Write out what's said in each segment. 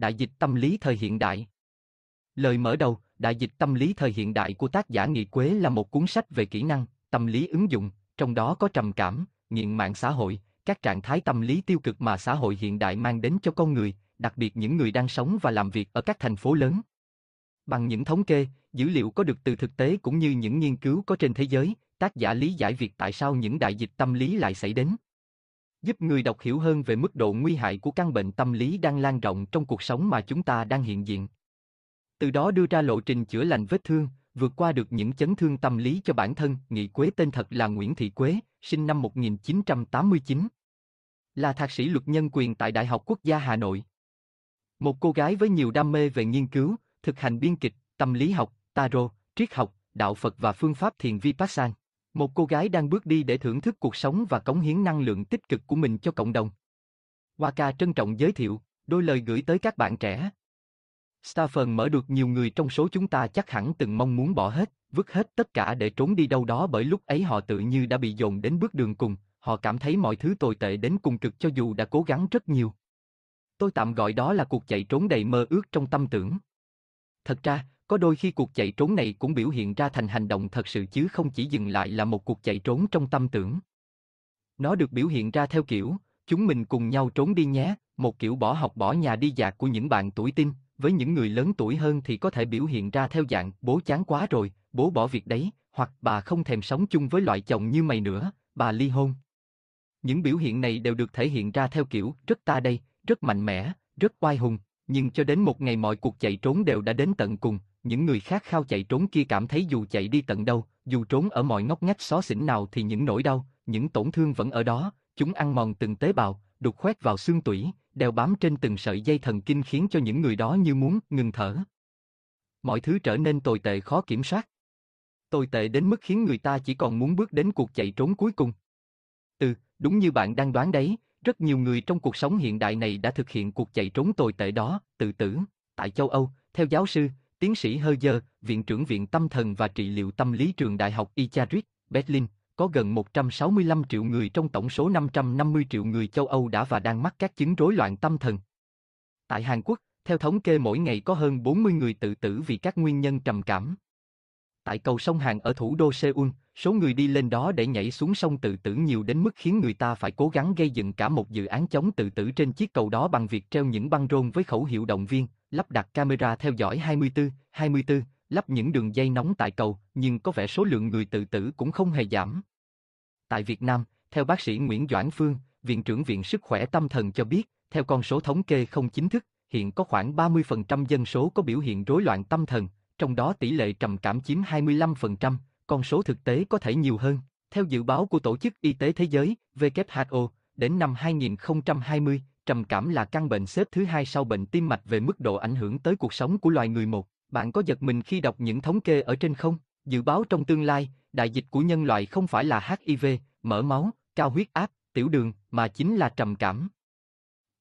Đại dịch tâm lý thời hiện đại. Lời mở đầu, Đại dịch tâm lý thời hiện đại của tác giả Nghị Quế là một cuốn sách về kỹ năng, tâm lý ứng dụng, trong đó có trầm cảm, nghiện mạng xã hội, các trạng thái tâm lý tiêu cực mà xã hội hiện đại mang đến cho con người, đặc biệt những người đang sống và làm việc ở các thành phố lớn. Bằng những thống kê, dữ liệu có được từ thực tế cũng như những nghiên cứu có trên thế giới, tác giả lý giải việc tại sao những đại dịch tâm lý lại xảy đến. Giúp người đọc hiểu hơn về mức độ nguy hại của căn bệnh tâm lý đang lan rộng trong cuộc sống mà chúng ta đang hiện diện. Từ đó đưa ra lộ trình chữa lành vết thương, vượt qua được những chấn thương tâm lý cho bản thân. Nghị Quế tên thật là Nguyễn Thị Quế, sinh năm 1989. Là thạc sĩ luật nhân quyền tại Đại học Quốc gia Hà Nội. Một cô gái với nhiều đam mê về nghiên cứu, thực hành biên kịch, tâm lý học, tarot, triết học, đạo Phật và phương pháp thiền Vipassana. Một cô gái đang bước đi để thưởng thức cuộc sống và cống hiến năng lượng tích cực của mình cho cộng đồng. Waka trân trọng giới thiệu, đôi lời gửi tới các bạn trẻ. Stafford mở được nhiều người trong số chúng ta chắc hẳn từng mong muốn bỏ hết, vứt hết tất cả để trốn đi đâu đó bởi lúc ấy họ tự như đã bị dồn đến bước đường cùng, họ cảm thấy mọi thứ tồi tệ đến cùng cực cho dù đã cố gắng rất nhiều. Tôi tạm gọi đó là cuộc chạy trốn đầy mơ ước trong tâm tưởng. Thật ra, có đôi khi cuộc chạy trốn này cũng biểu hiện ra thành hành động thật sự chứ không chỉ dừng lại là một cuộc chạy trốn trong tâm tưởng. Nó được biểu hiện ra theo kiểu, chúng mình cùng nhau trốn đi nhé, một kiểu bỏ học bỏ nhà đi dạt của những bạn tuổi tin, với những người lớn tuổi hơn thì có thể biểu hiện ra theo dạng bố chán quá rồi, bố bỏ việc đấy, hoặc bà không thèm sống chung với loại chồng như mày nữa, bà ly hôn. Những biểu hiện này đều được thể hiện ra theo kiểu rất ta đây, rất mạnh mẽ, rất oai hùng, nhưng cho đến một ngày mọi cuộc chạy trốn đều đã đến tận cùng, những người khác khao chạy trốn kia cảm thấy dù chạy đi tận đâu, dù trốn ở mọi ngóc ngách xó xỉnh nào thì những nỗi đau, những tổn thương vẫn ở đó, chúng ăn mòn từng tế bào, đục khoét vào xương tủy, đeo bám trên từng sợi dây thần kinh khiến cho những người đó như muốn ngừng thở. Mọi thứ trở nên tồi tệ khó kiểm soát. Tồi tệ đến mức khiến người ta chỉ còn muốn bước đến cuộc chạy trốn cuối cùng. Ừ, đúng như bạn đang đoán đấy, rất nhiều người trong cuộc sống hiện đại này đã thực hiện cuộc chạy trốn tồi tệ đó, tự tử. Tại châu Âu, theo giáo sư, tiến sĩ Herger, Viện trưởng Viện Tâm thần và Trị liệu Tâm lý Trường Đại học Icharit, Berlin, có gần 165 triệu người trong tổng số 550 triệu người châu Âu đã và đang mắc các chứng rối loạn tâm thần. Tại Hàn Quốc, theo thống kê mỗi ngày có hơn 40 người tự tử vì các nguyên nhân trầm cảm. Tại cầu sông Hàn ở thủ đô Seoul, số người đi lên đó để nhảy xuống sông tự tử nhiều đến mức khiến người ta phải cố gắng gây dựng cả một dự án chống tự tử trên chiếc cầu đó bằng việc treo những băng rôn với khẩu hiệu động viên, lắp đặt camera theo dõi 24, 24, lắp những đường dây nóng tại cầu, nhưng có vẻ số lượng người tự tử cũng không hề giảm. Tại Việt Nam, theo bác sĩ Nguyễn Doãn Phương, Viện trưởng Viện Sức khỏe Tâm thần cho biết, theo con số thống kê không chính thức, hiện có khoảng 30% dân số có biểu hiện rối loạn tâm thần, trong đó tỷ lệ trầm cảm chiếm 25%, con số thực tế có thể nhiều hơn. Theo dự báo của Tổ chức Y tế Thế giới, WHO, đến năm 2020, trầm cảm là căn bệnh xếp thứ hai sau bệnh tim mạch về mức độ ảnh hưởng tới cuộc sống của loài người một. Bạn có giật mình khi đọc những thống kê ở trên không? Dự báo trong tương lai, đại dịch của nhân loại không phải là HIV, mỡ máu, cao huyết áp, tiểu đường, mà chính là trầm cảm.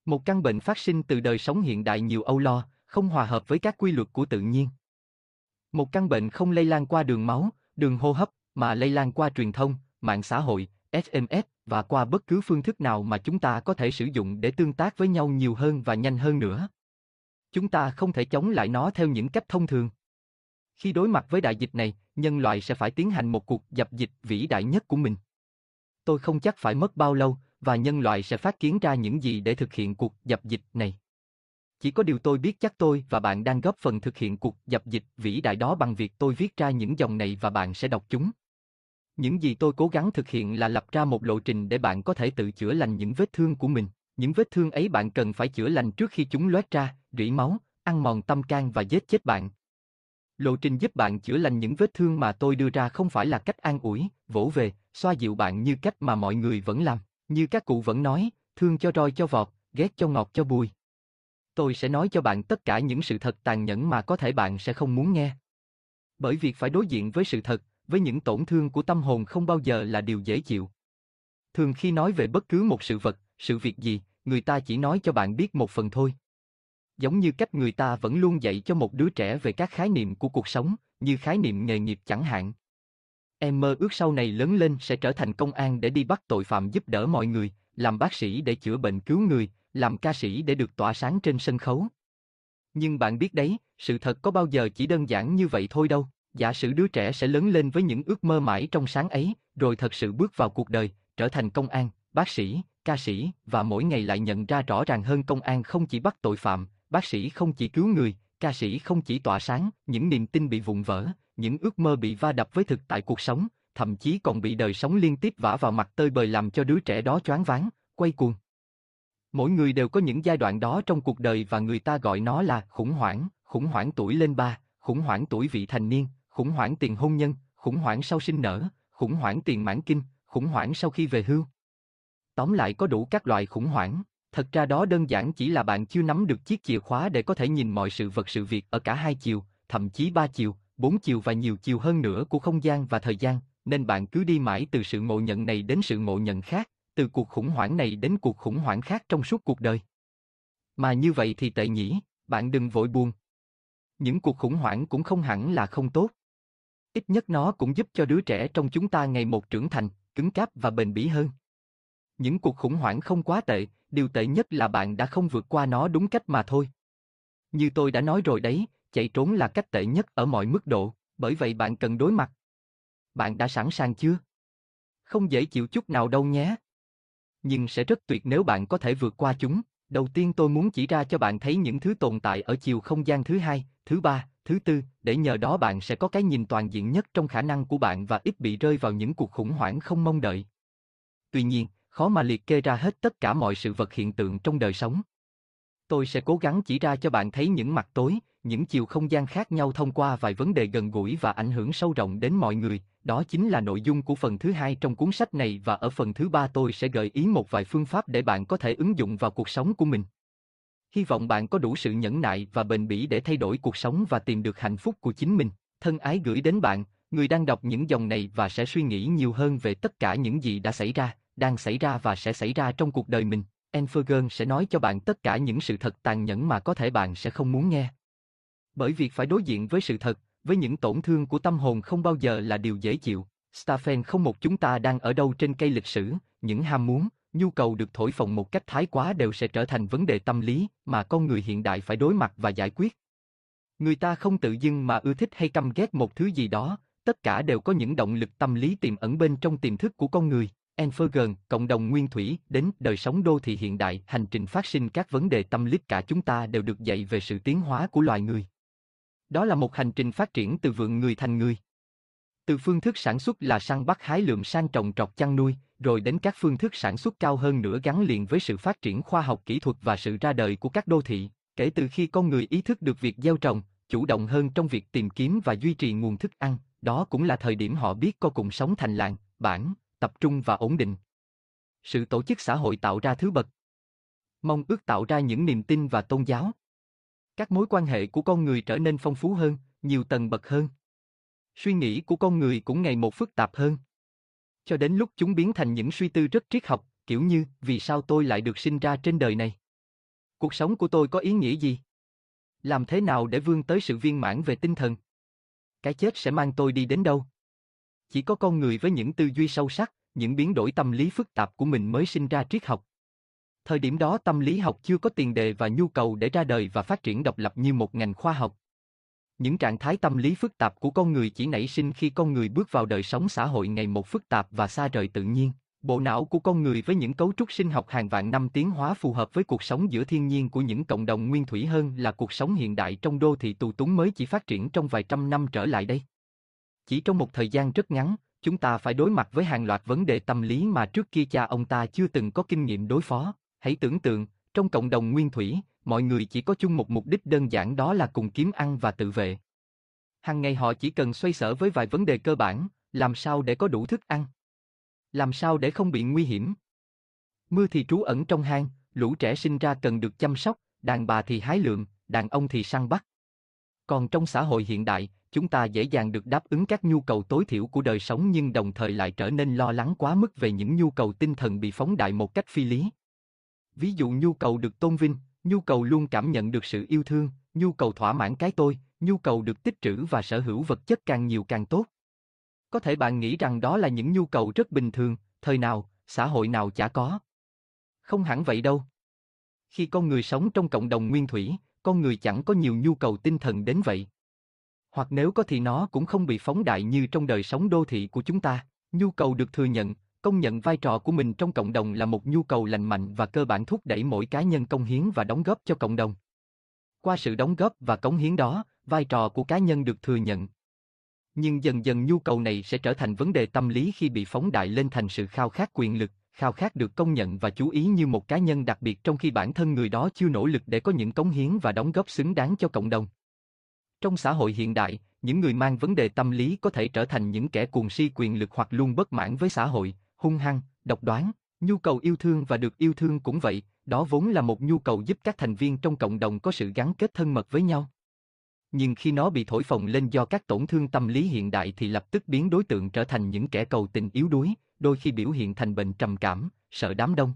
Một căn bệnh phát sinh từ đời sống hiện đại nhiều âu lo, không hòa hợp với các quy luật của tự nhiên. Một căn bệnh không lây lan qua đường máu, đường hô hấp, mà lây lan qua truyền thông, mạng xã hội, SMS và qua bất cứ phương thức nào mà chúng ta có thể sử dụng để tương tác với nhau nhiều hơn và nhanh hơn nữa. Chúng ta không thể chống lại nó theo những cách thông thường. Khi đối mặt với đại dịch này, nhân loại sẽ phải tiến hành một cuộc dập dịch vĩ đại nhất của mình. Tôi không chắc phải mất bao lâu, và nhân loại sẽ phát kiến ra những gì để thực hiện cuộc dập dịch này. Chỉ có điều tôi biết chắc tôi và bạn đang góp phần thực hiện cuộc dập dịch vĩ đại đó bằng việc tôi viết ra những dòng này và bạn sẽ đọc chúng. Những gì tôi cố gắng thực hiện là lập ra một lộ trình để bạn có thể tự chữa lành những vết thương của mình. Những vết thương ấy bạn cần phải chữa lành trước khi chúng loét ra, rỉ máu, ăn mòn tâm can và giết chết bạn. Lộ trình giúp bạn chữa lành những vết thương mà tôi đưa ra không phải là cách an ủi, vỗ về, xoa dịu bạn như cách mà mọi người vẫn làm. Như các cụ vẫn nói, thương cho roi cho vọt, ghét cho ngọt cho bùi. Tôi sẽ nói cho bạn tất cả những sự thật tàn nhẫn mà có thể bạn sẽ không muốn nghe. Bởi việc phải đối diện với sự thật, với những tổn thương của tâm hồn không bao giờ là điều dễ chịu. Thường khi nói về bất cứ một sự vật, sự việc gì, người ta chỉ nói cho bạn biết một phần thôi. Giống như cách người ta vẫn luôn dạy cho một đứa trẻ về các khái niệm của cuộc sống, như khái niệm nghề nghiệp chẳng hạn. Em mơ ước sau này lớn lên sẽ trở thành công an để đi bắt tội phạm giúp đỡ mọi người, làm bác sĩ để chữa bệnh cứu người, làm ca sĩ để được tỏa sáng trên sân khấu. Nhưng bạn biết đấy, sự thật có bao giờ chỉ đơn giản như vậy thôi đâu. Giả sử đứa trẻ sẽ lớn lên với những ước mơ mãi trong sáng ấy, rồi thật sự bước vào cuộc đời, trở thành công an, bác sĩ, ca sĩ, và mỗi ngày lại nhận ra rõ ràng hơn công an không chỉ bắt tội phạm, bác sĩ không chỉ cứu người, ca sĩ không chỉ tỏa sáng, những niềm tin bị vụn vỡ, những ước mơ bị va đập với thực tại cuộc sống, thậm chí còn bị đời sống liên tiếp vả vào mặt tơi bời làm cho đứa trẻ đó choáng váng, quay cuồng. Mỗi người đều có những giai đoạn đó trong cuộc đời và người ta gọi nó là khủng hoảng, khủng hoảng tuổi lên ba, khủng hoảng tuổi vị thành niên, khủng hoảng tiền hôn nhân, khủng hoảng sau sinh nở, khủng hoảng tiền mãn kinh, khủng hoảng sau khi về hưu. Tóm lại có đủ các loại khủng hoảng, thật ra đó đơn giản chỉ là bạn chưa nắm được chiếc chìa khóa để có thể nhìn mọi sự vật sự việc ở cả hai chiều, thậm chí ba chiều, bốn chiều và nhiều chiều hơn nữa của không gian và thời gian, nên bạn cứ đi mãi từ sự ngộ nhận này đến sự ngộ nhận khác, từ cuộc khủng hoảng này đến cuộc khủng hoảng khác trong suốt cuộc đời. Mà như vậy thì tệ nhỉ, bạn đừng vội buồn. Những cuộc khủng hoảng cũng không hẳn là không tốt. Ít nhất nó cũng giúp cho đứa trẻ trong chúng ta ngày một trưởng thành, cứng cáp và bền bỉ hơn. Những cuộc khủng hoảng không quá tệ, điều tệ nhất là bạn đã không vượt qua nó đúng cách mà thôi. Như tôi đã nói rồi đấy, chạy trốn là cách tệ nhất ở mọi mức độ, bởi vậy bạn cần đối mặt. Bạn đã sẵn sàng chưa? Không dễ chịu chút nào đâu nhé. Nhưng sẽ rất tuyệt nếu bạn có thể vượt qua chúng. Đầu tiên tôi muốn chỉ ra cho bạn thấy những thứ tồn tại ở chiều không gian thứ hai, thứ ba, thứ tư, để nhờ đó bạn sẽ có cái nhìn toàn diện nhất trong khả năng của bạn và ít bị rơi vào những cuộc khủng hoảng không mong đợi. Tuy nhiên, khó mà liệt kê ra hết tất cả mọi sự vật hiện tượng trong đời sống. Tôi sẽ cố gắng chỉ ra cho bạn thấy những mặt tối, những chiều không gian khác nhau thông qua vài vấn đề gần gũi và ảnh hưởng sâu rộng đến mọi người, đó chính là nội dung của phần thứ hai trong cuốn sách này và ở phần thứ ba tôi sẽ gợi ý một vài phương pháp để bạn có thể ứng dụng vào cuộc sống của mình. Hy vọng bạn có đủ sự nhẫn nại và bền bỉ để thay đổi cuộc sống và tìm được hạnh phúc của chính mình. Thân ái gửi đến bạn, người đang đọc những dòng này và sẽ suy nghĩ nhiều hơn về tất cả những gì đã xảy ra, đang xảy ra và sẽ xảy ra trong cuộc đời mình. Enfergen sẽ nói cho bạn tất cả những sự thật tàn nhẫn mà có thể bạn sẽ không muốn nghe. Bởi việc phải đối diện với sự thật, với những tổn thương của tâm hồn không bao giờ là điều dễ chịu. Staffen không một chúng ta đang ở đâu trên cây lịch sử, những ham muốn, nhu cầu được thổi phồng một cách thái quá đều sẽ trở thành vấn đề tâm lý mà con người hiện đại phải đối mặt và giải quyết. Người ta không tự dưng mà ưa thích hay căm ghét một thứ gì đó, tất cả đều có những động lực tâm lý tiềm ẩn bên trong tiềm thức của con người. Enfergen, cộng đồng nguyên thủy, đến đời sống đô thị hiện đại, hành trình phát sinh các vấn đề tâm lý cả chúng ta đều được dạy về sự tiến hóa của loài người. Đó là một hành trình phát triển từ vượng người thành người. Từ phương thức sản xuất là săn bắt hái lượm sang trồng trọt chăn nuôi, rồi đến các phương thức sản xuất cao hơn nữa gắn liền với sự phát triển khoa học kỹ thuật và sự ra đời của các đô thị, kể từ khi con người ý thức được việc gieo trồng, chủ động hơn trong việc tìm kiếm và duy trì nguồn thức ăn, đó cũng là thời điểm họ biết có cùng sống thành làng, bản, tập trung và ổn định. Sự tổ chức xã hội tạo ra thứ bậc. Mong ước tạo ra những niềm tin và tôn giáo. Các mối quan hệ của con người trở nên phong phú hơn, nhiều tầng bậc hơn. Suy nghĩ của con người cũng ngày một phức tạp hơn. Cho đến lúc chúng biến thành những suy tư rất triết học, kiểu như, vì sao tôi lại được sinh ra trên đời này? Cuộc sống của tôi có ý nghĩa gì? Làm thế nào để vươn tới sự viên mãn về tinh thần? Cái chết sẽ mang tôi đi đến đâu? Chỉ có con người với những tư duy sâu sắc, những biến đổi tâm lý phức tạp của mình mới sinh ra triết học. Thời điểm đó tâm lý học chưa có tiền đề và nhu cầu để ra đời và phát triển độc lập như một ngành khoa học. Những trạng thái tâm lý phức tạp của con người chỉ nảy sinh khi con người bước vào đời sống xã hội ngày một phức tạp và xa rời tự nhiên. Bộ não của con người với những cấu trúc sinh học hàng vạn năm tiến hóa phù hợp với cuộc sống giữa thiên nhiên của những cộng đồng nguyên thủy hơn là cuộc sống hiện đại trong đô thị tù túng mới chỉ phát triển trong vài trăm năm trở lại đây. Chỉ trong một thời gian rất ngắn, chúng ta phải đối mặt với hàng loạt vấn đề tâm lý mà trước kia cha ông ta chưa từng có kinh nghiệm đối phó. Hãy tưởng tượng, trong cộng đồng nguyên thủy, mọi người chỉ có chung một mục đích đơn giản đó là cùng kiếm ăn và tự vệ. Hàng ngày họ chỉ cần xoay sở với vài vấn đề cơ bản, làm sao để có đủ thức ăn? Làm sao để không bị nguy hiểm? Mưa thì trú ẩn trong hang, lũ trẻ sinh ra cần được chăm sóc, đàn bà thì hái lượm, đàn ông thì săn bắt. Còn trong xã hội hiện đại, chúng ta dễ dàng được đáp ứng các nhu cầu tối thiểu của đời sống nhưng đồng thời lại trở nên lo lắng quá mức về những nhu cầu tinh thần bị phóng đại một cách phi lý. Ví dụ nhu cầu được tôn vinh, nhu cầu luôn cảm nhận được sự yêu thương, nhu cầu thỏa mãn cái tôi, nhu cầu được tích trữ và sở hữu vật chất càng nhiều càng tốt. Có thể bạn nghĩ rằng đó là những nhu cầu rất bình thường, thời nào, xã hội nào chả có. Không hẳn vậy đâu. Khi con người sống trong cộng đồng nguyên thủy, con người chẳng có nhiều nhu cầu tinh thần đến vậy. Hoặc nếu có thì nó cũng không bị phóng đại như trong đời sống đô thị của chúng ta. Nhu cầu được thừa nhận, công nhận vai trò của mình trong cộng đồng là một nhu cầu lành mạnh và cơ bản thúc đẩy mỗi cá nhân công hiến và đóng góp cho cộng đồng. Qua sự đóng góp và cống hiến đó, vai trò của cá nhân được thừa nhận. Nhưng dần dần nhu cầu này sẽ trở thành vấn đề tâm lý khi bị phóng đại lên thành sự khao khát quyền lực, khao khát được công nhận và chú ý như một cá nhân đặc biệt trong khi bản thân người đó chưa nỗ lực để có những cống hiến và đóng góp xứng đáng cho cộng đồng. Trong xã hội hiện đại, những người mang vấn đề tâm lý có thể trở thành những kẻ cuồng si quyền lực hoặc luôn bất mãn với xã hội, hung hăng, độc đoán. Nhu cầu yêu thương và được yêu thương cũng vậy, đó vốn là một nhu cầu giúp các thành viên trong cộng đồng có sự gắn kết thân mật với nhau. Nhưng khi nó bị thổi phồng lên do các tổn thương tâm lý hiện đại thì lập tức biến đối tượng trở thành những kẻ cầu tình yếu đuối, đôi khi biểu hiện thành bệnh trầm cảm, sợ đám đông.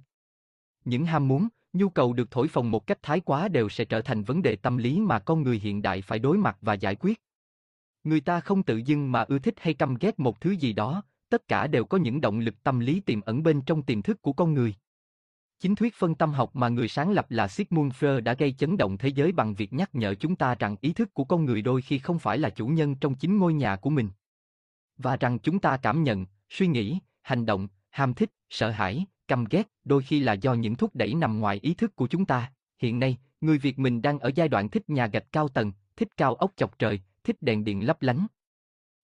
Những ham muốn, nhu cầu được thổi phồng một cách thái quá đều sẽ trở thành vấn đề tâm lý mà con người hiện đại phải đối mặt và giải quyết. Người ta không tự dưng mà ưa thích hay căm ghét một thứ gì đó, tất cả đều có những động lực tâm lý tiềm ẩn bên trong tiềm thức của con người. Chính thuyết phân tâm học mà người sáng lập là Sigmund Freud đã gây chấn động thế giới bằng việc nhắc nhở chúng ta rằng ý thức của con người đôi khi không phải là chủ nhân trong chính ngôi nhà của mình. Và rằng chúng ta cảm nhận, suy nghĩ, hành động, ham thích, sợ hãi, căm ghét, đôi khi là do những thúc đẩy nằm ngoài ý thức của chúng ta. Hiện nay, người Việt mình đang ở giai đoạn thích nhà gạch cao tầng, thích cao ốc chọc trời, thích đèn điện lấp lánh.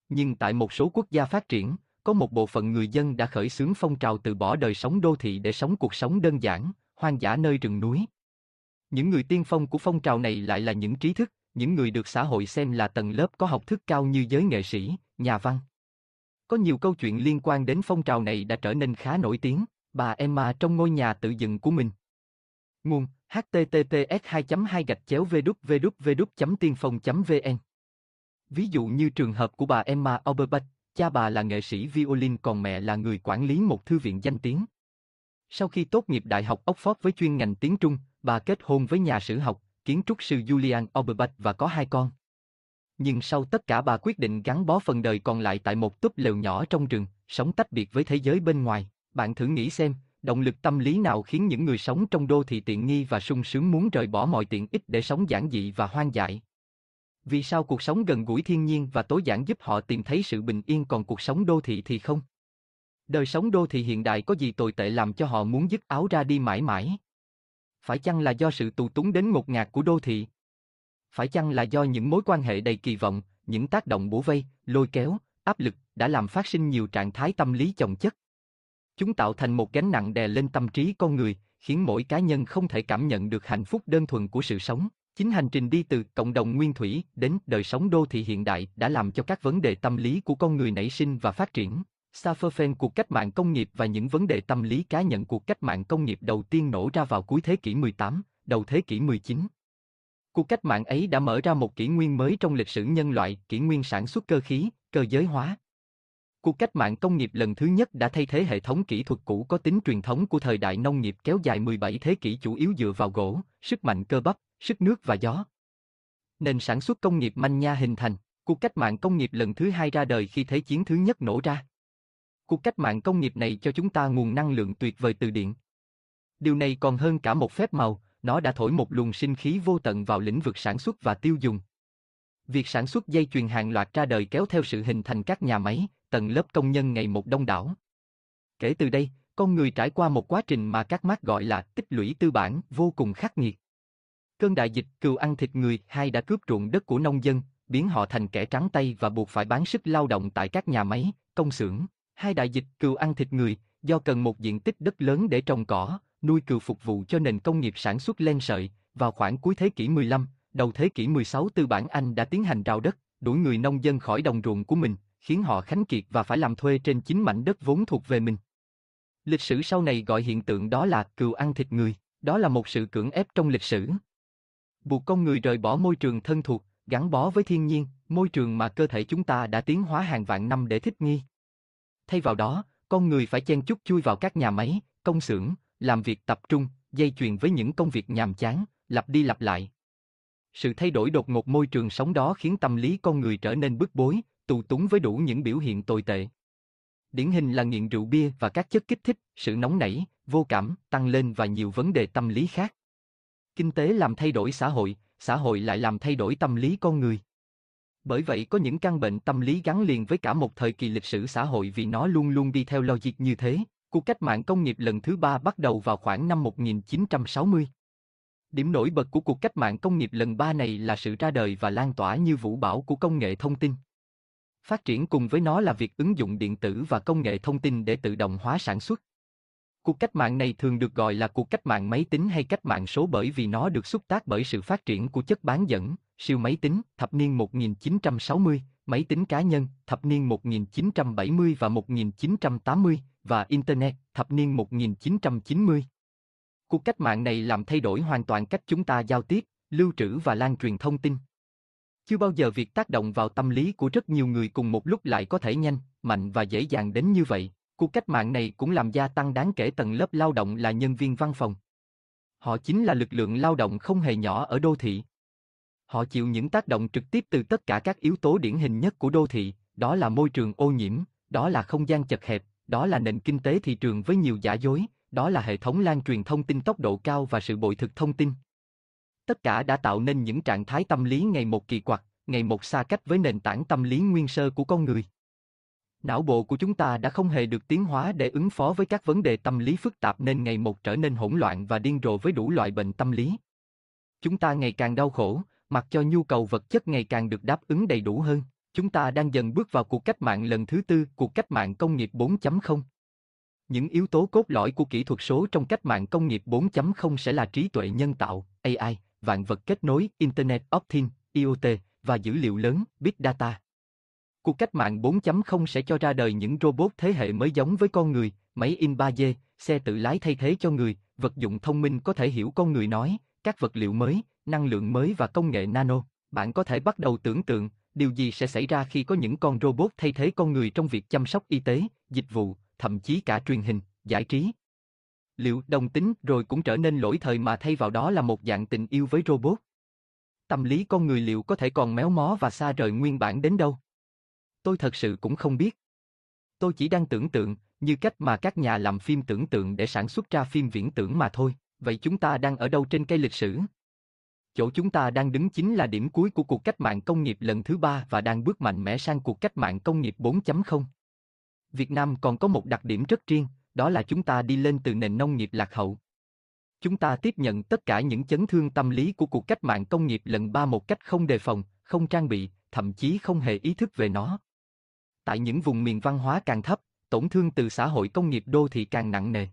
Nhưng tại một số quốc gia phát triển, có một bộ phận người dân đã khởi xướng phong trào từ bỏ đời sống đô thị để sống cuộc sống đơn giản, hoang dã nơi rừng núi. Những người tiên phong của phong trào này lại là những trí thức, những người được xã hội xem là tầng lớp có học thức cao như giới nghệ sĩ, nhà văn. Có nhiều câu chuyện liên quan đến phong trào này đã trở nên khá nổi tiếng, bà Emma trong ngôi nhà tự dựng của mình. Nguồn https 2 2 gạch chéo www tiên phong vn Ví dụ như trường hợp của bà Emma Oberbach, cha bà là nghệ sĩ violin còn mẹ là người quản lý một thư viện danh tiếng. Sau khi tốt nghiệp Đại học Oxford với chuyên ngành tiếng Trung, bà kết hôn với nhà sử học, kiến trúc sư Julian Oberbach và có hai con. Nhưng sau tất cả bà quyết định gắn bó phần đời còn lại tại một túp lều nhỏ trong rừng, sống tách biệt với thế giới bên ngoài. Bạn thử nghĩ xem, động lực tâm lý nào khiến những người sống trong đô thị tiện nghi và sung sướng muốn rời bỏ mọi tiện ích để sống giản dị và hoang dại? Vì sao cuộc sống gần gũi thiên nhiên và tối giản giúp họ tìm thấy sự bình yên còn cuộc sống đô thị thì không? Đời sống đô thị hiện đại có gì tồi tệ làm cho họ muốn dứt áo ra đi mãi mãi? Phải chăng là do sự tù túng đến ngột ngạt của đô thị? Phải chăng là do những mối quan hệ đầy kỳ vọng, những tác động bủa vây, lôi kéo, áp lực đã làm phát sinh nhiều trạng thái tâm lý chồng chất? Chúng tạo thành một gánh nặng đè lên tâm trí con người, khiến mỗi cá nhân không thể cảm nhận được hạnh phúc đơn thuần của sự sống. Chính hành trình đi từ cộng đồng nguyên thủy đến đời sống đô thị hiện đại đã làm cho các vấn đề tâm lý của con người nảy sinh và phát triển. Saferfen cuộc cách mạng công nghiệp và những vấn đề tâm lý cá nhân cuộc cách mạng công nghiệp đầu tiên nổ ra vào cuối thế kỷ 18, đầu thế kỷ 19. Cuộc cách mạng ấy đã mở ra một kỷ nguyên mới trong lịch sử nhân loại, kỷ nguyên sản xuất cơ khí, cơ giới hóa. Cuộc cách mạng công nghiệp lần thứ nhất đã thay thế hệ thống kỹ thuật cũ có tính truyền thống của thời đại nông nghiệp kéo dài 17 thế kỷ chủ yếu dựa vào gỗ, sức mạnh cơ bắp, sức nước và gió. Nền sản xuất công nghiệp manh nha hình thành, cuộc cách mạng công nghiệp lần thứ hai ra đời khi Thế chiến thứ nhất nổ ra. Cuộc cách mạng công nghiệp này cho chúng ta nguồn năng lượng tuyệt vời từ điện. Điều này còn hơn cả một phép màu, nó đã thổi một luồng sinh khí vô tận vào lĩnh vực sản xuất và tiêu dùng. Việc sản xuất dây chuyền hàng loạt ra đời kéo theo sự hình thành các nhà máy, tầng lớp công nhân ngày một đông đảo. Kể từ đây, con người trải qua một quá trình mà các mác gọi là tích lũy tư bản vô cùng khắc nghiệt. Cơn đại dịch cừu ăn thịt người hai đã cướp ruộng đất của nông dân, biến họ thành kẻ trắng tay và buộc phải bán sức lao động tại các nhà máy, công xưởng. Hai đại dịch cừu ăn thịt người, do cần một diện tích đất lớn để trồng cỏ, nuôi cừu phục vụ cho nền công nghiệp sản xuất len sợi, vào khoảng cuối thế kỷ 15, đầu thế kỷ 16 tư bản Anh đã tiến hành rào đất, đuổi người nông dân khỏi đồng ruộng của mình, khiến họ khánh kiệt và phải làm thuê trên chính mảnh đất vốn thuộc về mình. Lịch sử sau này gọi hiện tượng đó là cừu ăn thịt người, đó là một sự cưỡng ép trong lịch sử buộc con người rời bỏ môi trường thân thuộc, gắn bó với thiên nhiên, môi trường mà cơ thể chúng ta đã tiến hóa hàng vạn năm để thích nghi. Thay vào đó, con người phải chen chúc chui vào các nhà máy, công xưởng, làm việc tập trung, dây chuyền với những công việc nhàm chán, lặp đi lặp lại. Sự thay đổi đột ngột môi trường sống đó khiến tâm lý con người trở nên bức bối, tù túng với đủ những biểu hiện tồi tệ. Điển hình là nghiện rượu bia và các chất kích thích, sự nóng nảy, vô cảm, tăng lên và nhiều vấn đề tâm lý khác kinh tế làm thay đổi xã hội, xã hội lại làm thay đổi tâm lý con người. Bởi vậy có những căn bệnh tâm lý gắn liền với cả một thời kỳ lịch sử xã hội vì nó luôn luôn đi theo logic như thế. Cuộc cách mạng công nghiệp lần thứ ba bắt đầu vào khoảng năm 1960. Điểm nổi bật của cuộc cách mạng công nghiệp lần ba này là sự ra đời và lan tỏa như vũ bão của công nghệ thông tin. Phát triển cùng với nó là việc ứng dụng điện tử và công nghệ thông tin để tự động hóa sản xuất. Cuộc cách mạng này thường được gọi là cuộc cách mạng máy tính hay cách mạng số bởi vì nó được xúc tác bởi sự phát triển của chất bán dẫn, siêu máy tính, thập niên 1960, máy tính cá nhân, thập niên 1970 và 1980, và Internet, thập niên 1990. Cuộc cách mạng này làm thay đổi hoàn toàn cách chúng ta giao tiếp, lưu trữ và lan truyền thông tin. Chưa bao giờ việc tác động vào tâm lý của rất nhiều người cùng một lúc lại có thể nhanh, mạnh và dễ dàng đến như vậy. Cuộc cách mạng này cũng làm gia tăng đáng kể tầng lớp lao động là nhân viên văn phòng. Họ chính là lực lượng lao động không hề nhỏ ở đô thị. Họ chịu những tác động trực tiếp từ tất cả các yếu tố điển hình nhất của đô thị, đó là môi trường ô nhiễm, đó là không gian chật hẹp, đó là nền kinh tế thị trường với nhiều giả dối, đó là hệ thống lan truyền thông tin tốc độ cao và sự bội thực thông tin. Tất cả đã tạo nên những trạng thái tâm lý ngày một kỳ quặc, ngày một xa cách với nền tảng tâm lý nguyên sơ của con người. Não bộ của chúng ta đã không hề được tiến hóa để ứng phó với các vấn đề tâm lý phức tạp nên ngày một trở nên hỗn loạn và điên rồ với đủ loại bệnh tâm lý. Chúng ta ngày càng đau khổ, mặc cho nhu cầu vật chất ngày càng được đáp ứng đầy đủ hơn. Chúng ta đang dần bước vào cuộc cách mạng lần thứ tư, cuộc cách mạng công nghiệp 4.0. Những yếu tố cốt lõi của kỹ thuật số trong cách mạng công nghiệp 4.0 sẽ là trí tuệ nhân tạo, AI, vạn vật kết nối, Internet of Things, IoT, và dữ liệu lớn, Big Data. Cuộc cách mạng 4.0 sẽ cho ra đời những robot thế hệ mới giống với con người, máy in 3D, xe tự lái thay thế cho người, vật dụng thông minh có thể hiểu con người nói, các vật liệu mới, năng lượng mới và công nghệ nano. Bạn có thể bắt đầu tưởng tượng, điều gì sẽ xảy ra khi có những con robot thay thế con người trong việc chăm sóc y tế, dịch vụ, thậm chí cả truyền hình, giải trí. Liệu đồng tính rồi cũng trở nên lỗi thời mà thay vào đó là một dạng tình yêu với robot? Tâm lý con người liệu có thể còn méo mó và xa rời nguyên bản đến đâu? Tôi thật sự cũng không biết. Tôi chỉ đang tưởng tượng, như cách mà các nhà làm phim tưởng tượng để sản xuất ra phim viễn tưởng mà thôi. Vậy chúng ta đang ở đâu trên cây lịch sử? Chỗ chúng ta đang đứng chính là điểm cuối của cuộc cách mạng công nghiệp lần thứ ba và đang bước mạnh mẽ sang cuộc cách mạng công nghiệp 4.0. Việt Nam còn có một đặc điểm rất riêng, đó là chúng ta đi lên từ nền nông nghiệp lạc hậu. Chúng ta tiếp nhận tất cả những chấn thương tâm lý của cuộc cách mạng công nghiệp lần ba một cách không đề phòng, không trang bị, thậm chí không hề ý thức về nó. Tại những vùng miền văn hóa càng thấp, tổn thương từ xã hội công nghiệp đô thị càng nặng nề.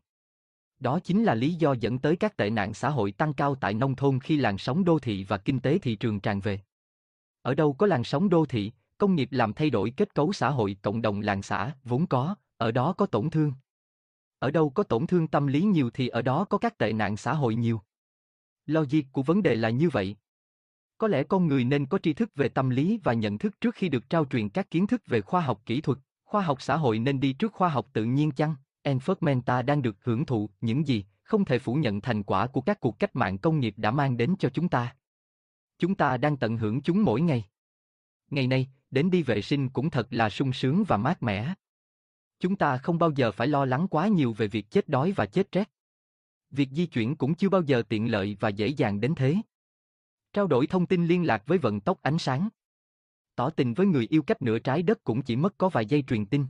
Đó chính là lý do dẫn tới các tệ nạn xã hội tăng cao tại nông thôn khi làn sóng đô thị và kinh tế thị trường tràn về. Ở đâu có làn sóng đô thị, công nghiệp làm thay đổi kết cấu xã hội cộng đồng làng xã vốn có, ở đó có tổn thương. Ở đâu có tổn thương tâm lý nhiều thì ở đó có các tệ nạn xã hội nhiều. Logic của vấn đề là như vậy. Có lẽ con người nên có tri thức về tâm lý và nhận thức trước khi được trao truyền các kiến thức về khoa học kỹ thuật, khoa học xã hội nên đi trước khoa học tự nhiên chăng? Enforcementa đang được hưởng thụ những gì, không thể phủ nhận thành quả của các cuộc cách mạng công nghiệp đã mang đến cho chúng ta. Chúng ta đang tận hưởng chúng mỗi ngày. Ngày nay, đến đi vệ sinh cũng thật là sung sướng và mát mẻ. Chúng ta không bao giờ phải lo lắng quá nhiều về việc chết đói và chết rét. Việc di chuyển cũng chưa bao giờ tiện lợi và dễ dàng đến thế. Trao đổi thông tin liên lạc với vận tốc ánh sáng. Tỏ tình với người yêu cách nửa trái đất cũng chỉ mất có vài giây truyền tin.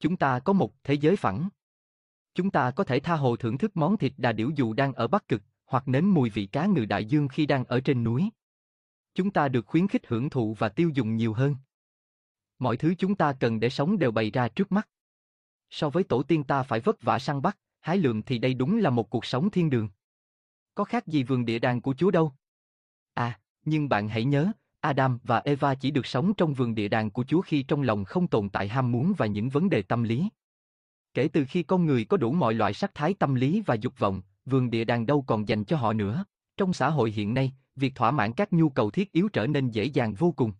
Chúng ta có một thế giới phẳng. Chúng ta có thể tha hồ thưởng thức món thịt đà điểu dù đang ở Bắc Cực, hoặc nếm mùi vị cá ngừ đại dương khi đang ở trên núi. Chúng ta được khuyến khích hưởng thụ và tiêu dùng nhiều hơn. Mọi thứ chúng ta cần để sống đều bày ra trước mắt. So với tổ tiên ta phải vất vả săn bắt, hái lượm thì đây đúng là một cuộc sống thiên đường. Có khác gì vườn địa đàng của Chúa đâu. À, nhưng bạn hãy nhớ, Adam và Eva chỉ được sống trong vườn địa đàng của Chúa khi trong lòng không tồn tại ham muốn và những vấn đề tâm lý. Kể từ khi con người có đủ mọi loại sắc thái tâm lý và dục vọng, vườn địa đàng đâu còn dành cho họ nữa. Trong xã hội hiện nay, việc thỏa mãn các nhu cầu thiết yếu trở nên dễ dàng vô cùng.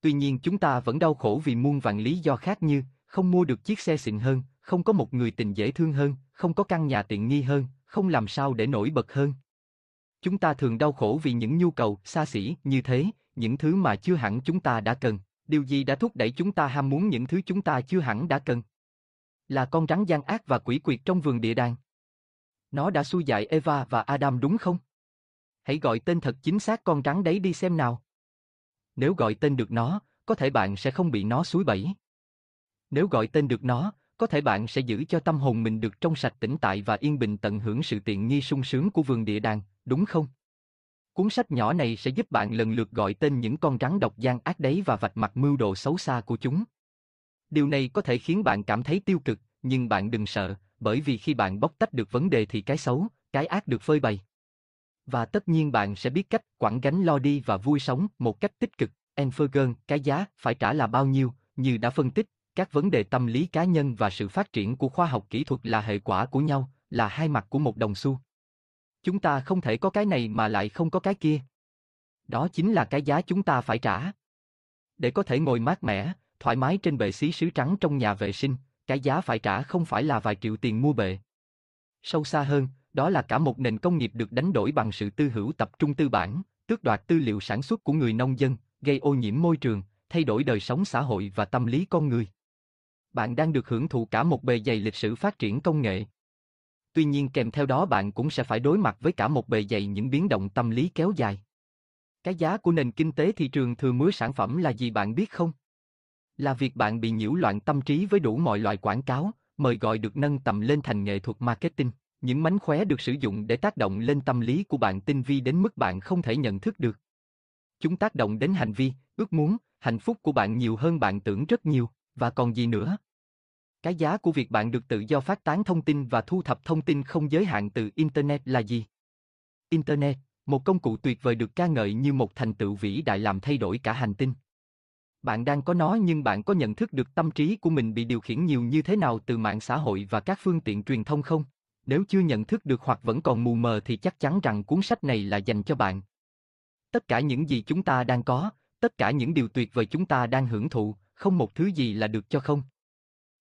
Tuy nhiên chúng ta vẫn đau khổ vì muôn vạn lý do khác như không mua được chiếc xe xịn hơn, không có một người tình dễ thương hơn, không có căn nhà tiện nghi hơn, không làm sao để nổi bật hơn. Chúng ta thường đau khổ vì những nhu cầu xa xỉ như thế, những thứ mà chưa hẳn chúng ta đã cần. Điều gì đã thúc đẩy chúng ta ham muốn những thứ chúng ta chưa hẳn đã cần? Là con rắn gian ác và quỷ quyệt trong vườn địa đàng. Nó đã xui dại Eva và Adam đúng không? Hãy gọi tên thật chính xác con rắn đấy đi xem nào. Nếu gọi tên được nó, có thể bạn sẽ không bị nó suối bẫy. Nếu gọi tên được nó, có thể bạn sẽ giữ cho tâm hồn mình được trong sạch tĩnh tại và yên bình tận hưởng sự tiện nghi sung sướng của vườn địa đàng, đúng không? Cuốn sách nhỏ này sẽ giúp bạn lần lượt gọi tên những con rắn độc gian ác đấy và vạch mặt mưu đồ xấu xa của chúng. Điều này có thể khiến bạn cảm thấy tiêu cực, nhưng bạn đừng sợ, bởi vì khi bạn bóc tách được vấn đề thì cái xấu, cái ác được phơi bày. Và tất nhiên bạn sẽ biết cách quản gánh lo đi và vui sống một cách tích cực. Enfergen, cái giá phải trả là bao nhiêu, như đã phân tích, các vấn đề tâm lý cá nhân và sự phát triển của khoa học kỹ thuật là hệ quả của nhau, là hai mặt của một đồng xu. Chúng ta không thể có cái này mà lại không có cái kia. Đó chính là cái giá chúng ta phải trả. Để có thể ngồi mát mẻ, thoải mái trên bệ xí sứ trắng trong nhà vệ sinh, cái giá phải trả không phải là vài triệu tiền mua bệ. Sâu xa hơn, đó là cả một nền công nghiệp được đánh đổi bằng sự tư hữu tập trung tư bản, tước đoạt tư liệu sản xuất của người nông dân, gây ô nhiễm môi trường, thay đổi đời sống xã hội và tâm lý con người. Bạn đang được hưởng thụ cả một bề dày lịch sử phát triển công nghệ. Tuy nhiên kèm theo đó bạn cũng sẽ phải đối mặt với cả một bề dày những biến động tâm lý kéo dài. Cái giá của nền kinh tế thị trường thừa mứa sản phẩm là gì bạn biết không? Là việc bạn bị nhiễu loạn tâm trí với đủ mọi loại quảng cáo, mời gọi được nâng tầm lên thành nghệ thuật marketing. Những mánh khóe được sử dụng để tác động lên tâm lý của bạn tinh vi đến mức bạn không thể nhận thức được. Chúng tác động đến hành vi, ước muốn, hạnh phúc của bạn nhiều hơn bạn tưởng rất nhiều, và còn gì nữa. Cái giá của việc bạn được tự do phát tán thông tin và thu thập thông tin không giới hạn từ Internet là gì? Internet, một công cụ tuyệt vời được ca ngợi như một thành tựu vĩ đại làm thay đổi cả hành tinh. Bạn đang có nó nhưng bạn có nhận thức được tâm trí của mình bị điều khiển nhiều như thế nào từ mạng xã hội và các phương tiện truyền thông không? Nếu chưa nhận thức được hoặc vẫn còn mù mờ thì chắc chắn rằng cuốn sách này là dành cho bạn. Tất cả những gì chúng ta đang có, tất cả những điều tuyệt vời chúng ta đang hưởng thụ, không một thứ gì là được cho không.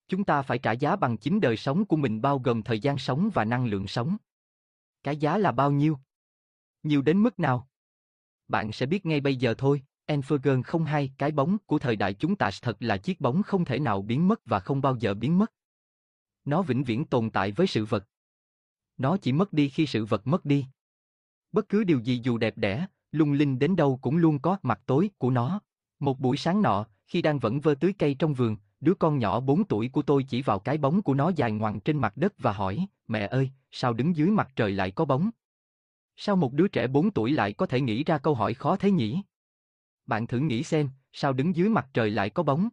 Chúng ta phải trả giá bằng chính đời sống của mình bao gồm thời gian sống và năng lượng sống. Cái giá là bao nhiêu? Nhiều đến mức nào? Bạn sẽ biết ngay bây giờ thôi. Enfergen không hay, cái bóng của thời đại chúng ta thật là chiếc bóng không thể nào biến mất và không bao giờ biến mất. Nó vĩnh viễn tồn tại với sự vật. Nó chỉ mất đi khi sự vật mất đi. Bất cứ điều gì dù đẹp đẽ, lung linh đến đâu cũng luôn có mặt tối của nó. Một buổi sáng nọ, khi đang vẫn vơ tưới cây trong vườn, đứa con nhỏ 4 tuổi của tôi chỉ vào cái bóng của nó dài ngoằng trên mặt đất và hỏi, mẹ ơi, sao đứng dưới mặt trời lại có bóng? Sao một đứa trẻ 4 tuổi lại có thể nghĩ ra câu hỏi khó thế nhỉ? Bạn thử nghĩ xem, sao đứng dưới mặt trời lại có bóng?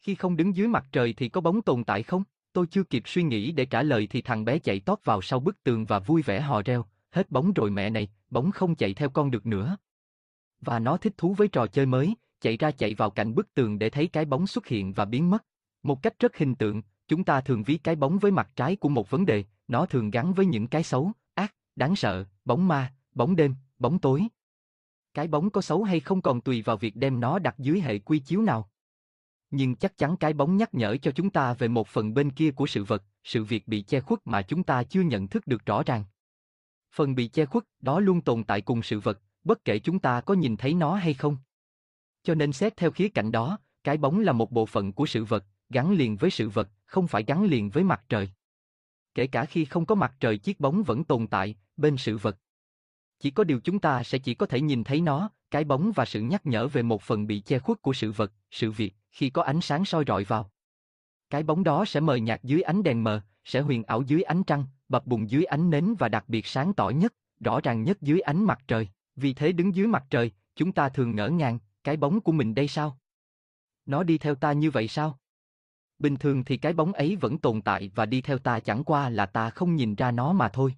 Khi không đứng dưới mặt trời thì có bóng tồn tại không? Tôi chưa kịp suy nghĩ để trả lời thì thằng bé chạy tót vào sau bức tường và vui vẻ hò reo, hết bóng rồi mẹ này, bóng không chạy theo con được nữa. Và nó thích thú với trò chơi mới, chạy ra chạy vào cạnh bức tường để thấy cái bóng xuất hiện và biến mất. Một cách rất hình tượng, chúng ta thường ví cái bóng với mặt trái của một vấn đề, nó thường gắn với những cái xấu, ác, đáng sợ, bóng ma, bóng đêm, bóng tối. Cái bóng có xấu hay không còn tùy vào việc đem nó đặt dưới hệ quy chiếu nào. Nhưng chắc chắn cái bóng nhắc nhở cho chúng ta về một phần bên kia của sự vật, sự việc bị che khuất mà chúng ta chưa nhận thức được rõ ràng. Phần bị che khuất đó luôn tồn tại cùng sự vật, bất kể chúng ta có nhìn thấy nó hay không. Cho nên xét theo khía cạnh đó, cái bóng là một bộ phận của sự vật, gắn liền với sự vật, không phải gắn liền với mặt trời. Kể cả khi không có mặt trời chiếc bóng vẫn tồn tại, bên sự vật. Chỉ có điều chúng ta sẽ chỉ có thể nhìn thấy nó, cái bóng và sự nhắc nhở về một phần bị che khuất của sự vật, sự việc, khi có ánh sáng soi rọi vào. Cái bóng đó sẽ mờ nhạt dưới ánh đèn mờ, sẽ huyền ảo dưới ánh trăng, bập bùng dưới ánh nến và đặc biệt sáng tỏ nhất, rõ ràng nhất dưới ánh mặt trời. Vì thế đứng dưới mặt trời, chúng ta thường ngỡ ngàng, cái bóng của mình đây sao? Nó đi theo ta như vậy sao? Bình thường thì cái bóng ấy vẫn tồn tại và đi theo ta chẳng qua là ta không nhìn ra nó mà thôi.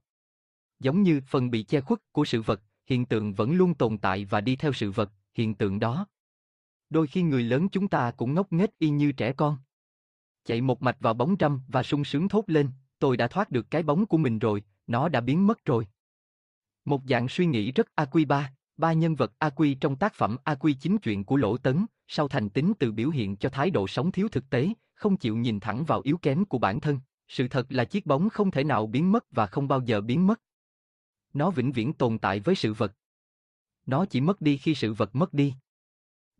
Giống như phần bị che khuất của sự vật, hiện tượng vẫn luôn tồn tại và đi theo sự vật, hiện tượng đó. Đôi khi người lớn chúng ta cũng ngốc nghếch y như trẻ con. Chạy một mạch vào bóng trăm và sung sướng thốt lên, tôi đã thoát được cái bóng của mình rồi, nó đã biến mất rồi. Một dạng suy nghĩ rất aqui ba, nhân vật A quy trong tác phẩm A quy chính chuyện của Lỗ Tấn, sau thành tính từ biểu hiện cho thái độ sống thiếu thực tế, không chịu nhìn thẳng vào yếu kém của bản thân. Sự thật là chiếc bóng không thể nào biến mất và không bao giờ biến mất. Nó vĩnh viễn tồn tại với sự vật. Nó chỉ mất đi khi sự vật mất đi.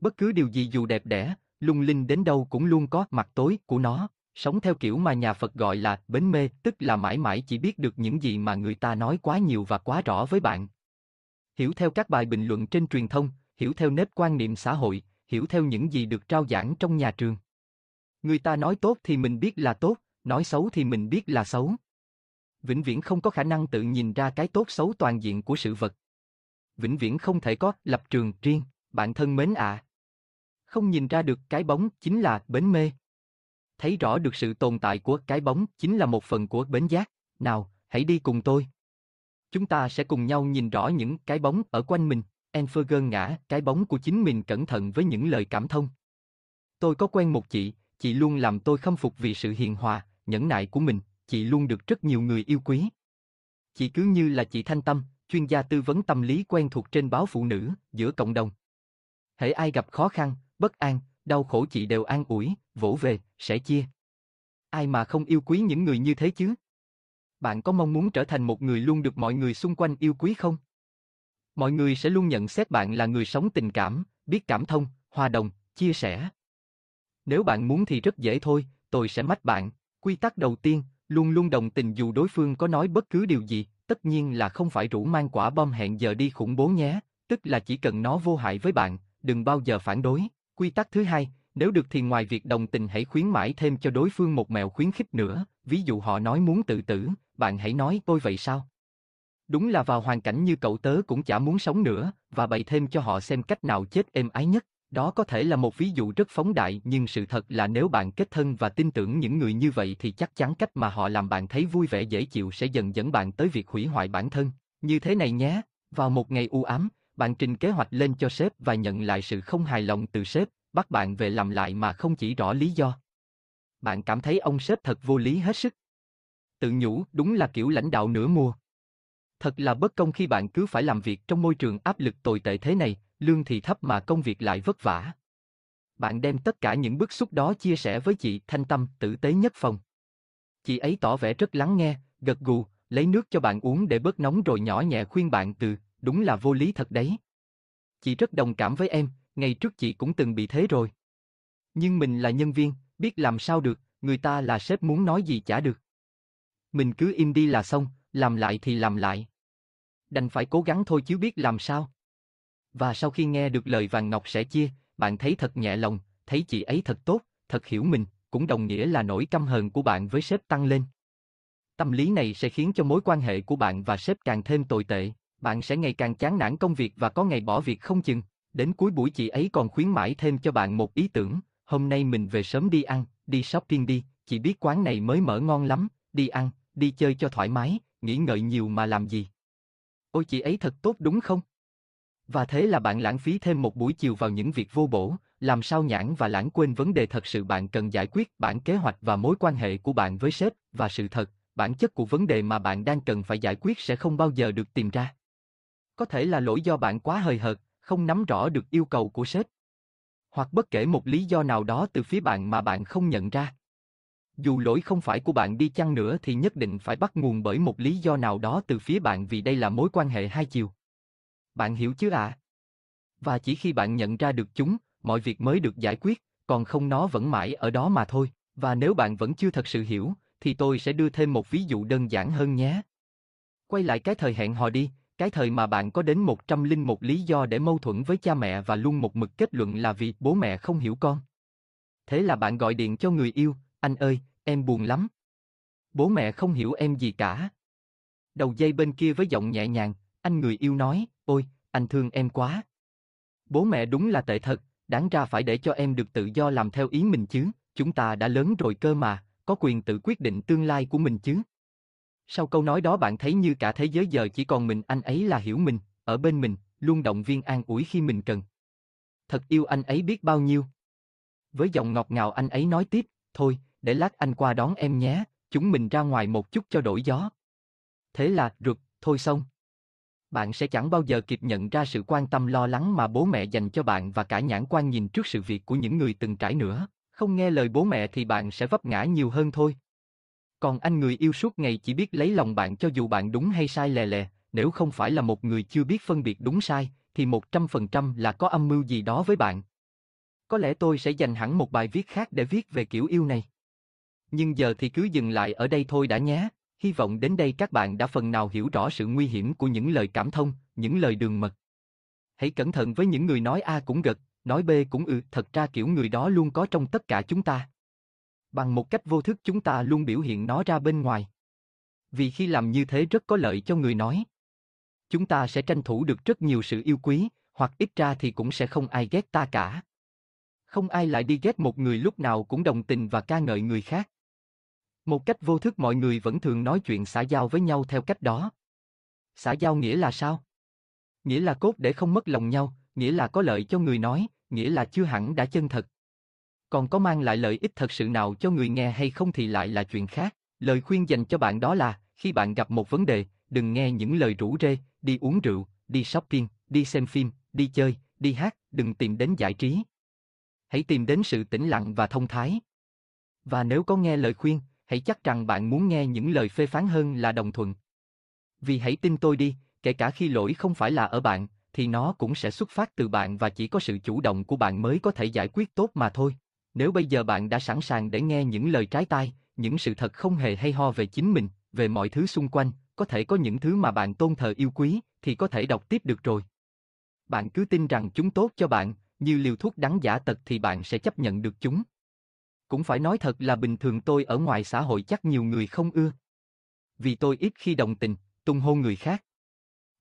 Bất cứ điều gì dù đẹp đẽ, lung linh đến đâu cũng luôn có mặt tối của nó, sống theo kiểu mà nhà Phật gọi là bến mê, tức là mãi mãi chỉ biết được những gì mà người ta nói quá nhiều và quá rõ với bạn. Hiểu theo các bài bình luận trên truyền thông, hiểu theo nếp quan niệm xã hội, hiểu theo những gì được trao giảng trong nhà trường. Người ta nói tốt thì mình biết là tốt, nói xấu thì mình biết là xấu. Vĩnh viễn không có khả năng tự nhìn ra cái tốt xấu toàn diện của sự vật. Vĩnh viễn không thể có lập trường riêng, bạn thân mến ạ. À. Không nhìn ra được cái bóng chính là bến mê. Thấy rõ được sự tồn tại của cái bóng chính là một phần của bến giác. Nào, hãy đi cùng tôi. Chúng ta sẽ cùng nhau nhìn rõ những cái bóng ở quanh mình. Enferger ngã cái bóng của chính mình cẩn thận với những lời cảm thông. Tôi có quen một chị, chị luôn làm tôi khâm phục vì sự hiền hòa, nhẫn nại của mình, chị luôn được rất nhiều người yêu quý. Chị cứ như là chị Thanh Tâm, chuyên gia tư vấn tâm lý quen thuộc trên báo phụ nữ, giữa cộng đồng. Hễ ai gặp khó khăn, bất an, đau khổ chị đều an ủi, vỗ về, sẻ chia. Ai mà không yêu quý những người như thế chứ? Bạn có mong muốn trở thành một người luôn được mọi người xung quanh yêu quý không? Mọi người sẽ luôn nhận xét bạn là người sống tình cảm, biết cảm thông, hòa đồng, chia sẻ. Nếu bạn muốn thì rất dễ thôi, tôi sẽ mách bạn. Quy tắc đầu tiên, luôn luôn đồng tình dù đối phương có nói bất cứ điều gì, tất nhiên là không phải rủ mang quả bom hẹn giờ đi khủng bố nhé, tức là chỉ cần nó vô hại với bạn, đừng bao giờ phản đối. Quy tắc thứ hai, nếu được thì ngoài việc đồng tình hãy khuyến mãi thêm cho đối phương một mèo khuyến khích nữa, ví dụ họ nói muốn tự tử, bạn hãy nói tôi vậy sao? Đúng là vào hoàn cảnh như cậu tớ cũng chả muốn sống nữa, và bày thêm cho họ xem cách nào chết êm ái nhất. Đó có thể là một ví dụ rất phóng đại nhưng sự thật là nếu bạn kết thân và tin tưởng những người như vậy thì chắc chắn cách mà họ làm bạn thấy vui vẻ dễ chịu sẽ dần dẫn bạn tới việc hủy hoại bản thân. Như thế này nhé, vào một ngày u ám, bạn trình kế hoạch lên cho sếp và nhận lại sự không hài lòng từ sếp, bắt bạn về làm lại mà không chỉ rõ lý do. Bạn cảm thấy ông sếp thật vô lý hết sức. Tự nhủ đúng là kiểu lãnh đạo nửa mùa. Thật là bất công khi bạn cứ phải làm việc trong môi trường áp lực tồi tệ thế này, lương thì thấp mà công việc lại vất vả. Bạn đem tất cả những bức xúc đó chia sẻ với chị Thanh Tâm tử tế nhất phòng. Chị ấy tỏ vẻ rất lắng nghe, gật gù, lấy nước cho bạn uống để bớt nóng rồi nhỏ nhẹ khuyên bạn từ, đúng là vô lý thật đấy. Chị rất đồng cảm với em, ngày trước chị cũng từng bị thế rồi. Nhưng mình là nhân viên, biết làm sao được, người ta là sếp muốn nói gì chả được. Mình cứ im đi là xong, làm lại thì làm lại. Đành phải cố gắng thôi chứ biết làm sao. Và sau khi nghe được lời Vàng Ngọc sẽ chia, bạn thấy thật nhẹ lòng, thấy chị ấy thật tốt, thật hiểu mình, cũng đồng nghĩa là nỗi căm hờn của bạn với sếp tăng lên. Tâm lý này sẽ khiến cho mối quan hệ của bạn và sếp càng thêm tồi tệ, bạn sẽ ngày càng chán nản công việc và có ngày bỏ việc không chừng. Đến cuối buổi chị ấy còn khuyến mãi thêm cho bạn một ý tưởng, hôm nay mình về sớm đi ăn, đi shopping đi, chị biết quán này mới mở ngon lắm, đi ăn, đi chơi cho thoải mái, nghĩ ngợi nhiều mà làm gì. Ôi chị ấy thật tốt đúng không? Và thế là bạn lãng phí thêm một buổi chiều vào những việc vô bổ, làm sao nhãn và lãng quên vấn đề thật sự bạn cần giải quyết, bản kế hoạch và mối quan hệ của bạn với sếp, và sự thật, bản chất của vấn đề mà bạn đang cần phải giải quyết sẽ không bao giờ được tìm ra. Có thể là lỗi do bạn quá hời hợt, không nắm rõ được yêu cầu của sếp. Hoặc bất kể một lý do nào đó từ phía bạn mà bạn không nhận ra. Dù lỗi không phải của bạn đi chăng nữa thì nhất định phải bắt nguồn bởi một lý do nào đó từ phía bạn vì đây là mối quan hệ hai chiều. Bạn hiểu chứ ạ? À? Và chỉ khi bạn nhận ra được chúng, mọi việc mới được giải quyết, còn không nó vẫn mãi ở đó mà thôi. Và nếu bạn vẫn chưa thật sự hiểu, thì tôi sẽ đưa thêm một ví dụ đơn giản hơn nhé. Quay lại cái thời hẹn hò đi, cái thời mà bạn có đến 101 lý do để mâu thuẫn với cha mẹ và luôn một mực kết luận là vì bố mẹ không hiểu con. Thế là bạn gọi điện cho người yêu, anh ơi, em buồn lắm. Bố mẹ không hiểu em gì cả. Đầu dây bên kia với giọng nhẹ nhàng, anh người yêu nói, ôi, anh thương em quá. Bố mẹ đúng là tệ thật, đáng ra phải để cho em được tự do làm theo ý mình chứ, chúng ta đã lớn rồi cơ mà, có quyền tự quyết định tương lai của mình chứ. Sau câu nói đó bạn thấy như cả thế giới giờ chỉ còn mình anh ấy là hiểu mình, ở bên mình, luôn động viên an ủi khi mình cần. Thật yêu anh ấy biết bao nhiêu. Với giọng ngọt ngào anh ấy nói tiếp, thôi, để lát anh qua đón em nhé, chúng mình ra ngoài một chút cho đổi gió. Thế là, rực, thôi xong. Bạn sẽ chẳng bao giờ kịp nhận ra sự quan tâm lo lắng mà bố mẹ dành cho bạn và cả nhãn quan nhìn trước sự việc của những người từng trải nữa. Không nghe lời bố mẹ thì bạn sẽ vấp ngã nhiều hơn thôi. Còn anh người yêu suốt ngày chỉ biết lấy lòng bạn cho dù bạn đúng hay sai lè lè, nếu không phải là một người chưa biết phân biệt đúng sai, thì một trăm phần trăm là có âm mưu gì đó với bạn. Có lẽ tôi sẽ dành hẳn một bài viết khác để viết về kiểu yêu này. Nhưng giờ thì cứ dừng lại ở đây thôi đã nhé. Hy vọng đến đây các bạn đã phần nào hiểu rõ sự nguy hiểm của những lời cảm thông, những lời đường mật. Hãy cẩn thận với những người nói A cũng gật, nói B cũng ừ, thật ra kiểu người đó luôn có trong tất cả chúng ta. Bằng một cách vô thức chúng ta luôn biểu hiện nó ra bên ngoài. Vì khi làm như thế rất có lợi cho người nói. Chúng ta sẽ tranh thủ được rất nhiều sự yêu quý, hoặc ít ra thì cũng sẽ không ai ghét ta cả. Không ai lại đi ghét một người lúc nào cũng đồng tình và ca ngợi người khác. Một cách vô thức mọi người vẫn thường nói chuyện xã giao với nhau theo cách đó. Xã giao nghĩa là sao? Nghĩa là cốt để không mất lòng nhau, nghĩa là có lợi cho người nói, nghĩa là chưa hẳn đã chân thật. Còn có mang lại lợi ích thật sự nào cho người nghe hay không thì lại là chuyện khác. Lời khuyên dành cho bạn đó là, khi bạn gặp một vấn đề, đừng nghe những lời rủ rê, đi uống rượu, đi shopping, đi xem phim, đi chơi, đi hát, đừng tìm đến giải trí. Hãy tìm đến sự tĩnh lặng và thông thái. Và nếu có nghe lời khuyên, hãy chắc rằng bạn muốn nghe những lời phê phán hơn là đồng thuận. Vì hãy tin tôi đi, kể cả khi lỗi không phải là ở bạn, thì nó cũng sẽ xuất phát từ bạn và chỉ có sự chủ động của bạn mới có thể giải quyết tốt mà thôi. Nếu bây giờ bạn đã sẵn sàng để nghe những lời trái tai, những sự thật không hề hay ho về chính mình, về mọi thứ xung quanh, có thể có những thứ mà bạn tôn thờ yêu quý, thì có thể đọc tiếp được rồi. Bạn cứ tin rằng chúng tốt cho bạn, như liều thuốc đắng giả tật thì bạn sẽ chấp nhận được chúng. Cũng phải nói thật là bình thường tôi ở ngoài xã hội chắc nhiều người không ưa. Vì tôi ít khi đồng tình, tung hô người khác.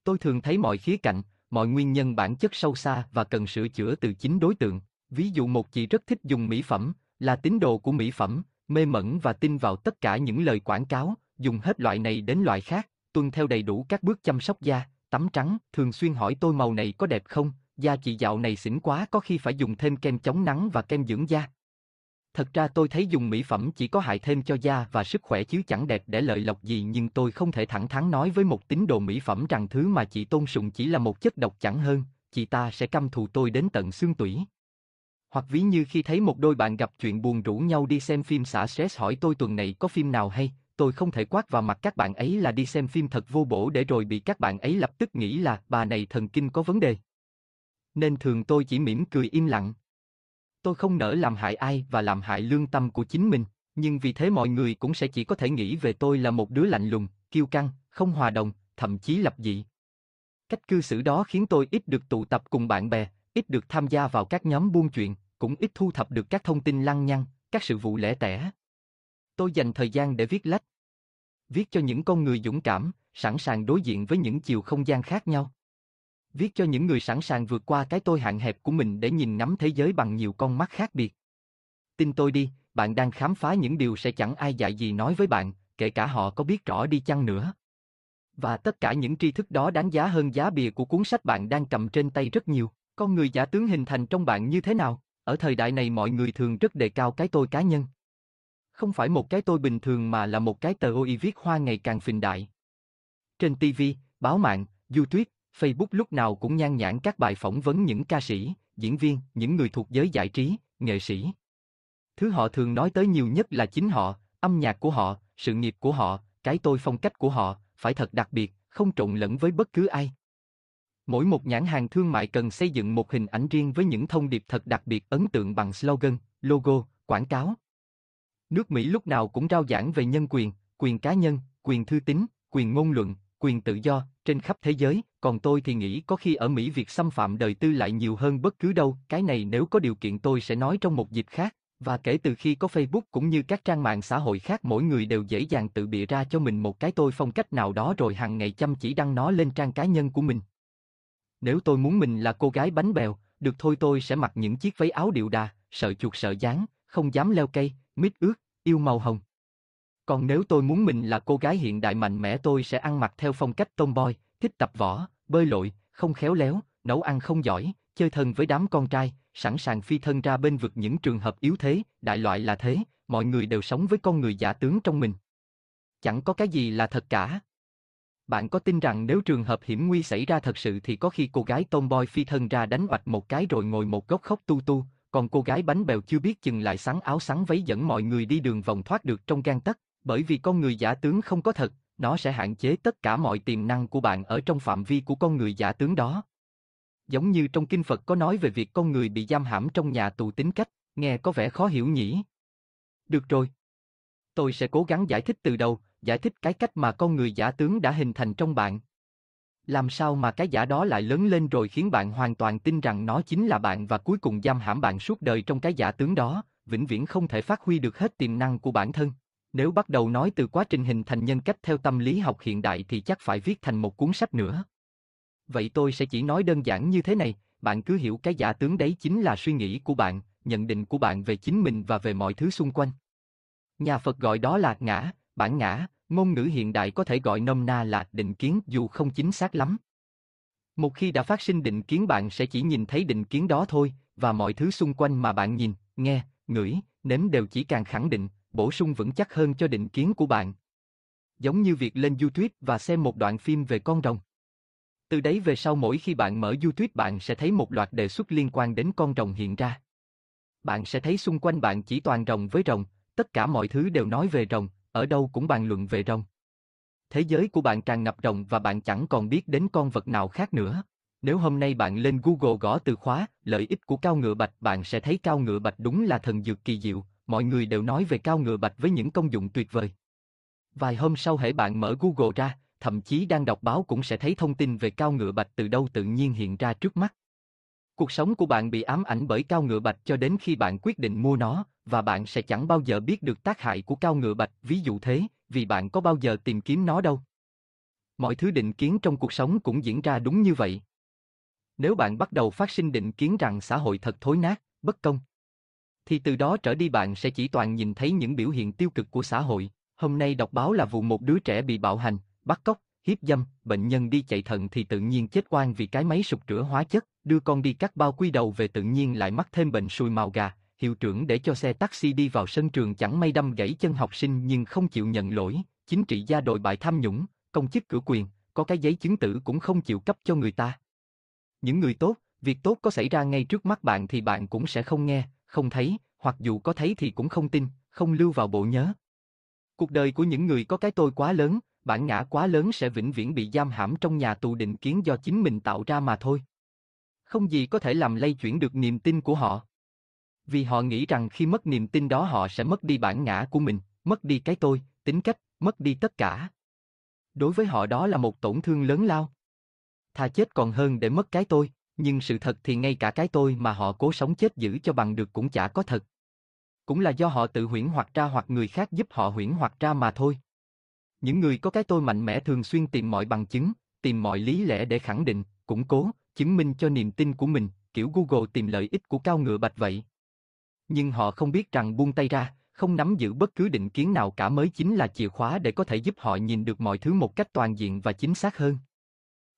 Tôi thường thấy mọi khía cạnh, mọi nguyên nhân bản chất sâu xa và cần sửa chữa từ chính đối tượng. Ví dụ một chị rất thích dùng mỹ phẩm, là tín đồ của mỹ phẩm, mê mẩn và tin vào tất cả những lời quảng cáo, dùng hết loại này đến loại khác, tuân theo đầy đủ các bước chăm sóc da, tắm trắng, thường xuyên hỏi tôi màu này có đẹp không, da chị dạo này xỉn quá có khi phải dùng thêm kem chống nắng và kem dưỡng da. Thật ra tôi thấy dùng mỹ phẩm chỉ có hại thêm cho da và sức khỏe chứ chẳng đẹp để lợi lộc gì nhưng tôi không thể thẳng thắn nói với một tín đồ mỹ phẩm rằng thứ mà chị tôn sùng chỉ là một chất độc chẳng hơn, chị ta sẽ căm thù tôi đến tận xương tủy. Hoặc ví như khi thấy một đôi bạn gặp chuyện buồn rủ nhau đi xem phim xả stress hỏi tôi tuần này có phim nào hay, tôi không thể quát vào mặt các bạn ấy là đi xem phim thật vô bổ để rồi bị các bạn ấy lập tức nghĩ là bà này thần kinh có vấn đề. Nên thường tôi chỉ mỉm cười im lặng. Tôi không nỡ làm hại ai và làm hại lương tâm của chính mình, nhưng vì thế mọi người cũng sẽ chỉ có thể nghĩ về tôi là một đứa lạnh lùng, kiêu căng, không hòa đồng, thậm chí lập dị. Cách cư xử đó khiến tôi ít được tụ tập cùng bạn bè, ít được tham gia vào các nhóm buôn chuyện, cũng ít thu thập được các thông tin lăng nhăng, các sự vụ lẻ tẻ. Tôi dành thời gian để viết lách. Viết cho những con người dũng cảm, sẵn sàng đối diện với những chiều không gian khác nhau. Viết cho những người sẵn sàng vượt qua cái tôi hạn hẹp của mình để nhìn ngắm thế giới bằng nhiều con mắt khác biệt. Tin tôi đi, bạn đang khám phá những điều sẽ chẳng ai dạy gì nói với bạn, kể cả họ có biết rõ đi chăng nữa. Và tất cả những tri thức đó đáng giá hơn giá bìa của cuốn sách bạn đang cầm trên tay rất nhiều. Con người giả tướng hình thành trong bạn như thế nào? Ở thời đại này mọi người thường rất đề cao cái tôi cá nhân. Không phải một cái tôi bình thường mà là một cái tờ ôi viết hoa ngày càng phình đại. Trên TV, báo mạng, YouTube, Facebook lúc nào cũng nhan nhản các bài phỏng vấn những ca sĩ, diễn viên, những người thuộc giới giải trí, nghệ sĩ. Thứ họ thường nói tới nhiều nhất là chính họ, âm nhạc của họ, sự nghiệp của họ, cái tôi phong cách của họ, phải thật đặc biệt, không trộn lẫn với bất cứ ai. Mỗi một nhãn hàng thương mại cần xây dựng một hình ảnh riêng với những thông điệp thật đặc biệt ấn tượng bằng slogan, logo, quảng cáo. Nước Mỹ lúc nào cũng rao giảng về nhân quyền, quyền cá nhân, quyền thư tín, quyền ngôn luận, quyền tự do, trên khắp thế giới, còn tôi thì nghĩ có khi ở Mỹ việc xâm phạm đời tư lại nhiều hơn bất cứ đâu, cái này nếu có điều kiện tôi sẽ nói trong một dịp khác. Và kể từ khi có Facebook cũng như các trang mạng xã hội khác mỗi người đều dễ dàng tự bịa ra cho mình một cái tôi phong cách nào đó rồi hàng ngày chăm chỉ đăng nó lên trang cá nhân của mình. Nếu tôi muốn mình là cô gái bánh bèo, được thôi tôi sẽ mặc những chiếc váy áo điệu đà, sợ chuột sợ dáng, không dám leo cây, mít ướt, yêu màu hồng. Còn nếu tôi muốn mình là cô gái hiện đại mạnh mẽ tôi sẽ ăn mặc theo phong cách tomboy, thích tập võ, bơi lội, không khéo léo, nấu ăn không giỏi, chơi thân với đám con trai, sẵn sàng phi thân ra bên vực những trường hợp yếu thế, đại loại là thế, mọi người đều sống với con người giả tướng trong mình. Chẳng có cái gì là thật cả. Bạn có tin rằng nếu trường hợp hiểm nguy xảy ra thật sự thì có khi cô gái tomboy phi thân ra đánh bạch một cái rồi ngồi một góc khóc tu tu, còn cô gái bánh bèo chưa biết chừng lại sắn áo sắn váy dẫn mọi người đi đường vòng thoát được trong gan tấc, bởi vì con người giả tướng không có thật, nó sẽ hạn chế tất cả mọi tiềm năng của bạn ở trong phạm vi của con người giả tướng đó. Giống như trong kinh Phật có nói về việc con người bị giam hãm trong nhà tù tính cách, nghe có vẻ khó hiểu nhỉ? Được rồi. Tôi sẽ cố gắng giải thích từ đầu, giải thích cái cách mà con người giả tướng đã hình thành trong bạn. Làm sao mà cái giả đó lại lớn lên rồi khiến bạn hoàn toàn tin rằng nó chính là bạn và cuối cùng giam hãm bạn suốt đời trong cái giả tướng đó, vĩnh viễn không thể phát huy được hết tiềm năng của bản thân. Nếu bắt đầu nói từ quá trình hình thành nhân cách theo tâm lý học hiện đại thì chắc phải viết thành một cuốn sách nữa. Vậy tôi sẽ chỉ nói đơn giản như thế này, bạn cứ hiểu cái giả tướng đấy chính là suy nghĩ của bạn, nhận định của bạn về chính mình và về mọi thứ xung quanh. Nhà Phật gọi đó là ngã, bản ngã, ngôn ngữ hiện đại có thể gọi nôm na là định kiến dù không chính xác lắm. Một khi đã phát sinh định kiến bạn sẽ chỉ nhìn thấy định kiến đó thôi, và mọi thứ xung quanh mà bạn nhìn, nghe, ngửi, nếm đều chỉ càng khẳng định, bổ sung vững chắc hơn cho định kiến của bạn. Giống như việc lên YouTube và xem một đoạn phim về con rồng. Từ đấy về sau mỗi khi bạn mở YouTube bạn sẽ thấy một loạt đề xuất liên quan đến con rồng hiện ra. Bạn sẽ thấy xung quanh bạn chỉ toàn rồng với rồng, tất cả mọi thứ đều nói về rồng, ở đâu cũng bàn luận về rồng. Thế giới của bạn tràn ngập rồng và bạn chẳng còn biết đến con vật nào khác nữa. Nếu hôm nay bạn lên Google gõ từ khóa lợi ích của cao ngựa bạch bạn sẽ thấy cao ngựa bạch đúng là thần dược kỳ diệu, mọi người đều nói về cao ngựa bạch với những công dụng tuyệt vời. Vài hôm sau hễ bạn mở Google ra, thậm chí đang đọc báo cũng sẽ thấy thông tin về cao ngựa bạch từ đâu tự nhiên hiện ra trước mắt. Cuộc sống của bạn bị ám ảnh bởi cao ngựa bạch cho đến khi bạn quyết định mua nó, và bạn sẽ chẳng bao giờ biết được tác hại của cao ngựa bạch, ví dụ thế, vì bạn có bao giờ tìm kiếm nó đâu. Mọi thứ định kiến trong cuộc sống cũng diễn ra đúng như vậy. Nếu bạn bắt đầu phát sinh định kiến rằng xã hội thật thối nát, bất công, thì từ đó trở đi bạn sẽ chỉ toàn nhìn thấy những biểu hiện tiêu cực của xã hội. Hôm nay đọc báo là vụ một đứa trẻ bị bạo hành, bắt cóc, hiếp dâm, bệnh nhân đi chạy thận thì tự nhiên chết oan vì cái máy sụp rửa hóa chất, đưa con đi cắt bao quy đầu về tự nhiên lại mắc thêm bệnh sùi màu gà, hiệu trưởng để cho xe taxi đi vào sân trường chẳng may đâm gãy chân học sinh nhưng không chịu nhận lỗi, chính trị gia đội bại tham nhũng, công chức cửa quyền, có cái giấy chứng tử cũng không chịu cấp cho người ta. Những người tốt, việc tốt có xảy ra ngay trước mắt bạn thì bạn cũng sẽ không nghe, không thấy, hoặc dù có thấy thì cũng không tin, không lưu vào bộ nhớ. Cuộc đời của những người có cái tôi quá lớn, bản ngã quá lớn sẽ vĩnh viễn bị giam hãm trong nhà tù định kiến do chính mình tạo ra mà thôi. Không gì có thể làm lay chuyển được niềm tin của họ. Vì họ nghĩ rằng khi mất niềm tin đó họ sẽ mất đi bản ngã của mình, mất đi cái tôi, tính cách, mất đi tất cả. Đối với họ đó là một tổn thương lớn lao. Thà chết còn hơn để mất cái tôi, nhưng sự thật thì ngay cả cái tôi mà họ cố sống chết giữ cho bằng được cũng chả có thật. Cũng là do họ tự huyễn hoặc ra hoặc người khác giúp họ huyễn hoặc ra mà thôi. Những người có cái tôi mạnh mẽ thường xuyên tìm mọi bằng chứng, tìm mọi lý lẽ để khẳng định, củng cố, chứng minh cho niềm tin của mình, kiểu Google tìm lợi ích của cao ngựa bạch vậy. Nhưng họ không biết rằng buông tay ra, không nắm giữ bất cứ định kiến nào cả mới chính là chìa khóa để có thể giúp họ nhìn được mọi thứ một cách toàn diện và chính xác hơn.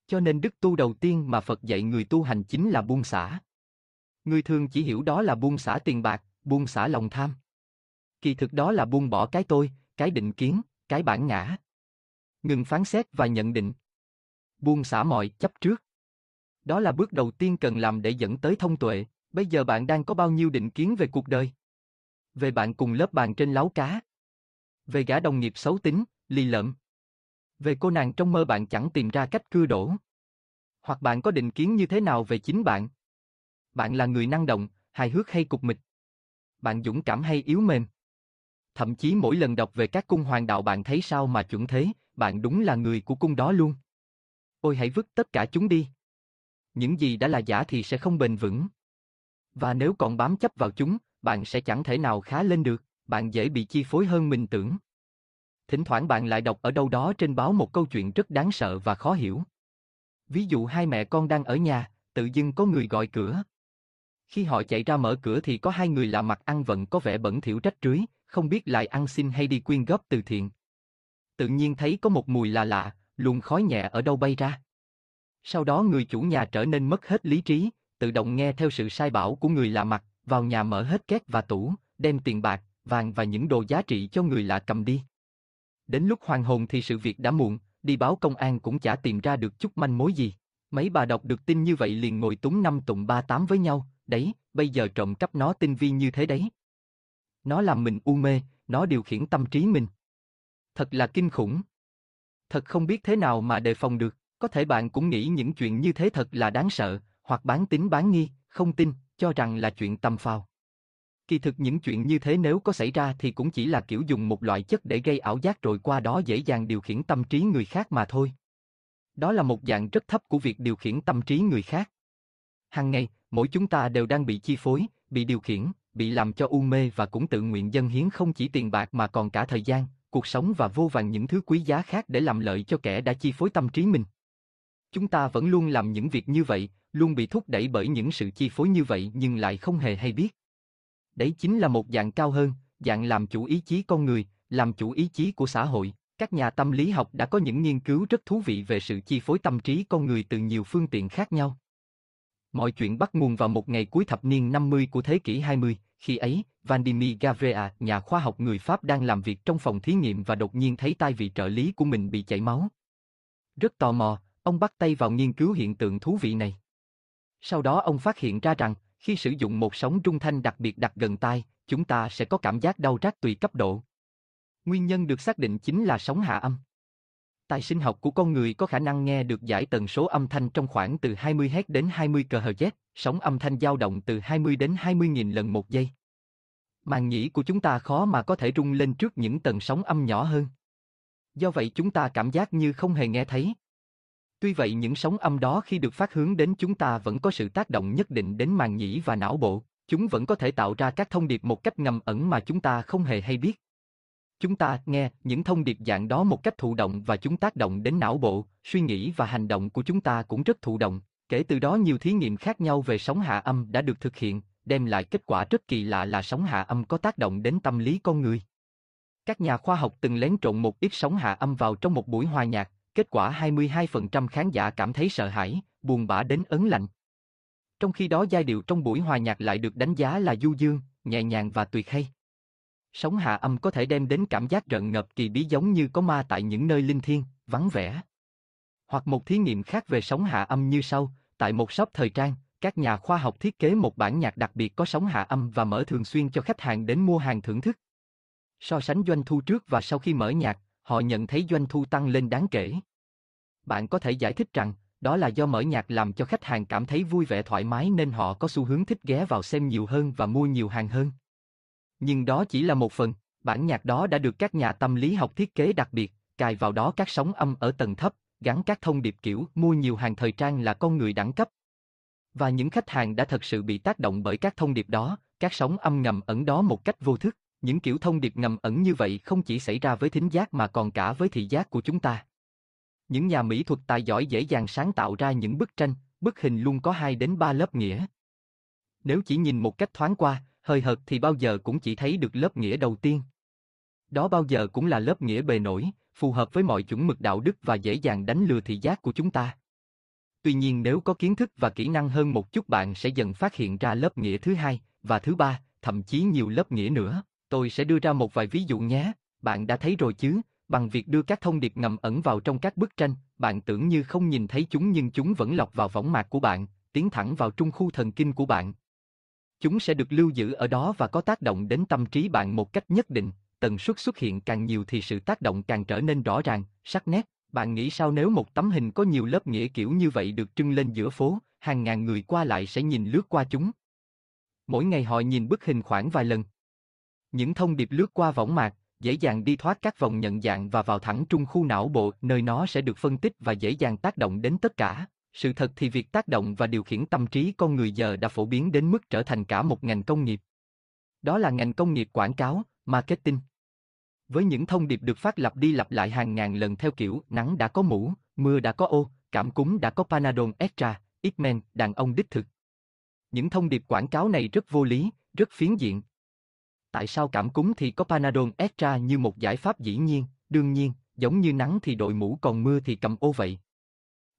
Cho nên đức tu đầu tiên mà Phật dạy người tu hành chính là buông xả. Người thường chỉ hiểu đó là buông xả tiền bạc, buông xả lòng tham. Kỳ thực đó là buông bỏ cái tôi, cái định kiến, cái bản ngã. Ngừng phán xét và nhận định. Buông xả mọi chấp trước. Đó là bước đầu tiên cần làm để dẫn tới thông tuệ. Bây giờ bạn đang có bao nhiêu định kiến về cuộc đời? Về bạn cùng lớp bàn trên láo cá. Về gã đồng nghiệp xấu tính, lì lợm. Về cô nàng trong mơ bạn chẳng tìm ra cách cưa đổ. Hoặc bạn có định kiến như thế nào về chính bạn? Bạn là người năng động, hài hước hay cục mịch? Bạn dũng cảm hay yếu mềm? Thậm chí mỗi lần đọc về các cung hoàng đạo bạn thấy sao mà chuẩn thế, bạn đúng là người của cung đó luôn. Ôi hãy vứt tất cả chúng đi. Những gì đã là giả thì sẽ không bền vững. Và nếu còn bám chấp vào chúng, bạn sẽ chẳng thể nào khá lên được, bạn dễ bị chi phối hơn mình tưởng. Thỉnh thoảng bạn lại đọc ở đâu đó trên báo một câu chuyện rất đáng sợ và khó hiểu. Ví dụ hai mẹ con đang ở nhà, tự dưng có người gọi cửa. Khi họ chạy ra mở cửa thì có hai người lạ mặt ăn vận có vẻ bẩn thỉu rách rưới, không biết lại ăn xin hay đi quyên góp từ thiện. Tự nhiên thấy có một mùi lạ lạ, luồng khói nhẹ ở đâu bay ra. Sau đó người chủ nhà trở nên mất hết lý trí, tự động nghe theo sự sai bảo của người lạ mặt, vào nhà mở hết két và tủ, đem tiền bạc, vàng và những đồ giá trị cho người lạ cầm đi. Đến lúc hoàng hồn thì sự việc đã muộn, đi báo công an cũng chả tìm ra được chút manh mối gì. Mấy bà đọc được tin như vậy liền ngồi túng năm tụng ba tám với nhau, đấy, bây giờ trộm cắp nó tinh vi như thế đấy. Nó làm mình u mê, nó điều khiển tâm trí mình. Thật là kinh khủng. Thật không biết thế nào mà đề phòng được, có thể bạn cũng nghĩ những chuyện như thế thật là đáng sợ, hoặc bán tính bán nghi, không tin, cho rằng là chuyện tầm phào. Kỳ thực những chuyện như thế nếu có xảy ra thì cũng chỉ là kiểu dùng một loại chất để gây ảo giác rồi qua đó dễ dàng điều khiển tâm trí người khác mà thôi. Đó là một dạng rất thấp của việc điều khiển tâm trí người khác. Hàng ngày, mỗi chúng ta đều đang bị chi phối, bị điều khiển, bị làm cho u mê và cũng tự nguyện dân hiến không chỉ tiền bạc mà còn cả thời gian, cuộc sống và vô vàng những thứ quý giá khác để làm lợi cho kẻ đã chi phối tâm trí mình. Chúng ta vẫn luôn làm những việc như vậy, luôn bị thúc đẩy bởi những sự chi phối như vậy nhưng lại không hề hay biết. Đấy chính là một dạng cao hơn, dạng làm chủ ý chí con người, làm chủ ý chí của xã hội. Các nhà tâm lý học đã có những nghiên cứu rất thú vị về sự chi phối tâm trí con người từ nhiều phương tiện khác nhau. Mọi chuyện bắt nguồn vào một ngày cuối thập niên 50 của thế kỷ 20, khi ấy, Vladimir Gavrea, nhà khoa học người Pháp đang làm việc trong phòng thí nghiệm và đột nhiên thấy tay vị trợ lý của mình bị chảy máu. Rất tò mò, ông bắt tay vào nghiên cứu hiện tượng thú vị này. Sau đó ông phát hiện ra rằng, khi sử dụng một sóng trung thanh đặc biệt đặt gần tai, chúng ta sẽ có cảm giác đau rát tùy cấp độ. Nguyên nhân được xác định chính là sóng hạ âm. Tài sinh học của con người có khả năng nghe được giải tần số âm thanh trong khoảng từ 20 Hz đến 20 kHz, sóng âm thanh dao động từ 20 đến 20.000 lần một giây. Màng nhĩ của chúng ta khó mà có thể rung lên trước những tần sóng âm nhỏ hơn. Do vậy chúng ta cảm giác như không hề nghe thấy. Tuy vậy những sóng âm đó khi được phát hướng đến chúng ta vẫn có sự tác động nhất định đến màng nhĩ và não bộ, chúng vẫn có thể tạo ra các thông điệp một cách ngầm ẩn mà chúng ta không hề hay biết. Chúng ta nghe những thông điệp dạng đó một cách thụ động và chúng tác động đến não bộ, suy nghĩ và hành động của chúng ta cũng rất thụ động. Kể từ đó nhiều thí nghiệm khác nhau về sóng hạ âm đã được thực hiện, đem lại kết quả rất kỳ lạ là sóng hạ âm có tác động đến tâm lý con người. Các nhà khoa học từng lén trộn một ít sóng hạ âm vào trong một buổi hòa nhạc, kết quả 22% khán giả cảm thấy sợ hãi, buồn bã đến ấn lạnh. Trong khi đó giai điệu trong buổi hòa nhạc lại được đánh giá là du dương, nhẹ nhàng và tuyệt hay. Sóng hạ âm có thể đem đến cảm giác rợn ngợp kỳ bí giống như có ma tại những nơi linh thiêng, vắng vẻ. Hoặc một thí nghiệm khác về sóng hạ âm như sau, tại một shop thời trang, các nhà khoa học thiết kế một bản nhạc đặc biệt có sóng hạ âm và mở thường xuyên cho khách hàng đến mua hàng thưởng thức. So sánh doanh thu trước và sau khi mở nhạc, họ nhận thấy doanh thu tăng lên đáng kể. Bạn có thể giải thích rằng, đó là do mở nhạc làm cho khách hàng cảm thấy vui vẻ thoải mái nên họ có xu hướng thích ghé vào xem nhiều hơn và mua nhiều hàng hơn. Nhưng đó chỉ là một phần, bản nhạc đó đã được các nhà tâm lý học thiết kế đặc biệt, cài vào đó các sóng âm ở tầng thấp, gắn các thông điệp kiểu mua nhiều hàng thời trang là con người đẳng cấp. Và những khách hàng đã thật sự bị tác động bởi các thông điệp đó, các sóng âm ngầm ẩn đó một cách vô thức. Những kiểu thông điệp ngầm ẩn như vậy không chỉ xảy ra với thính giác mà còn cả với thị giác của chúng ta. Những nhà mỹ thuật tài giỏi dễ dàng sáng tạo ra những bức tranh, bức hình luôn có hai đến ba lớp nghĩa. Nếu chỉ nhìn một cách thoáng qua, hơi hợt thì bao giờ cũng chỉ thấy được lớp nghĩa đầu tiên. Đó bao giờ cũng là lớp nghĩa bề nổi, phù hợp với mọi chuẩn mực đạo đức và dễ dàng đánh lừa thị giác của chúng ta. Tuy nhiên nếu có kiến thức và kỹ năng hơn một chút bạn sẽ dần phát hiện ra lớp nghĩa thứ hai và thứ ba, thậm chí nhiều lớp nghĩa nữa. Tôi sẽ đưa ra một vài ví dụ nhé. Bạn đã thấy rồi chứ, bằng việc đưa các thông điệp ngầm ẩn vào trong các bức tranh, bạn tưởng như không nhìn thấy chúng nhưng chúng vẫn lọc vào võng mạc của bạn, tiến thẳng vào trung khu thần kinh của bạn. Chúng sẽ được lưu giữ ở đó và có tác động đến tâm trí bạn một cách nhất định, tần suất xuất hiện càng nhiều thì sự tác động càng trở nên rõ ràng, sắc nét. Bạn nghĩ sao nếu một tấm hình có nhiều lớp nghĩa kiểu như vậy được trưng lên giữa phố, hàng ngàn người qua lại sẽ nhìn lướt qua chúng. Mỗi ngày họ nhìn bức hình khoảng vài lần. Những thông điệp lướt qua võng mạc, dễ dàng đi thoát các vòng nhận dạng và vào thẳng trung khu não bộ, nơi nó sẽ được phân tích và dễ dàng tác động đến tất cả. Sự thật thì việc tác động và điều khiển tâm trí con người giờ đã phổ biến đến mức trở thành cả một ngành công nghiệp. Đó là ngành công nghiệp quảng cáo, marketing. Với những thông điệp được phát lặp đi lặp lại hàng ngàn lần theo kiểu nắng đã có mũ, mưa đã có ô, cảm cúm đã có Panadol Extra, X-Men, đàn ông đích thực. Những thông điệp quảng cáo này rất vô lý, rất phiến diện. Tại sao cảm cúm thì có Panadol Extra như một giải pháp dĩ nhiên, đương nhiên, giống như nắng thì đội mũ còn mưa thì cầm ô vậy.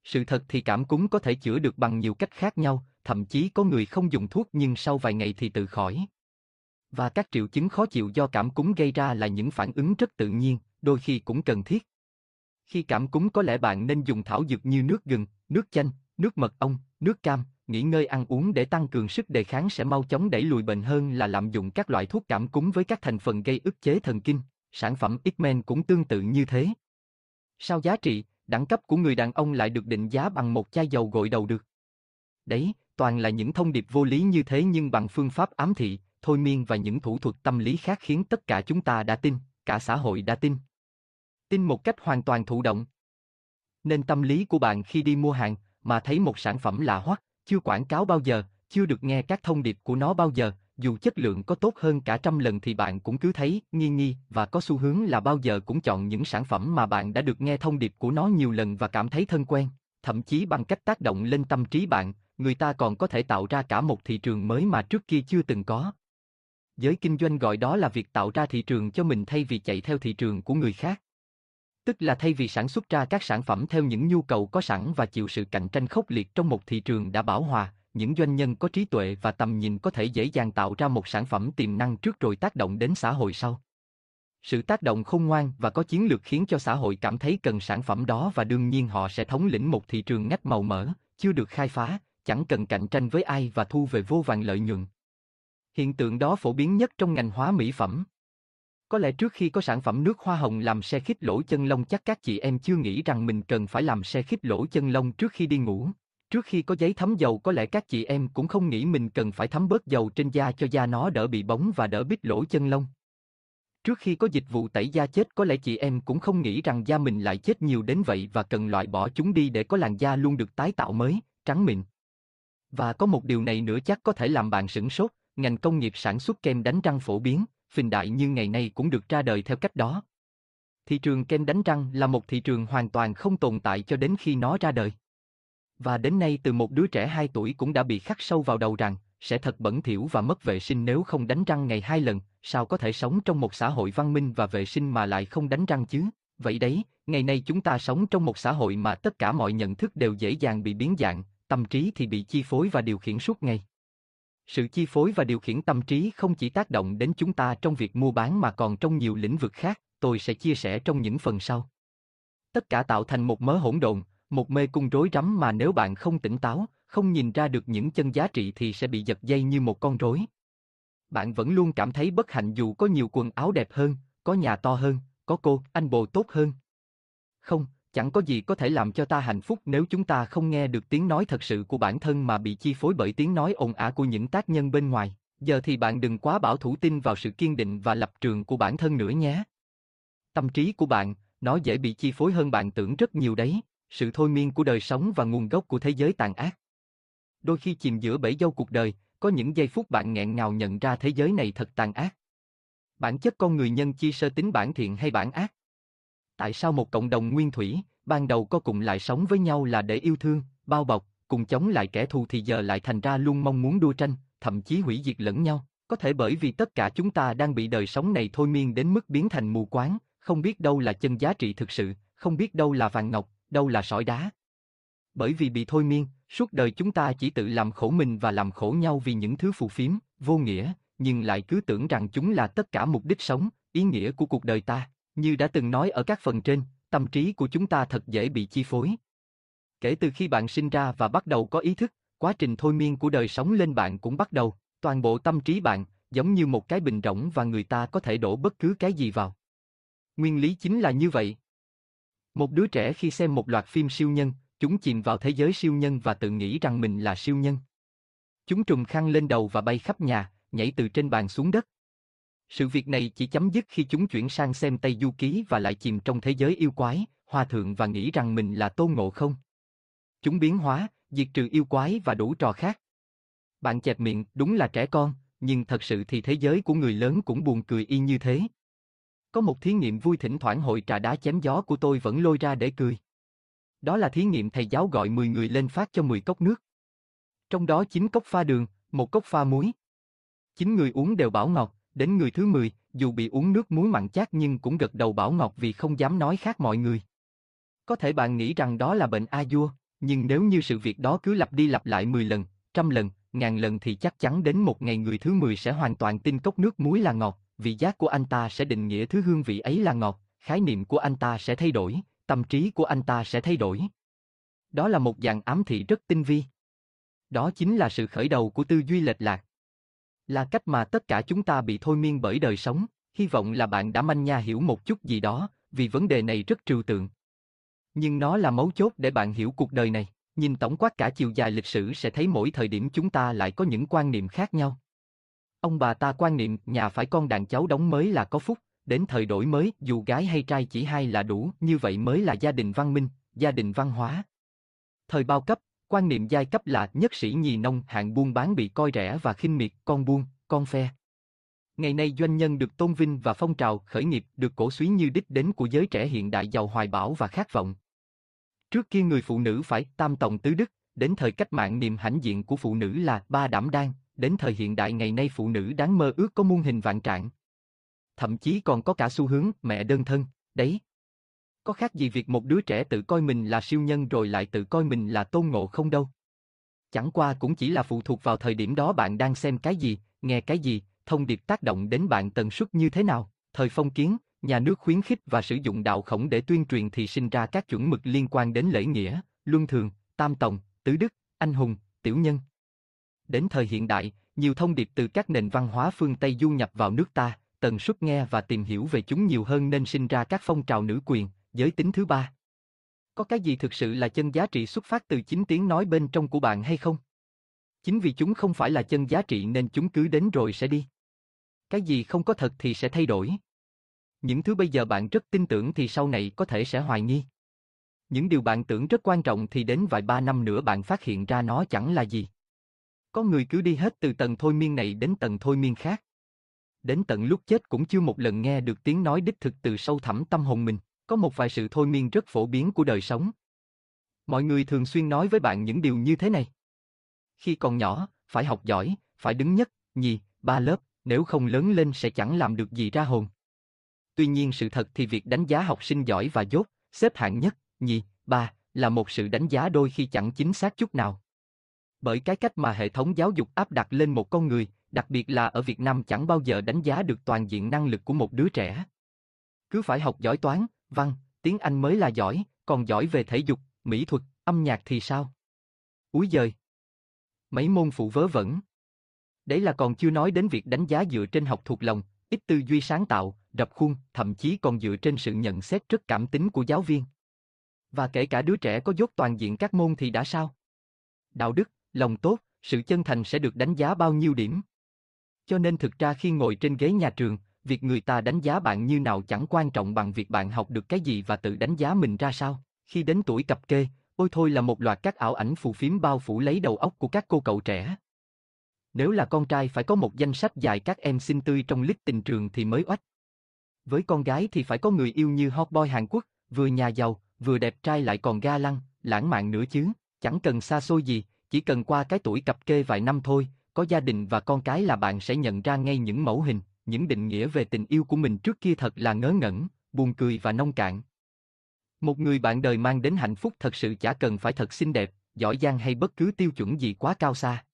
Sự thật thì cảm cúm có thể chữa được bằng nhiều cách khác nhau, thậm chí có người không dùng thuốc nhưng sau vài ngày thì tự khỏi. Và các triệu chứng khó chịu do cảm cúm gây ra là những phản ứng rất tự nhiên, đôi khi cũng cần thiết. Khi cảm cúm có lẽ bạn nên dùng thảo dược như nước gừng, nước chanh, nước mật ong, nước cam, nghỉ ngơi ăn uống để tăng cường sức đề kháng sẽ mau chóng đẩy lùi bệnh hơn là lạm dụng các loại thuốc cảm cúm với các thành phần gây ức chế thần kinh. Sản phẩm X-Men cũng tương tự như thế. Sao giá trị, đẳng cấp của người đàn ông lại được định giá bằng một chai dầu gội đầu được? Đấy, toàn là những thông điệp vô lý như thế nhưng bằng phương pháp ám thị, thôi miên và những thủ thuật tâm lý khác khiến tất cả chúng ta đã tin, cả xã hội đã tin. Tin một cách hoàn toàn thụ động. Nên tâm lý của bạn khi đi mua hàng mà thấy một sản phẩm lạ hoắc, chưa quảng cáo bao giờ, chưa được nghe các thông điệp của nó bao giờ, dù chất lượng có tốt hơn cả trăm lần thì bạn cũng cứ thấy nghi nghi và có xu hướng là bao giờ cũng chọn những sản phẩm mà bạn đã được nghe thông điệp của nó nhiều lần và cảm thấy thân quen, thậm chí bằng cách tác động lên tâm trí bạn, người ta còn có thể tạo ra cả một thị trường mới mà trước kia chưa từng có. Giới kinh doanh gọi đó là việc tạo ra thị trường cho mình thay vì chạy theo thị trường của người khác. Tức là thay vì sản xuất ra các sản phẩm theo những nhu cầu có sẵn và chịu sự cạnh tranh khốc liệt trong một thị trường đã bảo hòa, những doanh nhân có trí tuệ và tầm nhìn có thể dễ dàng tạo ra một sản phẩm tiềm năng trước rồi tác động đến xã hội sau. Sự tác động khôn ngoan và có chiến lược khiến cho xã hội cảm thấy cần sản phẩm đó và đương nhiên họ sẽ thống lĩnh một thị trường ngách màu mỡ, chưa được khai phá, chẳng cần cạnh tranh với ai và thu về vô vàng lợi nhuận. Hiện tượng đó phổ biến nhất trong ngành hóa mỹ phẩm. Có lẽ trước khi có sản phẩm nước hoa hồng làm xe khít lỗ chân lông chắc các chị em chưa nghĩ rằng mình cần phải làm xe khít lỗ chân lông trước khi đi ngủ. Trước khi có giấy thấm dầu có lẽ các chị em cũng không nghĩ mình cần phải thấm bớt dầu trên da cho da nó đỡ bị bóng và đỡ bít lỗ chân lông. Trước khi có dịch vụ tẩy da chết có lẽ chị em cũng không nghĩ rằng da mình lại chết nhiều đến vậy và cần loại bỏ chúng đi để có làn da luôn được tái tạo mới, trắng mịn. Và có một điều này nữa chắc có thể làm bạn sửng sốt, ngành công nghiệp sản xuất kem đánh răng phổ biến, phình đại như ngày nay cũng được ra đời theo cách đó. Thị trường kem đánh răng là một thị trường hoàn toàn không tồn tại cho đến khi nó ra đời. Và đến nay từ một đứa trẻ 2 tuổi cũng đã bị khắc sâu vào đầu rằng, sẽ thật bẩn thỉu và mất vệ sinh nếu không đánh răng ngày hai lần, sao có thể sống trong một xã hội văn minh và vệ sinh mà lại không đánh răng chứ? Vậy đấy, ngày nay chúng ta sống trong một xã hội mà tất cả mọi nhận thức đều dễ dàng bị biến dạng, tâm trí thì bị chi phối và điều khiển suốt ngày. Sự chi phối và điều khiển tâm trí không chỉ tác động đến chúng ta trong việc mua bán mà còn trong nhiều lĩnh vực khác, tôi sẽ chia sẻ trong những phần sau. Tất cả tạo thành một mớ hỗn độn, một mê cung rối rắm mà nếu bạn không tỉnh táo, không nhìn ra được những chân giá trị thì sẽ bị giật dây như một con rối. Bạn vẫn luôn cảm thấy bất hạnh dù có nhiều quần áo đẹp hơn, có nhà to hơn, có cô, anh bồ tốt hơn. Không, chẳng có gì có thể làm cho ta hạnh phúc nếu chúng ta không nghe được tiếng nói thật sự của bản thân mà bị chi phối bởi tiếng nói ồn ả của những tác nhân bên ngoài. Giờ thì bạn đừng quá bảo thủ tin vào sự kiên định và lập trường của bản thân nữa nhé. Tâm trí của bạn, nó dễ bị chi phối hơn bạn tưởng rất nhiều đấy sự thôi miên của đời sống và nguồn gốc của thế giới tàn ác. Đôi khi chìm giữa bể dâu cuộc đời, có những giây phút bạn nghẹn ngào nhận ra thế giới này thật tàn ác. Bản chất con người nhân chi sơ tính bản thiện hay bản ác? Tại sao một cộng đồng nguyên thủy, ban đầu có cùng lại sống với nhau là để yêu thương, bao bọc, cùng chống lại kẻ thù thì giờ lại thành ra luôn mong muốn đua tranh, thậm chí hủy diệt lẫn nhau? Có thể bởi vì tất cả chúng ta đang bị đời sống này thôi miên đến mức biến thành mù quáng, không biết đâu là chân giá trị thực sự, không biết đâu là vàng ngọc, đâu là sỏi đá. Bởi vì bị thôi miên, suốt đời chúng ta chỉ tự làm khổ mình và làm khổ nhau vì những thứ phù phiếm, vô nghĩa, nhưng lại cứ tưởng rằng chúng là tất cả mục đích sống, ý nghĩa của cuộc đời ta. Như đã từng nói ở các phần trên, tâm trí của chúng ta thật dễ bị chi phối. Kể từ khi bạn sinh ra và bắt đầu có ý thức, quá trình thôi miên của đời sống lên bạn cũng bắt đầu, toàn bộ tâm trí bạn, giống như một cái bình rỗng và người ta có thể đổ bất cứ cái gì vào. Nguyên lý chính là như vậy. Một đứa trẻ khi xem một loạt phim siêu nhân, chúng chìm vào thế giới siêu nhân và tự nghĩ rằng mình là siêu nhân. Chúng trùm khăn lên đầu và bay khắp nhà, nhảy từ trên bàn xuống đất. Sự việc này chỉ chấm dứt khi chúng chuyển sang xem Tây Du Ký và lại chìm trong thế giới yêu quái, hòa thượng và nghĩ rằng mình là tôn ngộ không. Chúng biến hóa, diệt trừ yêu quái và đủ trò khác. Bạn chẹp miệng, đúng là trẻ con, nhưng thật sự thì thế giới của người lớn cũng buồn cười y như thế. Có một thí nghiệm vui thỉnh thoảng hội trà đá chém gió của tôi vẫn lôi ra để cười. Đó là thí nghiệm thầy giáo gọi 10 người lên phát cho 10 cốc nước. Trong đó 9 cốc pha đường, một cốc pha muối. 9 người uống đều bảo ngọt, đến người thứ 10, dù bị uống nước muối mặn chát nhưng cũng gật đầu bảo ngọt vì không dám nói khác mọi người. Có thể bạn nghĩ rằng đó là bệnh a dua, nhưng nếu như sự việc đó cứ lặp đi lặp lại 10 lần, trăm lần, ngàn lần thì chắc chắn đến một ngày người thứ 10 sẽ hoàn toàn tin cốc nước muối là ngọt, vị giác của anh ta sẽ định nghĩa thứ hương vị ấy là ngọt, khái niệm của anh ta sẽ thay đổi, tâm trí của anh ta sẽ thay đổi. Đó là một dạng ám thị rất tinh vi. Đó chính là sự khởi đầu của tư duy lệch lạc. Là cách mà tất cả chúng ta bị thôi miên bởi đời sống, hy vọng là bạn đã manh nha hiểu một chút gì đó, vì vấn đề này rất trừu tượng. Nhưng nó là mấu chốt để bạn hiểu cuộc đời này, nhìn tổng quát cả chiều dài lịch sử sẽ thấy mỗi thời điểm chúng ta lại có những quan niệm khác nhau. Ông bà ta quan niệm nhà phải con đàn cháu đóng mới là có phúc, đến thời đổi mới dù gái hay trai chỉ hai là đủ, như vậy mới là gia đình văn minh, gia đình văn hóa. Thời bao cấp, quan niệm giai cấp là nhất sĩ nhì nông hạng buôn bán bị coi rẻ và khinh miệt, con buôn, con phe. Ngày nay doanh nhân được tôn vinh và phong trào khởi nghiệp được cổ suý như đích đến của giới trẻ hiện đại giàu hoài bão và khát vọng. Trước kia người phụ nữ phải tam tòng tứ đức, đến thời cách mạng niềm hãnh diện của phụ nữ là ba đảm đang, đến thời hiện đại ngày nay phụ nữ đáng mơ ước có muôn hình vạn trạng. Thậm chí còn có cả xu hướng mẹ đơn thân, đấy. Có khác gì việc một đứa trẻ tự coi mình là siêu nhân rồi lại tự coi mình là tôn ngộ không đâu. Chẳng qua cũng chỉ là phụ thuộc vào thời điểm đó bạn đang xem cái gì, nghe cái gì, thông điệp tác động đến bạn tần suất như thế nào. Thời phong kiến, nhà nước khuyến khích và sử dụng đạo khổng để tuyên truyền thì sinh ra các chuẩn mực liên quan đến lễ nghĩa, luân thường, tam tòng, tứ đức, anh hùng, tiểu nhân. Đến thời hiện đại, nhiều thông điệp từ các nền văn hóa phương Tây du nhập vào nước ta, tần suất nghe và tìm hiểu về chúng nhiều hơn nên sinh ra các phong trào nữ quyền, giới tính thứ ba. Có cái gì thực sự là chân giá trị xuất phát từ chính tiếng nói bên trong của bạn hay không? Chính vì chúng không phải là chân giá trị nên chúng cứ đến rồi sẽ đi. Cái gì không có thật thì sẽ thay đổi. Những thứ bây giờ bạn rất tin tưởng thì sau này có thể sẽ hoài nghi. Những điều bạn tưởng rất quan trọng thì đến vài ba năm nữa bạn phát hiện ra nó chẳng là gì. Có người cứ đi hết từ tầng thôi miên này đến tầng thôi miên khác. Đến tận lúc chết cũng chưa một lần nghe được tiếng nói đích thực từ sâu thẳm tâm hồn mình. Có một vài sự thôi miên rất phổ biến của đời sống. Mọi người thường xuyên nói với bạn những điều như thế này. Khi còn nhỏ, phải học giỏi, phải đứng nhất, nhì, ba lớp, nếu không lớn lên sẽ chẳng làm được gì ra hồn. Tuy nhiên sự thật thì việc đánh giá học sinh giỏi và dốt, xếp hạng nhất, nhì, ba, là một sự đánh giá đôi khi chẳng chính xác chút nào. Bởi cái cách mà hệ thống giáo dục áp đặt lên một con người, đặc biệt là ở Việt Nam chẳng bao giờ đánh giá được toàn diện năng lực của một đứa trẻ. Cứ phải học giỏi toán, văn, tiếng Anh mới là giỏi, còn giỏi về thể dục, mỹ thuật, âm nhạc thì sao? Úi giời! Mấy môn phụ vớ vẩn. Đấy là còn chưa nói đến việc đánh giá dựa trên học thuộc lòng, ít tư duy sáng tạo, rập khuôn, thậm chí còn dựa trên sự nhận xét rất cảm tính của giáo viên. Và kể cả đứa trẻ có dốt toàn diện các môn thì đã sao? Đạo đức, lòng tốt, sự chân thành sẽ được đánh giá bao nhiêu điểm? Cho nên thực ra khi ngồi trên ghế nhà trường, việc người ta đánh giá bạn như nào chẳng quan trọng bằng việc bạn học được cái gì và tự đánh giá mình ra sao. Khi đến tuổi cập kê, ôi thôi là một loạt các ảo ảnh phù phiếm bao phủ lấy đầu óc của các cô cậu trẻ. Nếu là con trai phải có một danh sách dài các em xinh tươi trong list tình trường thì mới oách. Với con gái thì phải có người yêu như hot boy Hàn Quốc, vừa nhà giàu, vừa đẹp trai lại còn ga lăng, lãng mạn nữa chứ, chẳng cần xa xôi gì, chỉ cần qua cái tuổi cập kê vài năm thôi, có gia đình và con cái là bạn sẽ nhận ra ngay những mẫu hình, những định nghĩa về tình yêu của mình trước kia thật là ngớ ngẩn, buồn cười và nông cạn. Một người bạn đời mang đến hạnh phúc thật sự chả cần phải thật xinh đẹp, giỏi giang hay bất cứ tiêu chuẩn gì quá cao xa.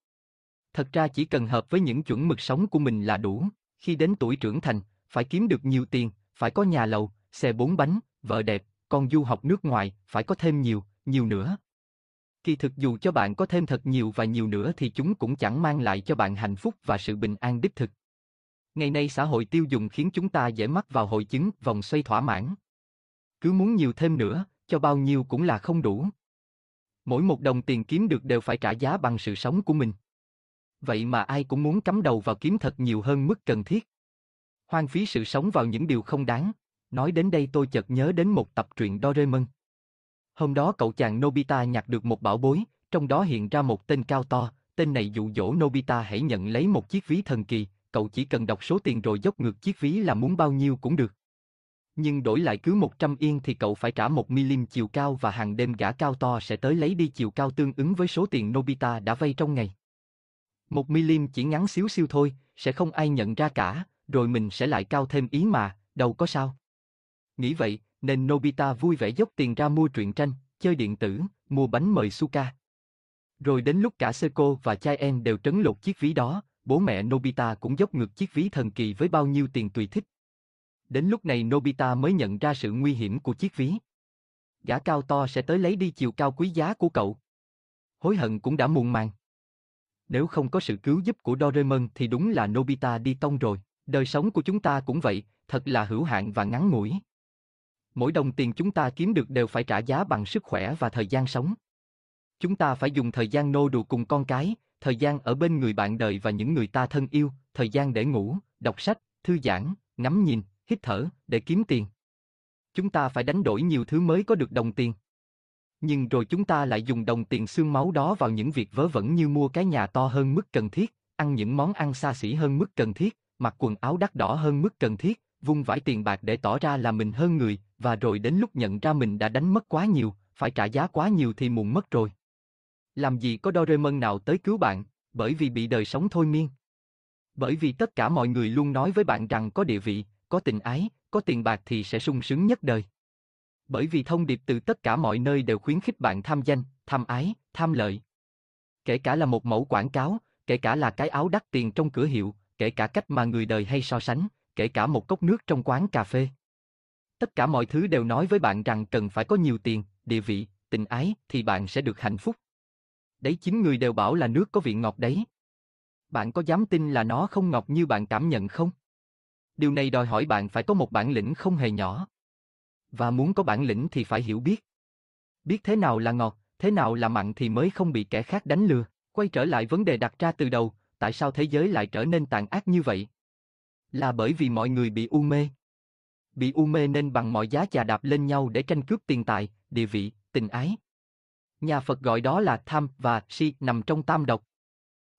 Thật ra chỉ cần hợp với những chuẩn mực sống của mình là đủ, khi đến tuổi trưởng thành, phải kiếm được nhiều tiền, phải có nhà lầu, xe bốn bánh, vợ đẹp, con du học nước ngoài, phải có thêm nhiều, nhiều nữa. Kỳ thực dù cho bạn có thêm thật nhiều và nhiều nữa thì chúng cũng chẳng mang lại cho bạn hạnh phúc và sự bình an đích thực. Ngày nay xã hội tiêu dùng khiến chúng ta dễ mắc vào hội chứng vòng xoay thỏa mãn. Cứ muốn nhiều thêm nữa, cho bao nhiêu cũng là không đủ. Mỗi một đồng tiền kiếm được đều phải trả giá bằng sự sống của mình. Vậy mà ai cũng muốn cắm đầu vào kiếm thật nhiều hơn mức cần thiết. Hoang phí sự sống vào những điều không đáng. Nói đến đây tôi chợt nhớ đến một tập truyện Doraemon. Hôm đó cậu chàng Nobita nhặt được một bảo bối, trong đó hiện ra một tên cao to, tên này dụ dỗ Nobita hãy nhận lấy một chiếc ví thần kỳ, cậu chỉ cần đọc số tiền rồi dốc ngược chiếc ví là muốn bao nhiêu cũng được. Nhưng đổi lại cứ 100 yên thì cậu phải trả một milim chiều cao và hàng đêm gã cao to sẽ tới lấy đi chiều cao tương ứng với số tiền Nobita đã vay trong ngày. Một milim chỉ ngắn xíu xiu thôi, sẽ không ai nhận ra cả, rồi mình sẽ lại cao thêm ý mà, đâu có sao. Nghĩ vậy, nên Nobita vui vẻ dốc tiền ra mua truyện tranh, chơi điện tử, mua bánh mời Suka. Rồi đến lúc cả Seiko và Chai En đều trấn lột chiếc ví đó, bố mẹ Nobita cũng dốc ngược chiếc ví thần kỳ với bao nhiêu tiền tùy thích. Đến lúc này Nobita mới nhận ra sự nguy hiểm của chiếc ví. Gã cao to sẽ tới lấy đi chiều cao quý giá của cậu. Hối hận cũng đã muộn màng. Nếu không có sự cứu giúp của Doraemon thì đúng là Nobita đi tông rồi. Đời sống của chúng ta cũng vậy, thật là hữu hạn và ngắn ngủi. Mỗi đồng tiền chúng ta kiếm được đều phải trả giá bằng sức khỏe và thời gian sống. Chúng ta phải dùng thời gian nô đùa cùng con cái, thời gian ở bên người bạn đời và những người ta thân yêu, thời gian để ngủ, đọc sách, thư giãn, ngắm nhìn, hít thở, để kiếm tiền. Chúng ta phải đánh đổi nhiều thứ mới có được đồng tiền. Nhưng rồi chúng ta lại dùng đồng tiền xương máu đó vào những việc vớ vẩn như mua cái nhà to hơn mức cần thiết, ăn những món ăn xa xỉ hơn mức cần thiết, mặc quần áo đắt đỏ hơn mức cần thiết, vung vải tiền bạc để tỏ ra là mình hơn người, và rồi đến lúc nhận ra mình đã đánh mất quá nhiều, phải trả giá quá nhiều thì muộn mất rồi. Làm gì có Doraemon nào tới cứu bạn, bởi vì bị đời sống thôi miên. Bởi vì tất cả mọi người luôn nói với bạn rằng có địa vị, có tình ái, có tiền bạc thì sẽ sung sướng nhất đời. Bởi vì thông điệp từ tất cả mọi nơi đều khuyến khích bạn tham danh, tham ái, tham lợi. Kể cả là một mẫu quảng cáo, kể cả là cái áo đắt tiền trong cửa hiệu, kể cả cách mà người đời hay so sánh, kể cả một cốc nước trong quán cà phê. Tất cả mọi thứ đều nói với bạn rằng cần phải có nhiều tiền, địa vị, tình ái thì bạn sẽ được hạnh phúc. Đấy chính người đều bảo là nước có vị ngọt đấy. Bạn có dám tin là nó không ngọt như bạn cảm nhận không? Điều này đòi hỏi bạn phải có một bản lĩnh không hề nhỏ. Và muốn có bản lĩnh thì phải hiểu biết. Biết thế nào là ngọt, thế nào là mặn thì mới không bị kẻ khác đánh lừa. Quay trở lại vấn đề đặt ra từ đầu, tại sao thế giới lại trở nên tàn ác như vậy? Là bởi vì mọi người bị u mê. Bị u mê nên bằng mọi giá chà đạp lên nhau để tranh cướp tiền tài, địa vị, tình ái. Nhà Phật gọi đó là tham và si nằm trong tam độc.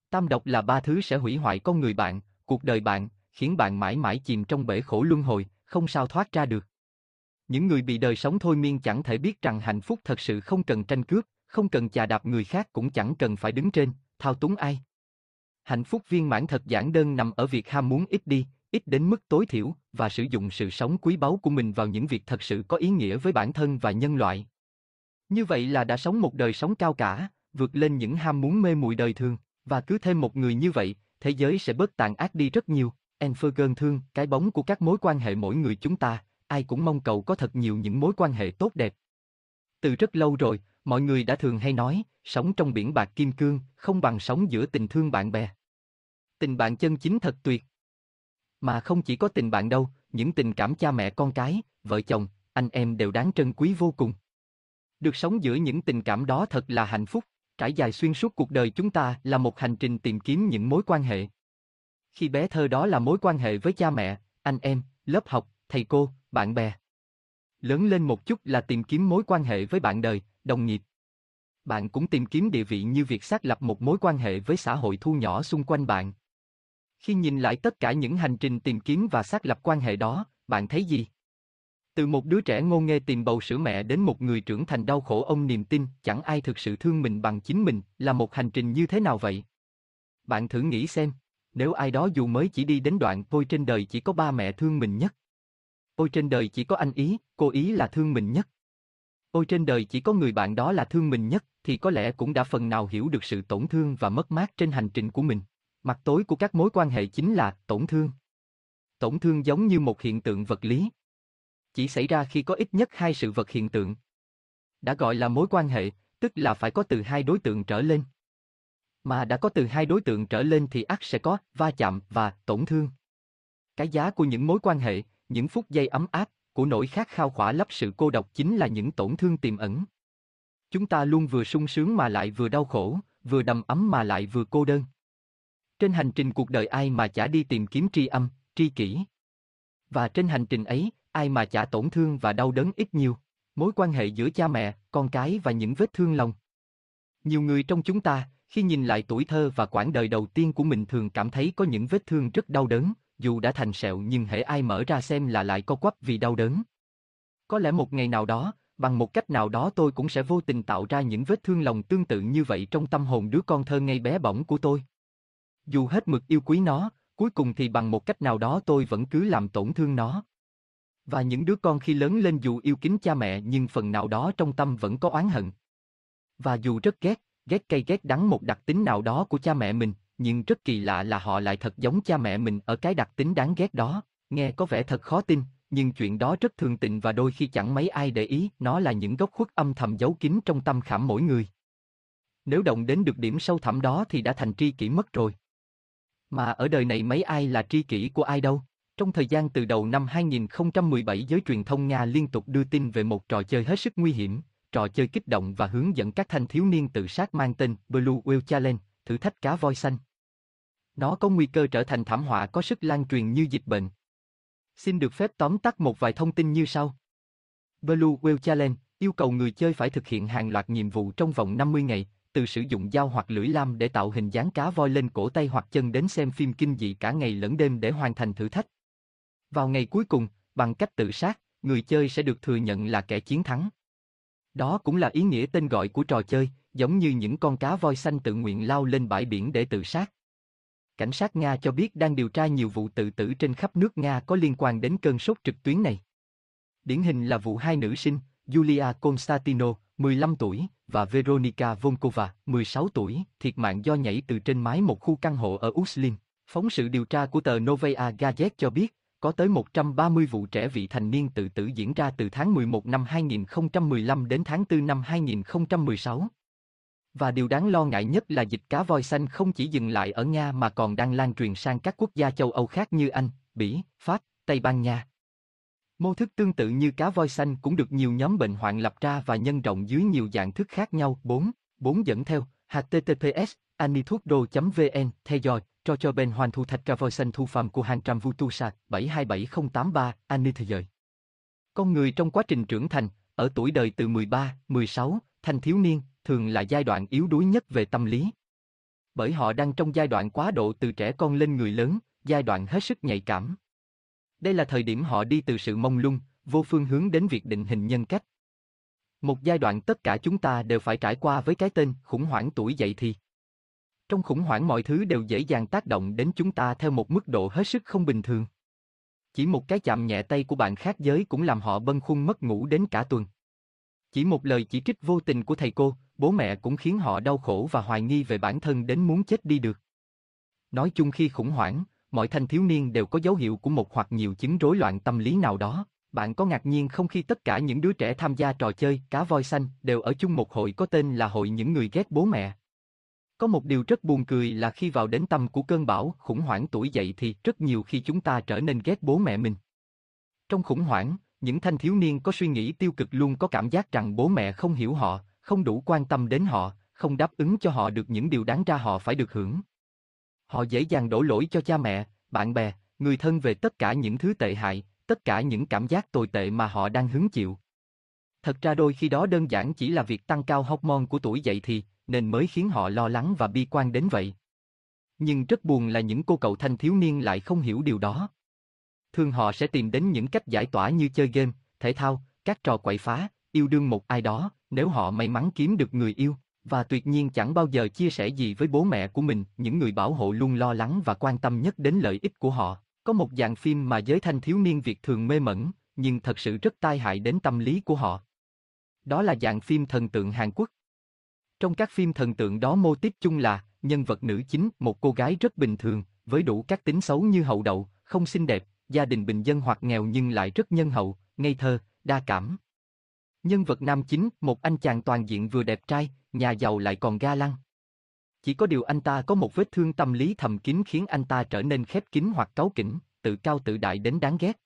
Tam độc là ba thứ sẽ hủy hoại con người bạn, cuộc đời bạn, khiến bạn mãi mãi chìm trong bể khổ luân hồi, không sao thoát ra được. Những người bị đời sống thôi miên chẳng thể biết rằng hạnh phúc thật sự không cần tranh cướp, không cần chà đạp người khác cũng chẳng cần phải đứng trên, thao túng ai. Hạnh phúc viên mãn thật giản đơn nằm ở việc ham muốn ít đi, ít đến mức tối thiểu và sử dụng sự sống quý báu của mình vào những việc thật sự có ý nghĩa với bản thân và nhân loại. Như vậy là đã sống một đời sống cao cả, vượt lên những ham muốn mê muội đời thường, và cứ thêm một người như vậy, thế giới sẽ bớt tàn ác đi rất nhiều. Enfergen thương, cái bóng của các mối quan hệ mỗi người chúng ta, ai cũng mong cầu có thật nhiều những mối quan hệ tốt đẹp. Từ rất lâu rồi, mọi người đã thường hay nói, sống trong biển bạc kim cương, không bằng sống giữa tình thương bạn bè. Tình bạn chân chính thật tuyệt. Mà không chỉ có tình bạn đâu, những tình cảm cha mẹ con cái, vợ chồng, anh em đều đáng trân quý vô cùng. Được sống giữa những tình cảm đó thật là hạnh phúc, trải dài xuyên suốt cuộc đời chúng ta là một hành trình tìm kiếm những mối quan hệ. Khi bé thơ đó là mối quan hệ với cha mẹ, anh em, lớp học, thầy cô, bạn bè. Lớn lên một chút là tìm kiếm mối quan hệ với bạn đời, đồng nghiệp. Bạn cũng tìm kiếm địa vị như việc xác lập một mối quan hệ với xã hội thu nhỏ xung quanh bạn. Khi nhìn lại tất cả những hành trình tìm kiếm và xác lập quan hệ đó, bạn thấy gì? Từ một đứa trẻ ngô nghê tìm bầu sữa mẹ đến một người trưởng thành đau khổ ông niềm tin chẳng ai thực sự thương mình bằng chính mình là một hành trình như thế nào vậy? Bạn thử nghĩ xem, nếu ai đó dù mới chỉ đi đến đoạn ôi trên đời chỉ có ba mẹ thương mình nhất. Ôi trên đời chỉ có anh ý, cô ý là thương mình nhất. Ôi trên đời chỉ có người bạn đó là thương mình nhất, thì có lẽ cũng đã phần nào hiểu được sự tổn thương và mất mát trên hành trình của mình. Mặt tối của các mối quan hệ chính là tổn thương. Tổn thương giống như một hiện tượng vật lý. Chỉ xảy ra khi có ít nhất hai sự vật hiện tượng. Đã gọi là mối quan hệ, tức là phải có từ hai đối tượng trở lên. Mà đã có từ hai đối tượng trở lên thì ắt sẽ có va chạm và tổn thương. Cái giá của những mối quan hệ, những phút giây ấm áp, của nỗi khát khao khỏa lấp sự cô độc chính là những tổn thương tiềm ẩn. Chúng ta luôn vừa sung sướng mà lại vừa đau khổ, vừa đầm ấm mà lại vừa cô đơn. Trên hành trình cuộc đời ai mà chả đi tìm kiếm tri âm, tri kỷ. Và trên hành trình ấy, ai mà chả tổn thương và đau đớn ít nhiều, mối quan hệ giữa cha mẹ, con cái và những vết thương lòng. Nhiều người trong chúng ta, khi nhìn lại tuổi thơ và quãng đời đầu tiên của mình thường cảm thấy có những vết thương rất đau đớn, dù đã thành sẹo nhưng hễ ai mở ra xem là lại co quắp vì đau đớn. Có lẽ một ngày nào đó, bằng một cách nào đó tôi cũng sẽ vô tình tạo ra những vết thương lòng tương tự như vậy trong tâm hồn đứa con thơ ngây bé bỏng của tôi. Dù hết mực yêu quý nó, cuối cùng thì bằng một cách nào đó tôi vẫn cứ làm tổn thương nó. Và những đứa con khi lớn lên dù yêu kính cha mẹ nhưng phần nào đó trong tâm vẫn có oán hận. Và dù rất ghét, ghét cay ghét đắng một đặc tính nào đó của cha mẹ mình, nhưng rất kỳ lạ là họ lại thật giống cha mẹ mình ở cái đặc tính đáng ghét đó. Nghe có vẻ thật khó tin, nhưng chuyện đó rất thường tình và đôi khi chẳng mấy ai để ý, nó là những góc khuất âm thầm giấu kín trong tâm khảm mỗi người. Nếu động đến được điểm sâu thẳm đó thì đã thành tri kỷ mất rồi. Mà ở đời này mấy ai là tri kỷ của ai đâu? Trong thời gian từ đầu năm 2017 giới truyền thông Nga liên tục đưa tin về một trò chơi hết sức nguy hiểm, trò chơi kích động và hướng dẫn các thanh thiếu niên tự sát mang tên Blue Whale Challenge, thử thách cá voi xanh. Nó có nguy cơ trở thành thảm họa có sức lan truyền như dịch bệnh. Xin được phép tóm tắt một vài thông tin như sau. Blue Whale Challenge yêu cầu người chơi phải thực hiện hàng loạt nhiệm vụ trong vòng 50 ngày, từ sử dụng dao hoặc lưỡi lam để tạo hình dáng cá voi lên cổ tay hoặc chân đến xem phim kinh dị cả ngày lẫn đêm để hoàn thành thử thách. Vào ngày cuối cùng, bằng cách tự sát, người chơi sẽ được thừa nhận là kẻ chiến thắng. Đó cũng là ý nghĩa tên gọi của trò chơi, giống như những con cá voi xanh tự nguyện lao lên bãi biển để tự sát. Cảnh sát Nga cho biết đang điều tra nhiều vụ tự tử trên khắp nước Nga có liên quan đến cơn sốt trực tuyến này. Điển hình là vụ hai nữ sinh, Yulia Konstantino, 15 tuổi, và Veronika Volkova, 16 tuổi, thiệt mạng do nhảy từ trên mái một khu căn hộ ở Uslin. Phóng sự điều tra của tờ Novaya Gazeta cho biết, có tới 130 vụ trẻ vị thành niên tự tử diễn ra từ tháng 11 năm 2015 đến tháng 4 năm 2016. Và điều đáng lo ngại nhất là dịch cá voi xanh không chỉ dừng lại ở Nga mà còn đang lan truyền sang các quốc gia châu Âu khác như Anh, Bỉ, Pháp, Tây Ban Nha. Mô thức tương tự như cá voi xanh cũng được nhiều nhóm bệnh hoạn lập ra và nhân rộng dưới nhiều dạng thức khác nhau. 4. 4 dẫn theo https anithuocdo vn theo dõi cho cho bên hoàn thu thạch cá thu Phạm của hàng trăm vu tu 727083 Ani thế giới. Con người trong quá trình trưởng thành, ở tuổi đời từ 13, 16, thanh thiếu niên, thường là giai đoạn yếu đuối nhất về tâm lý. Bởi họ đang trong giai đoạn quá độ từ trẻ con lên người lớn, giai đoạn hết sức nhạy cảm. Đây là thời điểm họ đi từ sự mông lung, vô phương hướng đến việc định hình nhân cách. Một giai đoạn tất cả chúng ta đều phải trải qua với cái tên khủng hoảng tuổi dậy thì. Trong khủng hoảng mọi thứ đều dễ dàng tác động đến chúng ta theo một mức độ hết sức không bình thường. Chỉ một cái chạm nhẹ tay của bạn khác giới cũng làm họ bâng khuâng mất ngủ đến cả tuần. Chỉ một lời chỉ trích vô tình của thầy cô, bố mẹ cũng khiến họ đau khổ và hoài nghi về bản thân đến muốn chết đi được. Nói chung khi khủng hoảng, mọi thanh thiếu niên đều có dấu hiệu của một hoặc nhiều chứng rối loạn tâm lý nào đó. Bạn có ngạc nhiên không khi tất cả những đứa trẻ tham gia trò chơi cá voi xanh đều ở chung một hội có tên là hội những người ghét bố mẹ. Có một điều rất buồn cười là khi vào đến tâm của cơn bão khủng hoảng tuổi dậy thì rất nhiều khi chúng ta trở nên ghét bố mẹ mình. Trong khủng hoảng, những thanh thiếu niên có suy nghĩ tiêu cực luôn có cảm giác rằng bố mẹ không hiểu họ, không đủ quan tâm đến họ, không đáp ứng cho họ được những điều đáng ra họ phải được hưởng. Họ dễ dàng đổ lỗi cho cha mẹ, bạn bè, người thân về tất cả những thứ tệ hại, tất cả những cảm giác tồi tệ mà họ đang hứng chịu. Thật ra đôi khi đó đơn giản chỉ là việc tăng cao hormone của tuổi dậy thì, nên mới khiến họ lo lắng và bi quan đến vậy. Nhưng rất buồn là những cô cậu thanh thiếu niên lại không hiểu điều đó. Thường họ sẽ tìm đến những cách giải tỏa như chơi game, thể thao, các trò quậy phá, yêu đương một ai đó, nếu họ may mắn kiếm được người yêu, và tuyệt nhiên chẳng bao giờ chia sẻ gì với bố mẹ của mình, những người bảo hộ luôn lo lắng và quan tâm nhất đến lợi ích của họ. Có một dạng phim mà giới thanh thiếu niên Việt thường mê mẩn, nhưng thật sự rất tai hại đến tâm lý của họ. Đó là dạng phim thần tượng Hàn Quốc. Trong các phim thần tượng đó mô típ chung là, nhân vật nữ chính, một cô gái rất bình thường, với đủ các tính xấu như hậu đậu, không xinh đẹp, gia đình bình dân hoặc nghèo nhưng lại rất nhân hậu, ngây thơ, đa cảm. Nhân vật nam chính, một anh chàng toàn diện vừa đẹp trai, nhà giàu lại còn ga lăng. Chỉ có điều anh ta có một vết thương tâm lý thầm kín khiến anh ta trở nên khép kín hoặc cáu kỉnh, tự cao tự đại đến đáng ghét.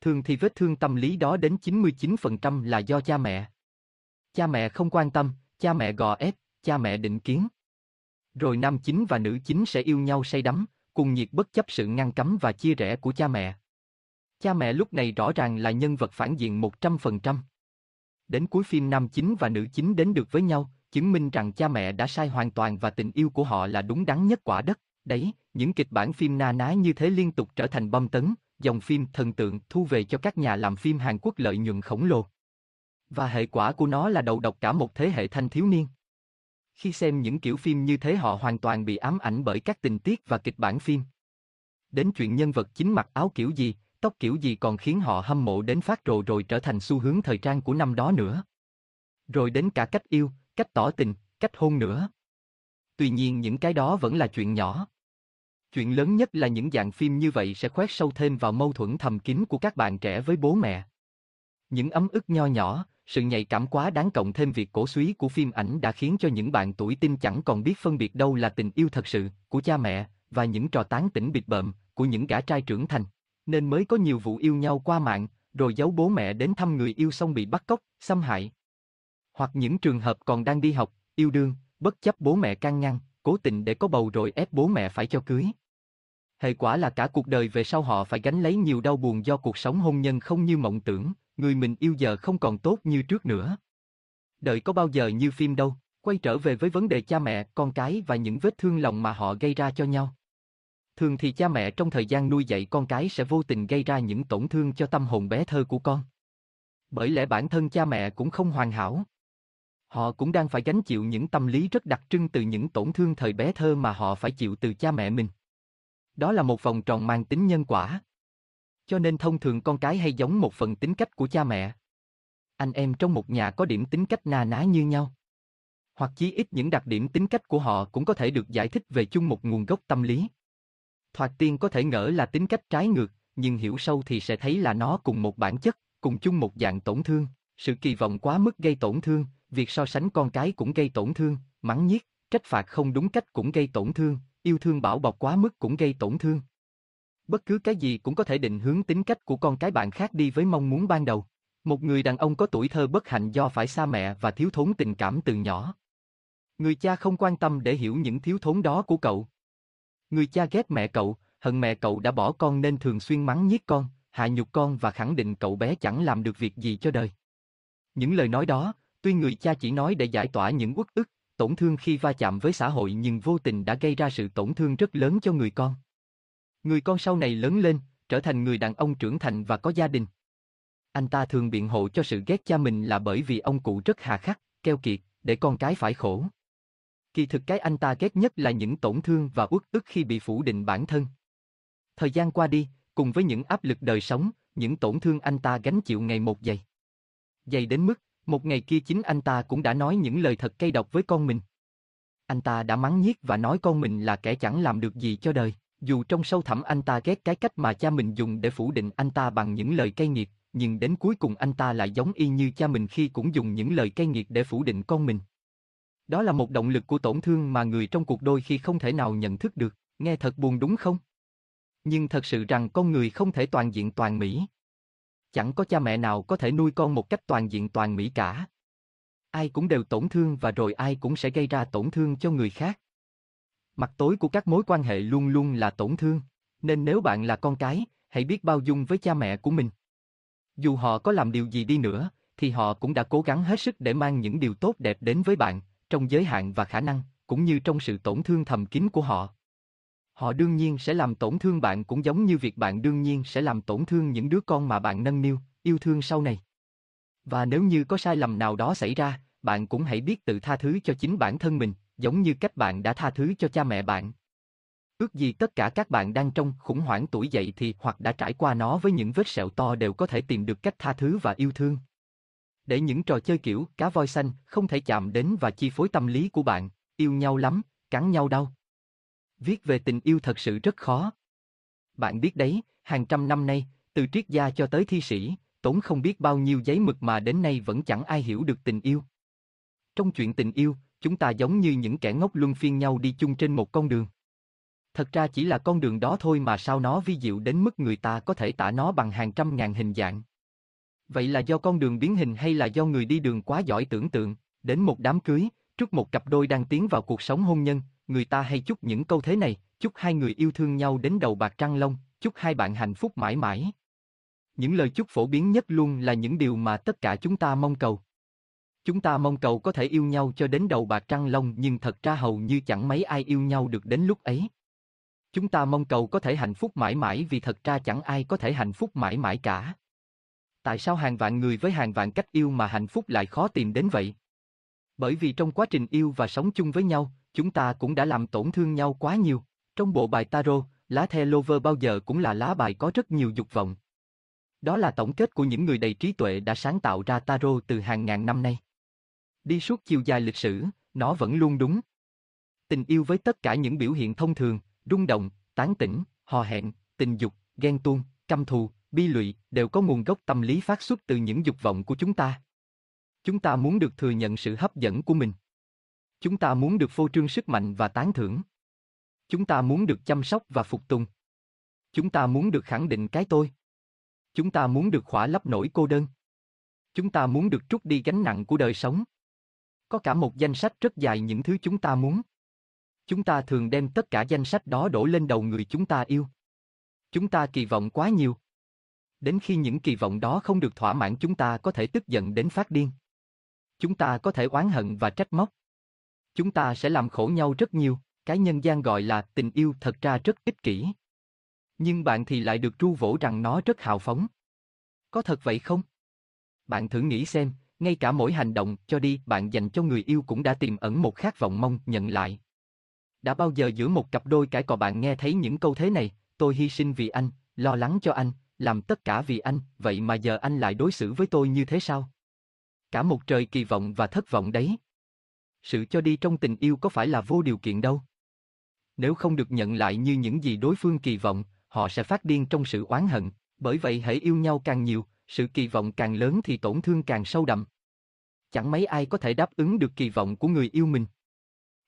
Thường thì vết thương tâm lý đó đến 99% là do cha mẹ. Cha mẹ không quan tâm, cha mẹ gò ép, cha mẹ định kiến. Rồi nam chính và nữ chính sẽ yêu nhau say đắm, cùng nhiệt bất chấp sự ngăn cấm và chia rẽ của cha mẹ. Cha mẹ lúc này rõ ràng là nhân vật phản diện 100%. Đến cuối phim nam chính và nữ chính đến được với nhau, chứng minh rằng cha mẹ đã sai hoàn toàn và tình yêu của họ là đúng đắn nhất quả đất. Đấy, những kịch bản phim na ná như thế liên tục trở thành bom tấn, dòng phim thần tượng thu về cho các nhà làm phim Hàn Quốc lợi nhuận khổng lồ. Và hệ quả của nó là đầu độc cả một thế hệ thanh thiếu niên. Khi xem những kiểu phim như thế họ hoàn toàn bị ám ảnh bởi các tình tiết và kịch bản phim. Đến chuyện nhân vật chính mặc áo kiểu gì, tóc kiểu gì còn khiến họ hâm mộ đến phát rồ rồi trở thành xu hướng thời trang của năm đó nữa. Rồi đến cả cách yêu, cách tỏ tình, cách hôn nữa. Tuy nhiên những cái đó vẫn là chuyện nhỏ. Chuyện lớn nhất là những dạng phim như vậy sẽ khoét sâu thêm vào mâu thuẫn thầm kín của các bạn trẻ với bố mẹ. Những ấm ức nho nhỏ, sự nhạy cảm quá đáng cộng thêm việc cổ suý của phim ảnh đã khiến cho những bạn tuổi tin chẳng còn biết phân biệt đâu là tình yêu thật sự của cha mẹ và những trò tán tỉnh bịt bợm của những gã trai trưởng thành. Nên mới có nhiều vụ yêu nhau qua mạng, rồi giấu bố mẹ đến thăm người yêu xong bị bắt cóc, xâm hại. Hoặc những trường hợp còn đang đi học, yêu đương, bất chấp bố mẹ can ngăn, cố tình để có bầu rồi ép bố mẹ phải cho cưới. Hệ quả là cả cuộc đời về sau họ phải gánh lấy nhiều đau buồn do cuộc sống hôn nhân không như mộng tưởng, người mình yêu giờ không còn tốt như trước nữa. Đợi có bao giờ như phim đâu, quay trở về với vấn đề cha mẹ, con cái và những vết thương lòng mà họ gây ra cho nhau. Thường thì cha mẹ trong thời gian nuôi dạy con cái sẽ vô tình gây ra những tổn thương cho tâm hồn bé thơ của con. Bởi lẽ bản thân cha mẹ cũng không hoàn hảo. Họ cũng đang phải gánh chịu những tâm lý rất đặc trưng từ những tổn thương thời bé thơ mà họ phải chịu từ cha mẹ mình. Đó là một vòng tròn mang tính nhân quả. Cho nên thông thường con cái hay giống một phần tính cách của cha mẹ. Anh em trong một nhà có điểm tính cách na ná như nhau. Hoặc chí ít những đặc điểm tính cách của họ cũng có thể được giải thích về chung một nguồn gốc tâm lý. Thoạt tiên có thể ngỡ là tính cách trái ngược, nhưng hiểu sâu thì sẽ thấy là nó cùng một bản chất, cùng chung một dạng tổn thương. Sự kỳ vọng quá mức gây tổn thương, việc so sánh con cái cũng gây tổn thương, mắng nhiếc, trách phạt không đúng cách cũng gây tổn thương, yêu thương bảo bọc quá mức cũng gây tổn thương. Bất cứ cái gì cũng có thể định hướng tính cách của con cái bạn khác đi với mong muốn ban đầu. Một người đàn ông có tuổi thơ bất hạnh do phải xa mẹ và thiếu thốn tình cảm từ nhỏ. Người cha không quan tâm để hiểu những thiếu thốn đó của cậu. Người cha ghét mẹ cậu, hận mẹ cậu đã bỏ con nên thường xuyên mắng nhiếc con, hạ nhục con và khẳng định cậu bé chẳng làm được việc gì cho đời. Những lời nói đó, tuy người cha chỉ nói để giải tỏa những uất ức, tổn thương khi va chạm với xã hội nhưng vô tình đã gây ra sự tổn thương rất lớn cho người con. Người con sau này lớn lên, trở thành người đàn ông trưởng thành và có gia đình. Anh ta thường biện hộ cho sự ghét cha mình là bởi vì ông cụ rất hà khắc, keo kiệt, để con cái phải khổ. Kỳ thực cái anh ta ghét nhất là những tổn thương và uất ức khi bị phủ định bản thân. Thời gian qua đi, cùng với những áp lực đời sống, những tổn thương anh ta gánh chịu ngày một dày. Dày đến mức, một ngày kia chính anh ta cũng đã nói những lời thật cay độc với con mình. Anh ta đã mắng nhiếc và nói con mình là kẻ chẳng làm được gì cho đời. Dù trong sâu thẳm anh ta ghét cái cách mà cha mình dùng để phủ định anh ta bằng những lời cay nghiệt, nhưng đến cuối cùng anh ta lại giống y như cha mình khi cũng dùng những lời cay nghiệt để phủ định con mình. Đó là một động lực của tổn thương mà người trong cuộc đôi khi không thể nào nhận thức được, nghe thật buồn đúng không? Nhưng thật sự rằng con người không thể toàn diện toàn mỹ. Chẳng có cha mẹ nào có thể nuôi con một cách toàn diện toàn mỹ cả. Ai cũng đều tổn thương và rồi ai cũng sẽ gây ra tổn thương cho người khác. Mặt tối của các mối quan hệ luôn luôn là tổn thương, nên nếu bạn là con cái, hãy biết bao dung với cha mẹ của mình. Dù họ có làm điều gì đi nữa, thì họ cũng đã cố gắng hết sức để mang những điều tốt đẹp đến với bạn, trong giới hạn và khả năng, cũng như trong sự tổn thương thầm kín của họ. Họ đương nhiên sẽ làm tổn thương bạn cũng giống như việc bạn đương nhiên sẽ làm tổn thương những đứa con mà bạn nâng niu, yêu thương sau này. Và nếu như có sai lầm nào đó xảy ra, bạn cũng hãy biết tự tha thứ cho chính bản thân mình, giống như cách bạn đã tha thứ cho cha mẹ bạn. Ước gì tất cả các bạn đang trong khủng hoảng tuổi dậy thì hoặc đã trải qua nó với những vết sẹo to đều có thể tìm được cách tha thứ và yêu thương. Để những trò chơi kiểu cá voi xanh không thể chạm đến và chi phối tâm lý của bạn, yêu nhau lắm, cắn nhau đau. Viết về tình yêu thật sự rất khó. Bạn biết đấy, hàng trăm năm nay, từ triết gia cho tới thi sĩ, tốn không biết bao nhiêu giấy mực mà đến nay vẫn chẳng ai hiểu được tình yêu. Trong chuyện tình yêu, chúng ta giống như những kẻ ngốc luân phiên nhau đi chung trên một con đường. Thật ra chỉ là con đường đó thôi mà sao nó vi diệu đến mức người ta có thể tả nó bằng hàng trăm ngàn hình dạng. Vậy là do con đường biến hình hay là do người đi đường quá giỏi tưởng tượng, đến một đám cưới, trước một cặp đôi đang tiến vào cuộc sống hôn nhân, người ta hay chúc những câu thế này, chúc hai người yêu thương nhau đến đầu bạc trăng long, chúc hai bạn hạnh phúc mãi mãi. Những lời chúc phổ biến nhất luôn là những điều mà tất cả chúng ta mong cầu. Chúng ta mong cầu có thể yêu nhau cho đến đầu bạc trăng long nhưng thật ra hầu như chẳng mấy ai yêu nhau được đến lúc ấy. Chúng ta mong cầu có thể hạnh phúc mãi mãi vì thật ra chẳng ai có thể hạnh phúc mãi mãi cả. Tại sao hàng vạn người với hàng vạn cách yêu mà hạnh phúc lại khó tìm đến vậy? Bởi vì trong quá trình yêu và sống chung với nhau, chúng ta cũng đã làm tổn thương nhau quá nhiều. Trong bộ bài tarot, lá the lover bao giờ cũng là lá bài có rất nhiều dục vọng. Đó là tổng kết của những người đầy trí tuệ đã sáng tạo ra tarot từ hàng ngàn năm nay. Đi suốt chiều dài lịch sử, nó vẫn luôn đúng. Tình yêu với tất cả những biểu hiện thông thường, rung động, tán tỉnh, hò hẹn, tình dục, ghen tuông, căm thù, bi lụy đều có nguồn gốc tâm lý phát xuất từ những dục vọng của chúng ta. Chúng ta muốn được thừa nhận sự hấp dẫn của mình. Chúng ta muốn được phô trương sức mạnh và tán thưởng. Chúng ta muốn được chăm sóc và phục tùng. Chúng ta muốn được khẳng định cái tôi. Chúng ta muốn được khỏa lấp nỗi cô đơn. Chúng ta muốn được trút đi gánh nặng của đời sống. Có cả một danh sách rất dài những thứ chúng ta muốn. Chúng ta thường đem tất cả danh sách đó đổ lên đầu người chúng ta yêu. Chúng ta kỳ vọng quá nhiều. Đến khi những kỳ vọng đó không được thỏa mãn chúng ta có thể tức giận đến phát điên. Chúng ta có thể oán hận và trách móc. Chúng ta sẽ làm khổ nhau rất nhiều, cái nhân gian gọi là tình yêu thật ra rất ích kỷ. Nhưng bạn thì lại được tru vỗ rằng nó rất hào phóng. Có thật vậy không? Bạn thử nghĩ xem, ngay cả mỗi hành động cho đi bạn dành cho người yêu cũng đã tiềm ẩn một khát vọng mong nhận lại. Đã bao giờ giữa một cặp đôi cãi cọ bạn nghe thấy những câu thế này, tôi hy sinh vì anh, lo lắng cho anh, làm tất cả vì anh, vậy mà giờ anh lại đối xử với tôi như thế sao? Cả một trời kỳ vọng và thất vọng đấy. Sự cho đi trong tình yêu có phải là vô điều kiện đâu. Nếu không được nhận lại như những gì đối phương kỳ vọng, họ sẽ phát điên trong sự oán hận, bởi vậy hãy yêu nhau càng nhiều, sự kỳ vọng càng lớn thì tổn thương càng sâu đậm. Chẳng mấy ai có thể đáp ứng được kỳ vọng của người yêu mình.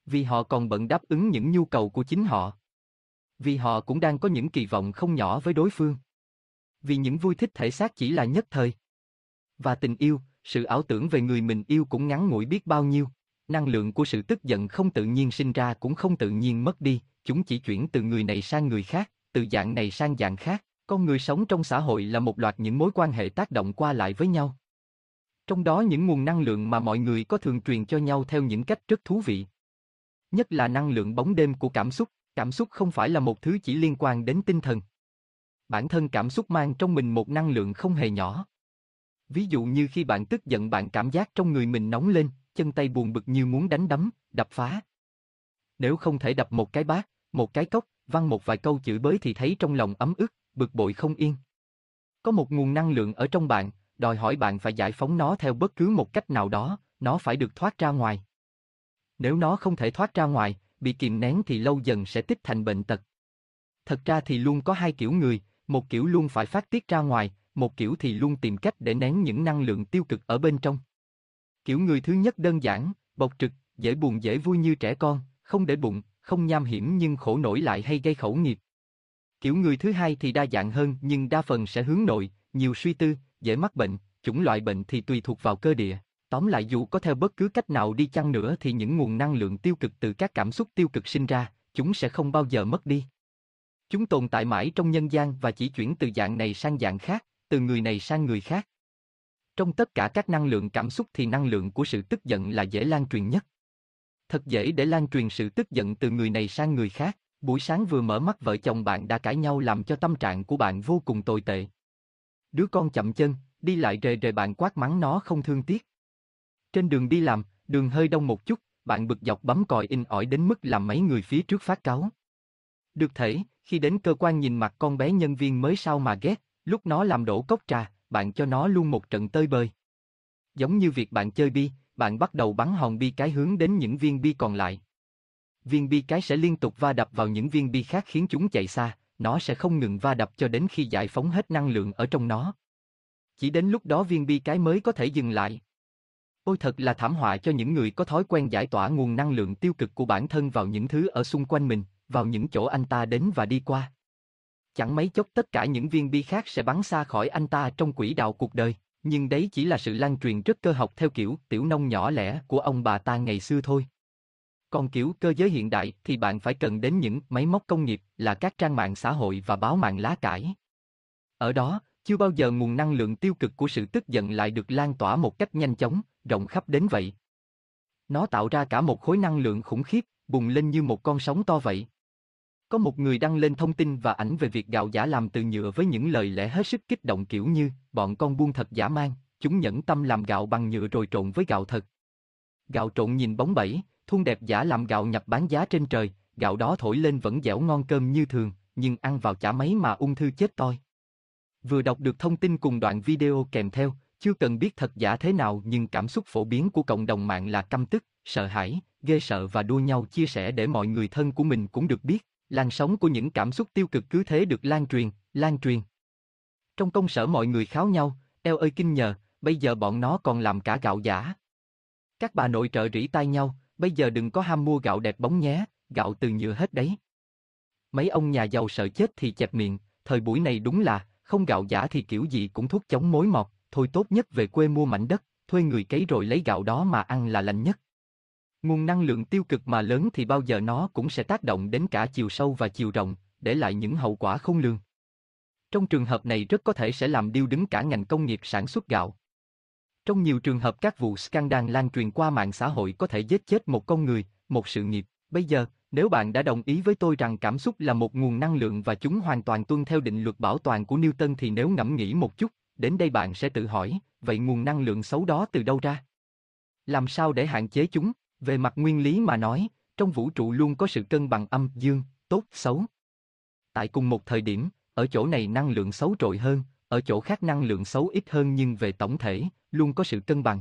Vì họ còn bận đáp ứng những nhu cầu của chính họ. Vì họ cũng đang có những kỳ vọng không nhỏ với đối phương. Vì những vui thích thể xác chỉ là nhất thời. Và tình yêu, sự ảo tưởng về người mình yêu cũng ngắn ngủi biết bao nhiêu. Năng lượng của sự tức giận không tự nhiên sinh ra cũng không tự nhiên mất đi, chúng chỉ chuyển từ người này sang người khác, từ dạng này sang dạng khác. Con người sống trong xã hội là một loạt những mối quan hệ tác động qua lại với nhau. Trong đó những nguồn năng lượng mà mọi người có thường truyền cho nhau theo những cách rất thú vị. Nhất là năng lượng bóng đêm của cảm xúc, cảm xúc không phải là một thứ chỉ liên quan đến tinh thần. Bản thân cảm xúc mang trong mình một năng lượng không hề nhỏ. Ví dụ như khi bạn tức giận bạn cảm giác trong người mình nóng lên, chân tay buồn bực như muốn đánh đấm, đập phá. Nếu không thể đập một cái bát, một cái cốc, văng một vài câu chửi bới thì thấy trong lòng ấm ức, bực bội không yên. Có một nguồn năng lượng ở trong bạn, đòi hỏi bạn phải giải phóng nó theo bất cứ một cách nào đó, nó phải được thoát ra ngoài. Nếu nó không thể thoát ra ngoài, bị kìm nén thì lâu dần sẽ tích thành bệnh tật. Thật ra thì luôn có hai kiểu người, một kiểu luôn phải phát tiết ra ngoài, một kiểu thì luôn tìm cách để nén những năng lượng tiêu cực ở bên trong. Kiểu người thứ nhất đơn giản, bộc trực, dễ buồn dễ vui như trẻ con, không để bụng, không nham hiểm nhưng khổ nổi lại hay gây khẩu nghiệp. Kiểu người thứ hai thì đa dạng hơn nhưng đa phần sẽ hướng nội, nhiều suy tư, dễ mắc bệnh, chủng loại bệnh thì tùy thuộc vào cơ địa. Tóm lại dù có theo bất cứ cách nào đi chăng nữa thì những nguồn năng lượng tiêu cực từ các cảm xúc tiêu cực sinh ra, chúng sẽ không bao giờ mất đi. Chúng tồn tại mãi trong nhân gian và chỉ chuyển từ dạng này sang dạng khác, từ người này sang người khác. Trong tất cả các năng lượng cảm xúc thì năng lượng của sự tức giận là dễ lan truyền nhất. Thật dễ để lan truyền sự tức giận từ người này sang người khác. Buổi sáng vừa mở mắt vợ chồng bạn đã cãi nhau làm cho tâm trạng của bạn vô cùng tồi tệ. Đứa con chậm chân, đi lại rề rề bạn quát mắng nó không thương tiếc. Trên đường đi làm, đường hơi đông một chút, bạn bực dọc bấm còi in ỏi đến mức làm mấy người phía trước phát cáu. Được thể, khi đến cơ quan nhìn mặt con bé nhân viên mới sao mà ghét, lúc nó làm đổ cốc trà, bạn cho nó luôn một trận tơi bời. Giống như việc bạn chơi bi, bạn bắt đầu bắn hòn bi cái hướng đến những viên bi còn lại. Viên bi cái sẽ liên tục va đập vào những viên bi khác khiến chúng chạy xa, nó sẽ không ngừng va đập cho đến khi giải phóng hết năng lượng ở trong nó. Chỉ đến lúc đó viên bi cái mới có thể dừng lại. Ôi thật là thảm họa cho những người có thói quen giải tỏa nguồn năng lượng tiêu cực của bản thân vào những thứ ở xung quanh mình, vào những chỗ anh ta đến và đi qua. Chẳng mấy chốc tất cả những viên bi khác sẽ bắn xa khỏi anh ta trong quỹ đạo cuộc đời, nhưng đấy chỉ là sự lan truyền rất cơ học theo kiểu tiểu nông nhỏ lẻ của ông bà ta ngày xưa thôi. Còn kiểu cơ giới hiện đại thì bạn phải cần đến những máy móc công nghiệp là các trang mạng xã hội và báo mạng lá cải. Ở đó, chưa bao giờ nguồn năng lượng tiêu cực của sự tức giận lại được lan tỏa một cách nhanh chóng, rộng khắp đến vậy. Nó tạo ra cả một khối năng lượng khủng khiếp, bùng lên như một con sóng to vậy. Có một người đăng lên thông tin và ảnh về việc gạo giả làm từ nhựa với những lời lẽ hết sức kích động kiểu như bọn con buôn thật giả mang, chúng nhẫn tâm làm gạo bằng nhựa rồi trộn với gạo thật. Gạo trộn nhìn bóng bẩy, thun đẹp giả làm gạo nhập bán giá trên trời, gạo đó thổi lên vẫn dẻo ngon cơm như thường, nhưng ăn vào chả mấy mà ung thư chết toi. Vừa đọc được thông tin cùng đoạn video kèm theo, chưa cần biết thật giả thế nào nhưng cảm xúc phổ biến của cộng đồng mạng là căm tức, sợ hãi, ghê sợ và đua nhau chia sẻ để mọi người thân của mình cũng được biết, làn sóng của những cảm xúc tiêu cực cứ thế được lan truyền, lan truyền. Trong công sở mọi người kháo nhau, eo ơi kinh nhờ, bây giờ bọn nó còn làm cả gạo giả. Các bà nội trợ rỉ tai nhau, bây giờ đừng có ham mua gạo đẹp bóng nhé, gạo từ nhựa hết đấy. Mấy ông nhà giàu sợ chết thì chẹp miệng, thời buổi này đúng là, không gạo giả thì kiểu gì cũng thuốc chống mối mọt, thôi tốt nhất về quê mua mảnh đất, thuê người cấy rồi lấy gạo đó mà ăn là lành nhất. Nguồn năng lượng tiêu cực mà lớn thì bao giờ nó cũng sẽ tác động đến cả chiều sâu và chiều rộng, để lại những hậu quả không lường. Trong trường hợp này rất có thể sẽ làm điêu đứng cả ngành công nghiệp sản xuất gạo. Trong nhiều trường hợp các vụ scandal lan truyền qua mạng xã hội có thể giết chết một con người, một sự nghiệp. Bây giờ, nếu bạn đã đồng ý với tôi rằng cảm xúc là một nguồn năng lượng và chúng hoàn toàn tuân theo định luật bảo toàn của Newton thì nếu ngẫm nghĩ một chút, đến đây bạn sẽ tự hỏi, vậy nguồn năng lượng xấu đó từ đâu ra? Làm sao để hạn chế chúng? Về mặt nguyên lý mà nói, trong vũ trụ luôn có sự cân bằng âm, dương, tốt, xấu. Tại cùng một thời điểm, ở chỗ này năng lượng xấu trội hơn, ở chỗ khác năng lượng xấu ít hơn nhưng về tổng thể, luôn có sự cân bằng.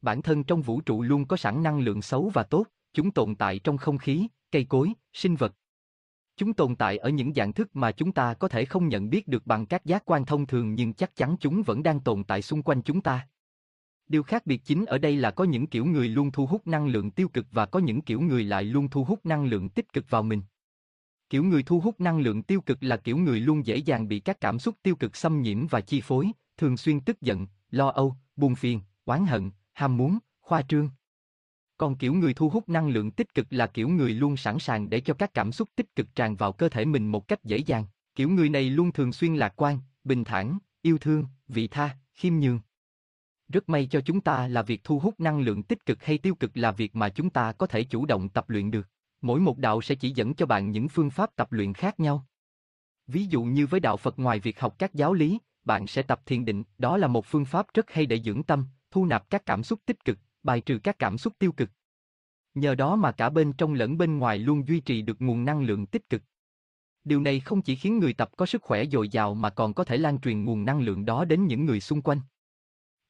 Bản thân trong vũ trụ luôn có sẵn năng lượng xấu và tốt, chúng tồn tại trong không khí, cây cối, sinh vật. Chúng tồn tại ở những dạng thức mà chúng ta có thể không nhận biết được bằng các giác quan thông thường nhưng chắc chắn chúng vẫn đang tồn tại xung quanh chúng ta. Điều khác biệt chính ở đây là có những kiểu người luôn thu hút năng lượng tiêu cực và có những kiểu người lại luôn thu hút năng lượng tích cực vào mình. Kiểu người thu hút năng lượng tiêu cực là kiểu người luôn dễ dàng bị các cảm xúc tiêu cực xâm nhiễm và chi phối, thường xuyên tức giận, lo âu, buồn phiền, oán hận, ham muốn, khoa trương. Còn kiểu người thu hút năng lượng tích cực là kiểu người luôn sẵn sàng để cho các cảm xúc tích cực tràn vào cơ thể mình một cách dễ dàng. Kiểu người này luôn thường xuyên lạc quan, bình thản, yêu thương, vị tha, khiêm nhường. Rất may cho chúng ta là việc thu hút năng lượng tích cực hay tiêu cực là việc mà chúng ta có thể chủ động tập luyện được. Mỗi một đạo sẽ chỉ dẫn cho bạn những phương pháp tập luyện khác nhau. Ví dụ như với đạo Phật ngoài việc học các giáo lý, bạn sẽ tập thiền định, đó là một phương pháp rất hay để dưỡng tâm, thu nạp các cảm xúc tích cực, bài trừ các cảm xúc tiêu cực. Nhờ đó mà cả bên trong lẫn bên ngoài luôn duy trì được nguồn năng lượng tích cực. Điều này không chỉ khiến người tập có sức khỏe dồi dào mà còn có thể lan truyền nguồn năng lượng đó đến những người xung quanh.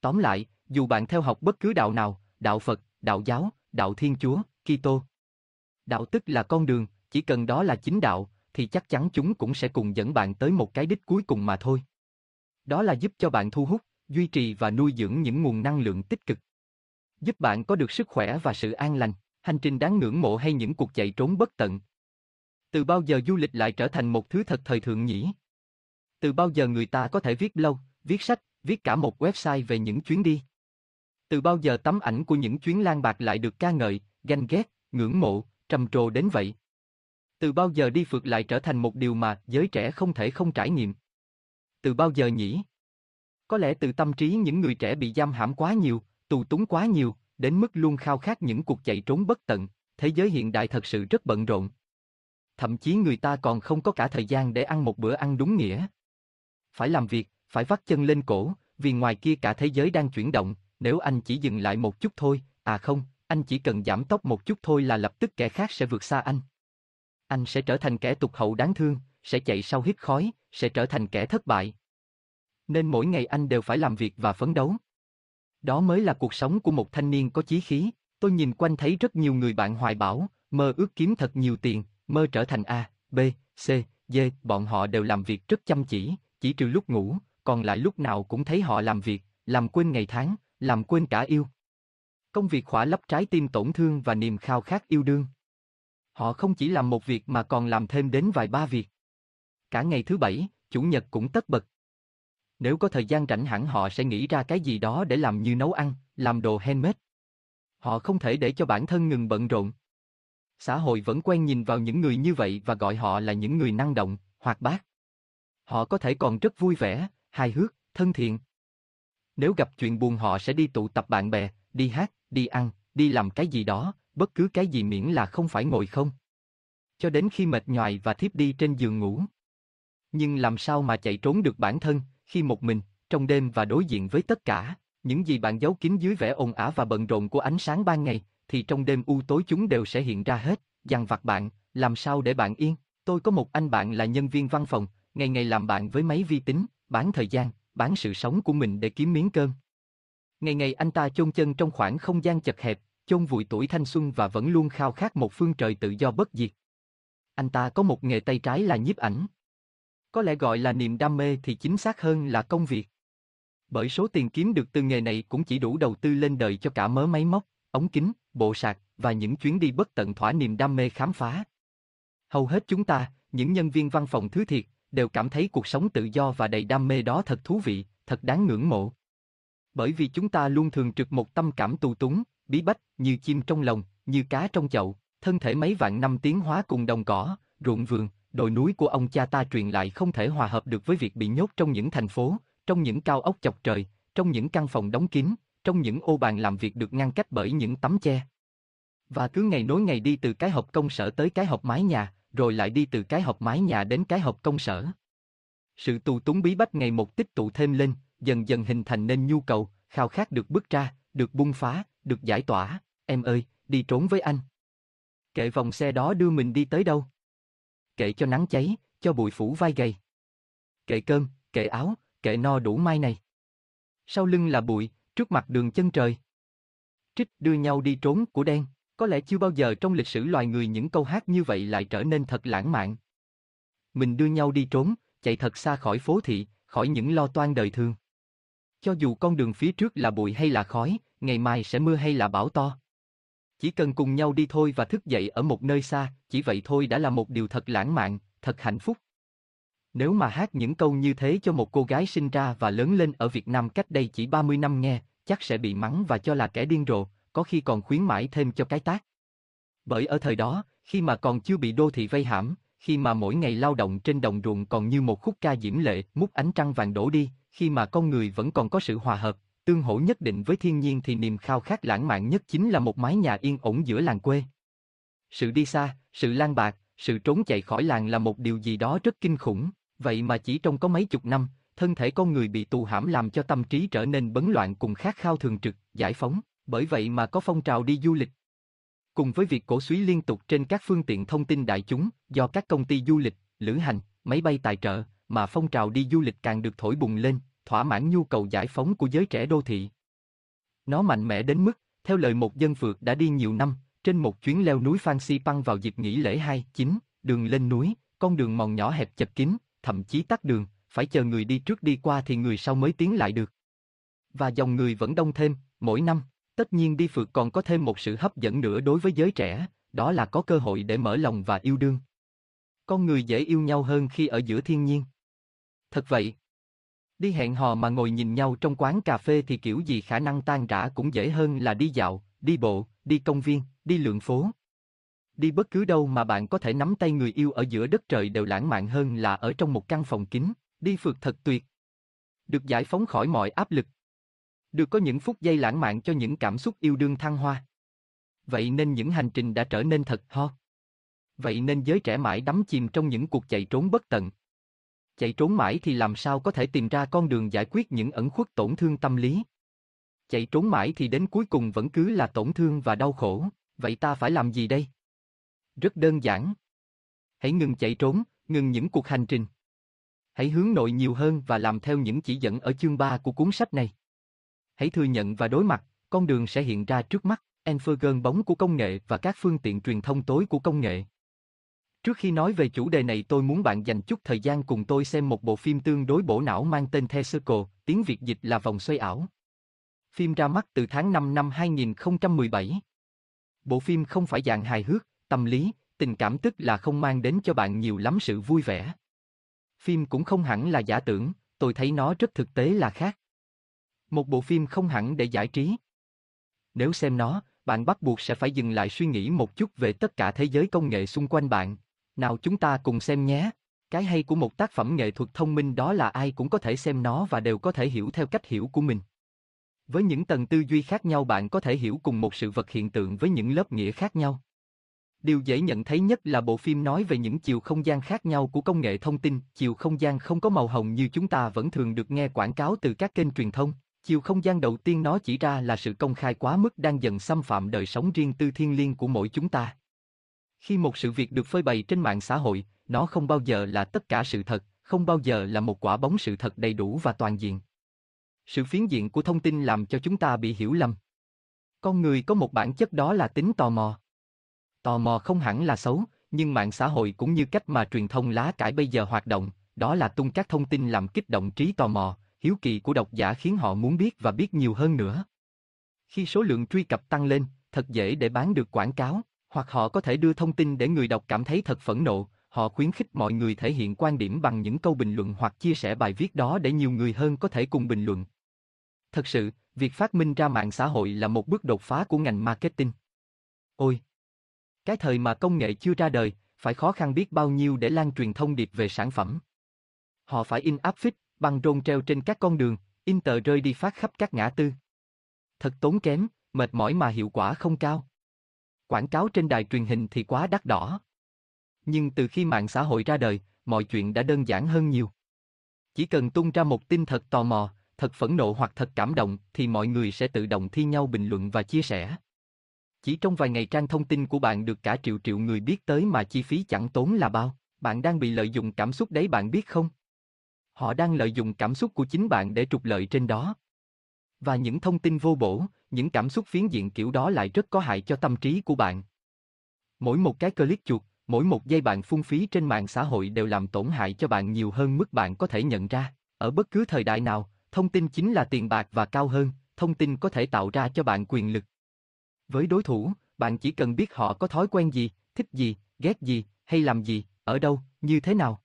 Tóm lại, dù bạn theo học bất cứ đạo nào, đạo Phật, đạo giáo, đạo Thiên Chúa, Kitô. Đạo tức là con đường, chỉ cần đó là chính đạo, thì chắc chắn chúng cũng sẽ cùng dẫn bạn tới một cái đích cuối cùng mà thôi. Đó là giúp cho bạn thu hút, duy trì và nuôi dưỡng những nguồn năng lượng tích cực. Giúp bạn có được sức khỏe và sự an lành, hành trình đáng ngưỡng mộ hay những cuộc chạy trốn bất tận. Từ bao giờ du lịch lại trở thành một thứ thật thời thượng nhỉ? Từ bao giờ người ta có thể viết lâu, viết sách, viết cả một website về những chuyến đi? Từ bao giờ tấm ảnh của những chuyến lang bạc lại được ca ngợi, ganh ghét, ngưỡng mộ, trầm trồ đến vậy? Từ bao giờ đi phượt lại trở thành một điều mà giới trẻ không thể không trải nghiệm? Từ bao giờ nhỉ? Có lẽ từ tâm trí những người trẻ bị giam hãm quá nhiều, tù túng quá nhiều, đến mức luôn khao khát những cuộc chạy trốn bất tận, thế giới hiện đại thật sự rất bận rộn. Thậm chí người ta còn không có cả thời gian để ăn một bữa ăn đúng nghĩa. Phải làm việc, phải vắt chân lên cổ, vì ngoài kia cả thế giới đang chuyển động, nếu anh chỉ dừng lại một chút thôi, à không, anh chỉ cần giảm tốc một chút thôi là lập tức kẻ khác sẽ vượt xa anh. Anh sẽ trở thành kẻ tục hậu đáng thương, sẽ chạy sau hít khói, sẽ trở thành kẻ thất bại. Nên mỗi ngày anh đều phải làm việc và phấn đấu. Đó mới là cuộc sống của một thanh niên có chí khí. Tôi nhìn quanh thấy rất nhiều người bạn hoài bão, mơ ước kiếm thật nhiều tiền, mơ trở thành A, B, C, D, bọn họ đều làm việc rất chăm chỉ, chỉ trừ lúc ngủ, còn lại lúc nào cũng thấy họ làm việc, làm quên ngày tháng, làm quên cả yêu. Công việc khỏa lấp trái tim tổn thương và niềm khao khát yêu đương. Họ không chỉ làm một việc mà còn làm thêm đến vài ba việc. Cả ngày thứ bảy, chủ nhật cũng tất bật. Nếu có thời gian rảnh hẳn họ sẽ nghĩ ra cái gì đó để làm như nấu ăn, làm đồ handmade. Họ không thể để cho bản thân ngừng bận rộn. Xã hội vẫn quen nhìn vào những người như vậy và gọi họ là những người năng động, hoạt bát. Họ có thể còn rất vui vẻ, hài hước, thân thiện. Nếu gặp chuyện buồn họ sẽ đi tụ tập bạn bè, đi hát, đi ăn, đi làm cái gì đó, bất cứ cái gì miễn là không phải ngồi không. Cho đến khi mệt nhoài và thiếp đi trên giường ngủ. Nhưng làm sao mà chạy trốn được bản thân, khi một mình, trong đêm và đối diện với tất cả, những gì bạn giấu kín dưới vẻ ồn ả và bận rộn của ánh sáng ban ngày, thì trong đêm u tối chúng đều sẽ hiện ra hết, dằn vặt bạn, làm sao để bạn yên. Tôi có một anh bạn là nhân viên văn phòng, ngày ngày làm bạn với máy vi tính, bán thời gian, bán sự sống của mình để kiếm miếng cơm. Ngày ngày anh ta chôn chân trong khoảng không gian chật hẹp, chôn vùi tuổi thanh xuân và vẫn luôn khao khát một phương trời tự do bất diệt. Anh ta có một nghề tay trái là nhiếp ảnh, có lẽ gọi là niềm đam mê thì chính xác hơn là công việc. Bởi số tiền kiếm được từ nghề này cũng chỉ đủ đầu tư lên đời cho cả mớ máy móc, ống kính, bộ sạc và những chuyến đi bất tận thỏa niềm đam mê khám phá. Hầu hết chúng ta, những nhân viên văn phòng thứ thiệt, đều cảm thấy cuộc sống tự do và đầy đam mê đó thật thú vị, thật đáng ngưỡng mộ. Bởi vì chúng ta luôn thường trực một tâm cảm tù túng, bí bách, như chim trong lồng, như cá trong chậu, thân thể mấy vạn năm tiến hóa cùng đồng cỏ, ruộng vườn, đồi núi của ông cha ta truyền lại không thể hòa hợp được với việc bị nhốt trong những thành phố, trong những cao ốc chọc trời, trong những căn phòng đóng kín, trong những ô bàn làm việc được ngăn cách bởi những tấm che. Và cứ ngày nối ngày đi từ cái hộp công sở tới cái hộp mái nhà, rồi lại đi từ cái hộp mái nhà đến cái hộp công sở. Sự tù túng bí bách ngày một tích tụ thêm lên, dần dần hình thành nên nhu cầu, khao khát được bứt ra, được bung phá, được giải tỏa. Em ơi, đi trốn với anh. Kệ vòng xe đó đưa mình đi tới đâu? Kệ cho nắng cháy, cho bụi phủ vai gầy. Kệ cơm, kệ áo, kệ no đủ mai này. Sau lưng là bụi, trước mặt đường chân trời. Trích đưa nhau đi trốn của đen, có lẽ chưa bao giờ trong lịch sử loài người những câu hát như vậy lại trở nên thật lãng mạn. Mình đưa nhau đi trốn, chạy thật xa khỏi phố thị, khỏi những lo toan đời thường. Cho dù con đường phía trước là bụi hay là khói, ngày mai sẽ mưa hay là bão to. Chỉ cần cùng nhau đi thôi và thức dậy ở một nơi xa, chỉ vậy thôi đã là một điều thật lãng mạn, thật hạnh phúc. Nếu mà hát những câu như thế cho một cô gái sinh ra và lớn lên ở Việt Nam cách đây chỉ 30 năm nghe, chắc sẽ bị mắng và cho là kẻ điên rồ, có khi còn khuyến mãi thêm cho cái tác. Bởi ở thời đó, khi mà còn chưa bị đô thị vây hãm, khi mà mỗi ngày lao động trên đồng ruộng còn như một khúc ca diễm lệ, mút ánh trăng vàng đổ đi, khi mà con người vẫn còn có sự hòa hợp, tương hỗ nhất định với thiên nhiên thì niềm khao khát lãng mạn nhất chính là một mái nhà yên ổn giữa làng quê. Sự đi xa, sự lan bạc, sự trốn chạy khỏi làng là một điều gì đó rất kinh khủng, vậy mà chỉ trong có mấy chục năm, thân thể con người bị tù hãm làm cho tâm trí trở nên bấn loạn cùng khát khao thường trực, giải phóng, bởi vậy mà có phong trào đi du lịch. Cùng với việc cổ suý liên tục trên các phương tiện thông tin đại chúng, do các công ty du lịch, lữ hành, máy bay tài trợ, mà phong trào đi du lịch càng được thổi bùng lên, thỏa mãn nhu cầu giải phóng của giới trẻ đô thị. Nó mạnh mẽ đến mức, theo lời một dân phượt đã đi nhiều năm, trên một chuyến leo núi Phan Xi Păng vào dịp nghỉ lễ 2, 9, đường lên núi, con đường mòn nhỏ hẹp chật kín, thậm chí tắt đường, phải chờ người đi trước đi qua thì người sau mới tiến lại được. Và dòng người vẫn đông thêm, mỗi năm, tất nhiên đi phượt còn có thêm một sự hấp dẫn nữa đối với giới trẻ, đó là có cơ hội để mở lòng và yêu đương. Con người dễ yêu nhau hơn khi ở giữa thiên nhiên. Thật vậy. Đi hẹn hò mà ngồi nhìn nhau trong quán cà phê thì kiểu gì khả năng tan rã cũng dễ hơn là đi dạo, đi bộ, đi công viên, đi lượn phố. Đi bất cứ đâu mà bạn có thể nắm tay người yêu ở giữa đất trời đều lãng mạn hơn là ở trong một căn phòng kín, đi phượt thật tuyệt. Được giải phóng khỏi mọi áp lực. Được có những phút giây lãng mạn cho những cảm xúc yêu đương thăng hoa. Vậy nên những hành trình đã trở nên thật ho. Vậy nên giới trẻ mãi đắm chìm trong những cuộc chạy trốn bất tận. Chạy trốn mãi thì làm sao có thể tìm ra con đường giải quyết những ẩn khuất tổn thương tâm lý. Chạy trốn mãi thì đến cuối cùng vẫn cứ là tổn thương và đau khổ, vậy ta phải làm gì đây? Rất đơn giản. Hãy ngừng chạy trốn, ngừng những cuộc hành trình. Hãy hướng nội nhiều hơn và làm theo những chỉ dẫn ở chương 3 của cuốn sách này. Hãy thừa nhận và đối mặt, con đường sẽ hiện ra trước mắt, Enfergen bóng của công nghệ và các phương tiện truyền thông tối của công nghệ. Trước khi nói về chủ đề này tôi muốn bạn dành chút thời gian cùng tôi xem một bộ phim tương đối bổ não mang tên The Circle, tiếng Việt dịch là vòng xoay ảo. Phim ra mắt từ tháng 5 năm 2017. Bộ phim không phải dạng hài hước, tâm lý, tình cảm tức là không mang đến cho bạn nhiều lắm sự vui vẻ. Phim cũng không hẳn là giả tưởng, tôi thấy nó rất thực tế là khác. Một bộ phim không hẳn để giải trí. Nếu xem nó, bạn bắt buộc sẽ phải dừng lại suy nghĩ một chút về tất cả thế giới công nghệ xung quanh bạn. Nào chúng ta cùng xem nhé. Cái hay của một tác phẩm nghệ thuật thông minh đó là ai cũng có thể xem nó và đều có thể hiểu theo cách hiểu của mình. Với những tầng tư duy khác nhau bạn có thể hiểu cùng một sự vật hiện tượng với những lớp nghĩa khác nhau. Điều dễ nhận thấy nhất là bộ phim nói về những chiều không gian khác nhau của công nghệ thông tin, chiều không gian không có màu hồng như chúng ta vẫn thường được nghe quảng cáo từ các kênh truyền thông. Chiều không gian đầu tiên nó chỉ ra là sự công khai quá mức đang dần xâm phạm đời sống riêng tư thiên liêng của mỗi chúng ta. Khi một sự việc được phơi bày trên mạng xã hội, nó không bao giờ là tất cả sự thật, không bao giờ là một quả bóng sự thật đầy đủ và toàn diện. Sự phiến diện của thông tin làm cho chúng ta bị hiểu lầm. Con người có một bản chất đó là tính tò mò. Tò mò không hẳn là xấu, nhưng mạng xã hội cũng như cách mà truyền thông lá cải bây giờ hoạt động, đó là tung các thông tin làm kích động trí tò mò, hiếu kỳ của độc giả khiến họ muốn biết và biết nhiều hơn nữa. Khi số lượng truy cập tăng lên, thật dễ để bán được quảng cáo, hoặc họ có thể đưa thông tin để người đọc cảm thấy thật phẫn nộ, họ khuyến khích mọi người thể hiện quan điểm bằng những câu bình luận hoặc chia sẻ bài viết đó để nhiều người hơn có thể cùng bình luận. Thật sự, việc phát minh ra mạng xã hội là một bước đột phá của ngành marketing. Ôi! Cái thời mà công nghệ chưa ra đời, phải khó khăn biết bao nhiêu để lan truyền thông điệp về sản phẩm. Họ phải in áp phích, băng rôn treo trên các con đường, in tờ rơi đi phát khắp các ngã tư. Thật tốn kém, mệt mỏi mà hiệu quả không cao. Quảng cáo trên đài truyền hình thì quá đắt đỏ. Nhưng từ khi mạng xã hội ra đời, mọi chuyện đã đơn giản hơn nhiều. Chỉ cần tung ra một tin thật tò mò, thật phẫn nộ hoặc thật cảm động thì mọi người sẽ tự động thi nhau bình luận và chia sẻ. Chỉ trong vài ngày trang thông tin của bạn được cả triệu triệu người biết tới mà chi phí chẳng tốn là bao. Bạn đang bị lợi dụng cảm xúc đấy bạn biết không? Họ đang lợi dụng cảm xúc của chính bạn để trục lợi trên đó. Và những thông tin vô bổ, những cảm xúc phiến diện kiểu đó lại rất có hại cho tâm trí của bạn. Mỗi một cái click chuột, mỗi một giây bạn phung phí trên mạng xã hội đều làm tổn hại cho bạn nhiều hơn mức bạn có thể nhận ra. Ở bất cứ thời đại nào, thông tin chính là tiền bạc và cao hơn, thông tin có thể tạo ra cho bạn quyền lực. Với đối thủ, bạn chỉ cần biết họ có thói quen gì, thích gì, ghét gì, hay làm gì, ở đâu, như thế nào.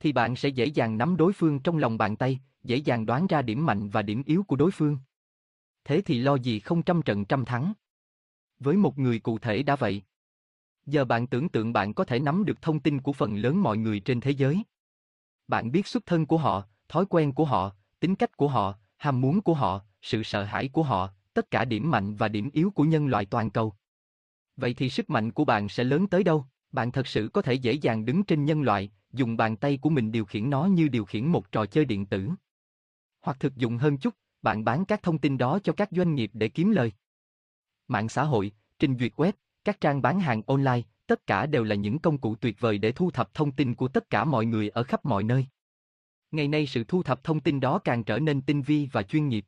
Thì bạn sẽ dễ dàng nắm đối phương trong lòng bàn tay, dễ dàng đoán ra điểm mạnh và điểm yếu của đối phương. Thế thì lo gì không trăm trận trăm thắng. Với một người cụ thể đã vậy. Giờ bạn tưởng tượng bạn có thể nắm được thông tin của phần lớn mọi người trên thế giới. Bạn biết xuất thân của họ, thói quen của họ, tính cách của họ, ham muốn của họ, sự sợ hãi của họ, tất cả điểm mạnh và điểm yếu của nhân loại toàn cầu. Vậy thì sức mạnh của bạn sẽ lớn tới đâu? Bạn thật sự có thể dễ dàng đứng trên nhân loại, dùng bàn tay của mình điều khiển nó như điều khiển một trò chơi điện tử. Hoặc thực dụng hơn chút, bạn bán các thông tin đó cho các doanh nghiệp để kiếm lời. Mạng xã hội, trình duyệt web, các trang bán hàng online, tất cả đều là những công cụ tuyệt vời để thu thập thông tin của tất cả mọi người ở khắp mọi nơi. Ngày nay sự thu thập thông tin đó càng trở nên tinh vi và chuyên nghiệp.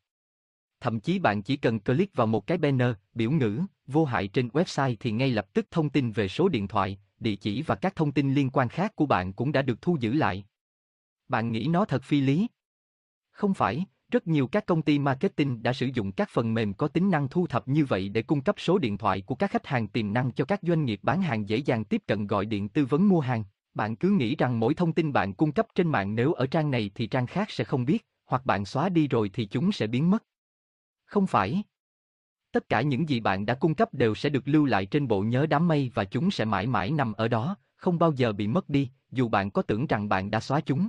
Thậm chí bạn chỉ cần click vào một cái banner, biểu ngữ, vô hại trên website thì ngay lập tức thông tin về số điện thoại, địa chỉ và các thông tin liên quan khác của bạn cũng đã được thu giữ lại. Bạn nghĩ nó thật phi lý? Không phải, rất nhiều các công ty marketing đã sử dụng các phần mềm có tính năng thu thập như vậy để cung cấp số điện thoại của các khách hàng tiềm năng cho các doanh nghiệp bán hàng dễ dàng tiếp cận gọi điện tư vấn mua hàng. Bạn cứ nghĩ rằng mỗi thông tin bạn cung cấp trên mạng nếu ở trang này thì trang khác sẽ không biết, hoặc bạn xóa đi rồi thì chúng sẽ biến mất. Không phải. Tất cả những gì bạn đã cung cấp đều sẽ được lưu lại trên bộ nhớ đám mây và chúng sẽ mãi mãi nằm ở đó, không bao giờ bị mất đi, dù bạn có tưởng rằng bạn đã xóa chúng.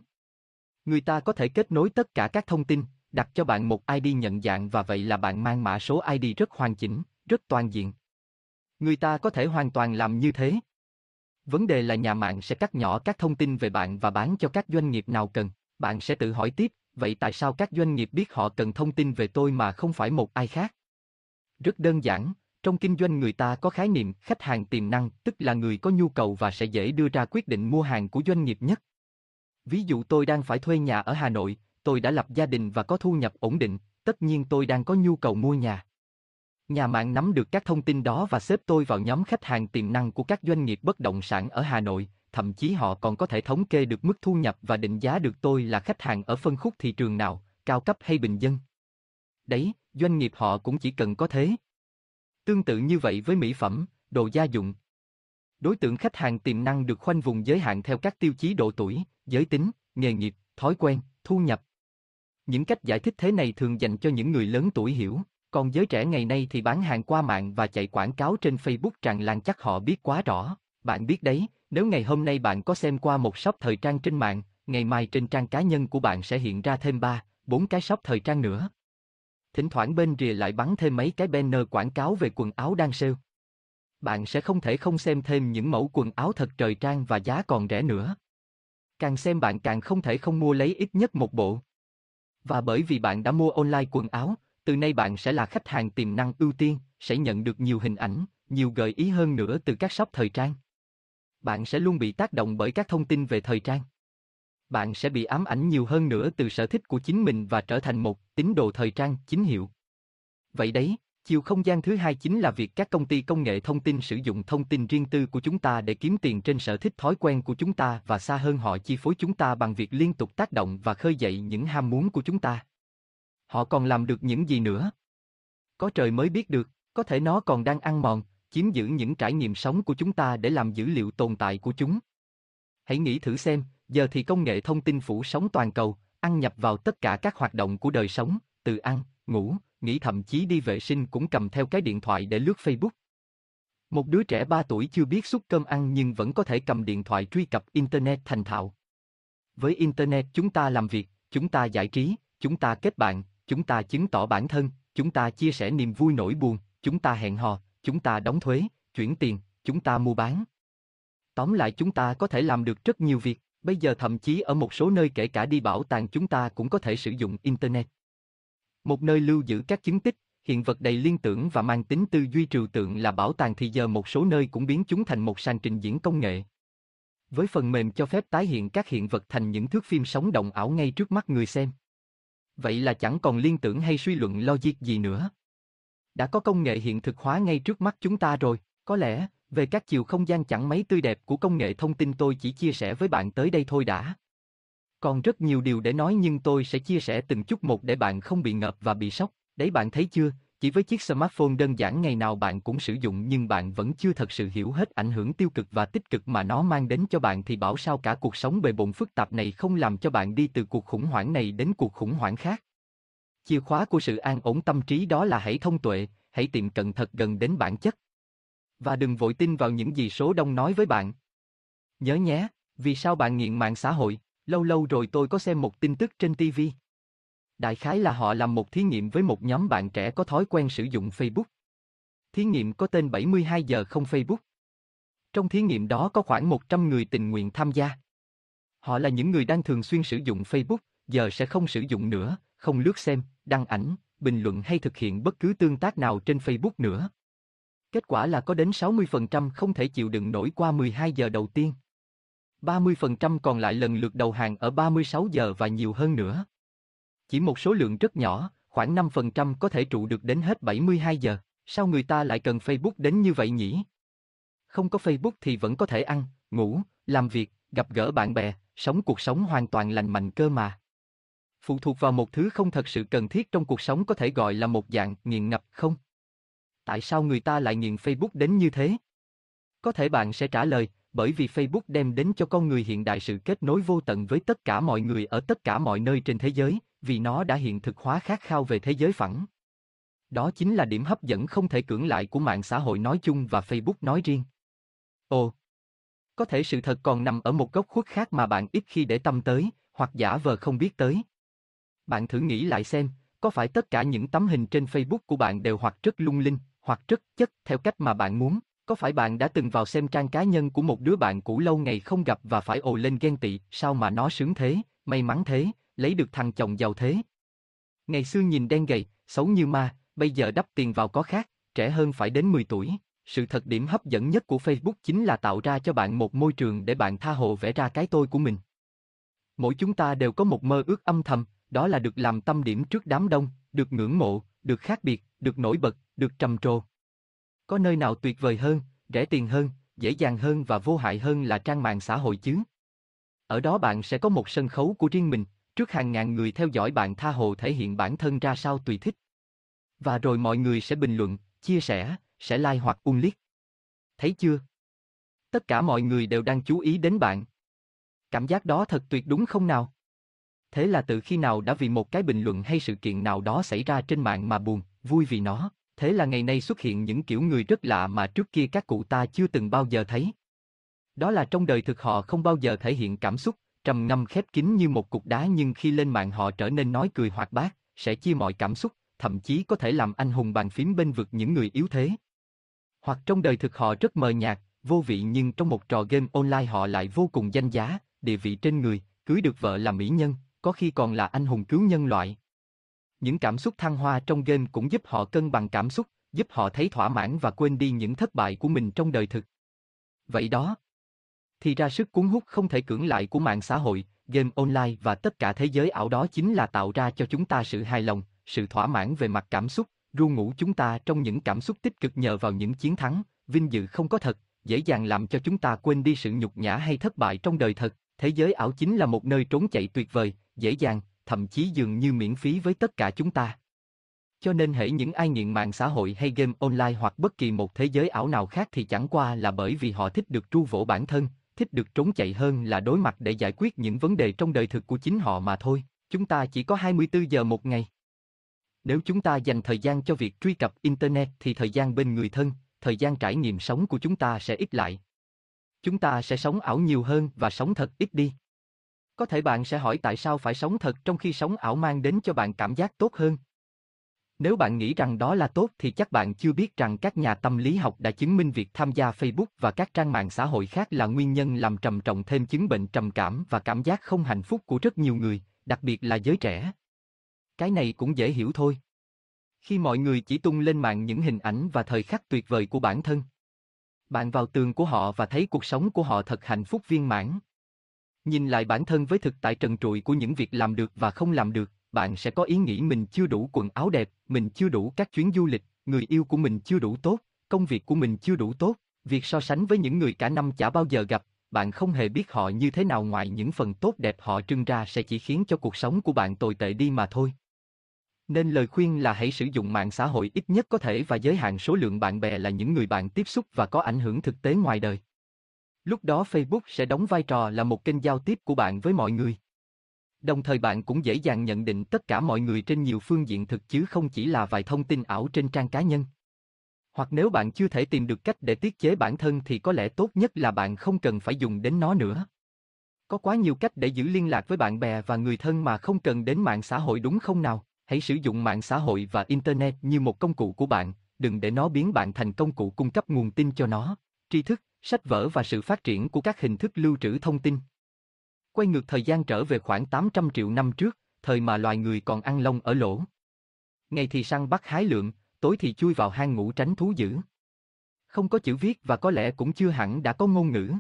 Người ta có thể kết nối tất cả các thông tin, đặt cho bạn một ID nhận dạng và vậy là bạn mang mã số ID rất hoàn chỉnh, rất toàn diện. Người ta có thể hoàn toàn làm như thế. Vấn đề là nhà mạng sẽ cắt nhỏ các thông tin về bạn và bán cho các doanh nghiệp nào cần. Bạn sẽ tự hỏi tiếp, vậy tại sao các doanh nghiệp biết họ cần thông tin về tôi mà không phải một ai khác? Rất đơn giản, trong kinh doanh người ta có khái niệm khách hàng tiềm năng, tức là người có nhu cầu và sẽ dễ đưa ra quyết định mua hàng của doanh nghiệp nhất. Ví dụ tôi đang phải thuê nhà ở Hà Nội, tôi đã lập gia đình và có thu nhập ổn định, tất nhiên tôi đang có nhu cầu mua nhà. Nhà mạng nắm được các thông tin đó và xếp tôi vào nhóm khách hàng tiềm năng của các doanh nghiệp bất động sản ở Hà Nội, thậm chí họ còn có thể thống kê được mức thu nhập và định giá được tôi là khách hàng ở phân khúc thị trường nào, cao cấp hay bình dân. Đấy, doanh nghiệp họ cũng chỉ cần có thế. Tương tự như vậy với mỹ phẩm, đồ gia dụng. Đối tượng khách hàng tiềm năng được khoanh vùng giới hạn theo các tiêu chí độ tuổi, giới tính, nghề nghiệp, thói quen, thu nhập. Những cách giải thích thế này thường dành cho những người lớn tuổi hiểu, còn giới trẻ ngày nay thì bán hàng qua mạng và chạy quảng cáo trên Facebook tràn lan chắc họ biết quá rõ. Bạn biết đấy, nếu ngày hôm nay bạn có xem qua một shop thời trang trên mạng, ngày mai trên trang cá nhân của bạn sẽ hiện ra thêm 3, 4 cái shop thời trang nữa. Thỉnh thoảng bên rìa lại bắn thêm mấy cái banner quảng cáo về quần áo đang sale. Bạn sẽ không thể không xem thêm những mẫu quần áo thật trời trang và giá còn rẻ nữa. Càng xem bạn càng không thể không mua lấy ít nhất một bộ. Và bởi vì bạn đã mua online quần áo, từ nay bạn sẽ là khách hàng tiềm năng ưu tiên, sẽ nhận được nhiều hình ảnh, nhiều gợi ý hơn nữa từ các shop thời trang. Bạn sẽ luôn bị tác động bởi các thông tin về thời trang. Bạn sẽ bị ám ảnh nhiều hơn nữa từ sở thích của chính mình và trở thành một tín đồ thời trang chính hiệu. Vậy đấy, chiều không gian thứ hai chính là việc các công ty công nghệ thông tin sử dụng thông tin riêng tư của chúng ta để kiếm tiền trên sở thích thói quen của chúng ta và xa hơn họ chi phối chúng ta bằng việc liên tục tác động và khơi dậy những ham muốn của chúng ta. Họ còn làm được những gì nữa? Có trời mới biết được, có thể nó còn đang ăn mòn, chiếm giữ những trải nghiệm sống của chúng ta để làm dữ liệu tồn tại của chúng. Hãy nghĩ thử xem, giờ thì công nghệ thông tin phủ sóng toàn cầu, ăn nhập vào tất cả các hoạt động của đời sống, từ ăn, ngủ, nghĩ thậm chí đi vệ sinh cũng cầm theo cái điện thoại để lướt Facebook. Một đứa trẻ 3 tuổi chưa biết xúc cơm ăn nhưng vẫn có thể cầm điện thoại truy cập Internet thành thạo. Với Internet chúng ta làm việc, chúng ta giải trí, chúng ta kết bạn, chúng ta chứng tỏ bản thân, chúng ta chia sẻ niềm vui nỗi buồn, chúng ta hẹn hò, chúng ta đóng thuế, chuyển tiền, chúng ta mua bán. Tóm lại chúng ta có thể làm được rất nhiều việc, bây giờ thậm chí ở một số nơi kể cả đi bảo tàng chúng ta cũng có thể sử dụng Internet. Một nơi lưu giữ các chứng tích, hiện vật đầy liên tưởng và mang tính tư duy trừu tượng là bảo tàng thì giờ một số nơi cũng biến chúng thành một sàn trình diễn công nghệ. Với phần mềm cho phép tái hiện các hiện vật thành những thước phim sống động ảo ngay trước mắt người xem. Vậy là chẳng còn liên tưởng hay suy luận logic gì nữa. Đã có công nghệ hiện thực hóa ngay trước mắt chúng ta rồi, có lẽ, về các chiều không gian chẳng mấy tươi đẹp của công nghệ thông tin tôi chỉ chia sẻ với bạn tới đây thôi đã. Còn rất nhiều điều để nói nhưng tôi sẽ chia sẻ từng chút một để bạn không bị ngợp và bị sốc. Đấy bạn thấy chưa, chỉ với chiếc smartphone đơn giản ngày nào bạn cũng sử dụng nhưng bạn vẫn chưa thật sự hiểu hết ảnh hưởng tiêu cực và tích cực mà nó mang đến cho bạn thì bảo sao cả cuộc sống bề bộn phức tạp này không làm cho bạn đi từ cuộc khủng hoảng này đến cuộc khủng hoảng khác. Chìa khóa của sự an ổn tâm trí đó là hãy thông tuệ, hãy tiệm cận thật gần đến bản chất. Và đừng vội tin vào những gì số đông nói với bạn. Nhớ nhé, vì sao bạn nghiện mạng xã hội? Lâu lâu rồi tôi có xem một tin tức trên TV. Đại khái là họ làm một thí nghiệm với một nhóm bạn trẻ có thói quen sử dụng Facebook. Thí nghiệm có tên 72 giờ không Facebook. Trong thí nghiệm đó có khoảng 100 người tình nguyện tham gia. Họ là những người đang thường xuyên sử dụng Facebook, giờ sẽ không sử dụng nữa, không lướt xem, đăng ảnh, bình luận hay thực hiện bất cứ tương tác nào trên Facebook nữa. Kết quả là có đến 60% không thể chịu đựng nổi qua 12 giờ đầu tiên. 30% còn lại lần lượt đầu hàng ở 36 giờ và nhiều hơn nữa. Chỉ một số lượng rất nhỏ, khoảng 5% có thể trụ được đến hết 72 giờ. Sao người ta lại cần Facebook đến như vậy nhỉ? Không có Facebook thì vẫn có thể ăn, ngủ, làm việc, gặp gỡ bạn bè, sống cuộc sống hoàn toàn lành mạnh cơ mà. Phụ thuộc vào một thứ không thật sự cần thiết trong cuộc sống có thể gọi là một dạng nghiện ngập không? Tại sao người ta lại nghiện Facebook đến như thế? Có thể bạn sẽ trả lời, bởi vì Facebook đem đến cho con người hiện đại sự kết nối vô tận với tất cả mọi người ở tất cả mọi nơi trên thế giới, vì nó đã hiện thực hóa khát khao về thế giới phẳng. Đó chính là điểm hấp dẫn không thể cưỡng lại của mạng xã hội nói chung và Facebook nói riêng. Ồ, có thể sự thật còn nằm ở một góc khuất khác mà bạn ít khi để tâm tới, hoặc giả vờ không biết tới. Bạn thử nghĩ lại xem, có phải tất cả những tấm hình trên Facebook của bạn đều hoặc rất lung linh, hoặc rất chất theo cách mà bạn muốn? Có phải bạn đã từng vào xem trang cá nhân của một đứa bạn cũ lâu ngày không gặp và phải ồ lên ghen tị, sao mà nó sướng thế, may mắn thế, lấy được thằng chồng giàu thế? Ngày xưa nhìn đen gầy, xấu như ma, bây giờ đắp tiền vào có khác, trẻ hơn phải đến 10 tuổi. Sự thật điểm hấp dẫn nhất của Facebook chính là tạo ra cho bạn một môi trường để bạn tha hồ vẽ ra cái tôi của mình. Mỗi chúng ta đều có một mơ ước âm thầm, đó là được làm tâm điểm trước đám đông, được ngưỡng mộ, được khác biệt, được nổi bật, được trầm trồ. Có nơi nào tuyệt vời hơn, rẻ tiền hơn, dễ dàng hơn và vô hại hơn là trang mạng xã hội chứ? Ở đó bạn sẽ có một sân khấu của riêng mình, trước hàng ngàn người theo dõi bạn tha hồ thể hiện bản thân ra sao tùy thích. Và rồi mọi người sẽ bình luận, chia sẻ, sẽ like hoặc ung liếc. Thấy chưa? Tất cả mọi người đều đang chú ý đến bạn. Cảm giác đó thật tuyệt đúng không nào? Thế là từ khi nào đã vì một cái bình luận hay sự kiện nào đó xảy ra trên mạng mà buồn, vui vì nó, thế là ngày nay xuất hiện những kiểu người rất lạ mà trước kia các cụ ta chưa từng bao giờ thấy. Đó là trong đời thực họ không bao giờ thể hiện cảm xúc, trầm ngâm khép kín như một cục đá nhưng khi lên mạng họ trở nên nói cười hoạt bát, sẽ chia mọi cảm xúc, thậm chí có thể làm anh hùng bàn phím bên vực những người yếu thế. Hoặc trong đời thực họ rất mờ nhạt, vô vị nhưng trong một trò game online họ lại vô cùng danh giá, địa vị trên người, cưới được vợ là mỹ nhân, có khi còn là anh hùng cứu nhân loại. Những cảm xúc thăng hoa trong game cũng giúp họ cân bằng cảm xúc, giúp họ thấy thỏa mãn và quên đi những thất bại của mình trong đời thực. Vậy đó, thì ra sức cuốn hút không thể cưỡng lại của mạng xã hội, game online và tất cả thế giới ảo đó chính là tạo ra cho chúng ta sự hài lòng, sự thỏa mãn về mặt cảm xúc, ru ngủ chúng ta trong những cảm xúc tích cực nhờ vào những chiến thắng, vinh dự không có thật, dễ dàng làm cho chúng ta quên đi sự nhục nhã hay thất bại trong đời thật. Thế giới ảo chính là một nơi trốn chạy tuyệt vời, dễ dàng, thậm chí dường như miễn phí với tất cả chúng ta. Cho nên hễ những ai nghiện mạng xã hội hay game online hoặc bất kỳ một thế giới ảo nào khác thì chẳng qua là bởi vì họ thích được tru vỗ bản thân, thích được trốn chạy hơn là đối mặt để giải quyết những vấn đề trong đời thực của chính họ mà thôi. Chúng ta chỉ có 24 giờ một ngày. Nếu chúng ta dành thời gian cho việc truy cập Internet thì thời gian bên người thân, thời gian trải nghiệm sống của chúng ta sẽ ít lại. Chúng ta sẽ sống ảo nhiều hơn và sống thật ít đi. Có thể bạn sẽ hỏi tại sao phải sống thật trong khi sống ảo mang đến cho bạn cảm giác tốt hơn. Nếu bạn nghĩ rằng đó là tốt thì chắc bạn chưa biết rằng các nhà tâm lý học đã chứng minh việc tham gia Facebook và các trang mạng xã hội khác là nguyên nhân làm trầm trọng thêm chứng bệnh trầm cảm và cảm giác không hạnh phúc của rất nhiều người, đặc biệt là giới trẻ. Cái này cũng dễ hiểu thôi. Khi mọi người chỉ tung lên mạng những hình ảnh và thời khắc tuyệt vời của bản thân. Bạn vào tường của họ và thấy cuộc sống của họ thật hạnh phúc viên mãn. Nhìn lại bản thân với thực tại trần trụi của những việc làm được và không làm được, bạn sẽ có ý nghĩ mình chưa đủ quần áo đẹp, mình chưa đủ các chuyến du lịch, người yêu của mình chưa đủ tốt, công việc của mình chưa đủ tốt, việc so sánh với những người cả năm chả bao giờ gặp, bạn không hề biết họ như thế nào ngoài những phần tốt đẹp họ trưng ra sẽ chỉ khiến cho cuộc sống của bạn tồi tệ đi mà thôi. Nên lời khuyên là hãy sử dụng mạng xã hội ít nhất có thể và giới hạn số lượng bạn bè là những người bạn tiếp xúc và có ảnh hưởng thực tế ngoài đời. Lúc đó Facebook sẽ đóng vai trò là một kênh giao tiếp của bạn với mọi người. Đồng thời bạn cũng dễ dàng nhận định tất cả mọi người trên nhiều phương diện thực chứ không chỉ là vài thông tin ảo trên trang cá nhân. Hoặc nếu bạn chưa thể tìm được cách để tiết chế bản thân thì có lẽ tốt nhất là bạn không cần phải dùng đến nó nữa. Có quá nhiều cách để giữ liên lạc với bạn bè và người thân mà không cần đến mạng xã hội đúng không nào? Hãy sử dụng mạng xã hội và internet như một công cụ của bạn, đừng để nó biến bạn thành công cụ cung cấp nguồn tin cho nó, tri thức, sách vở và sự phát triển của các hình thức lưu trữ thông tin. Quay ngược thời gian trở về khoảng 800 triệu năm trước, thời mà loài người còn ăn lông ở lỗ. Ngày thì săn bắt hái lượm, tối thì chui vào hang ngủ tránh thú dữ. Không có chữ viết và có lẽ cũng chưa hẳn đã có ngôn ngữ.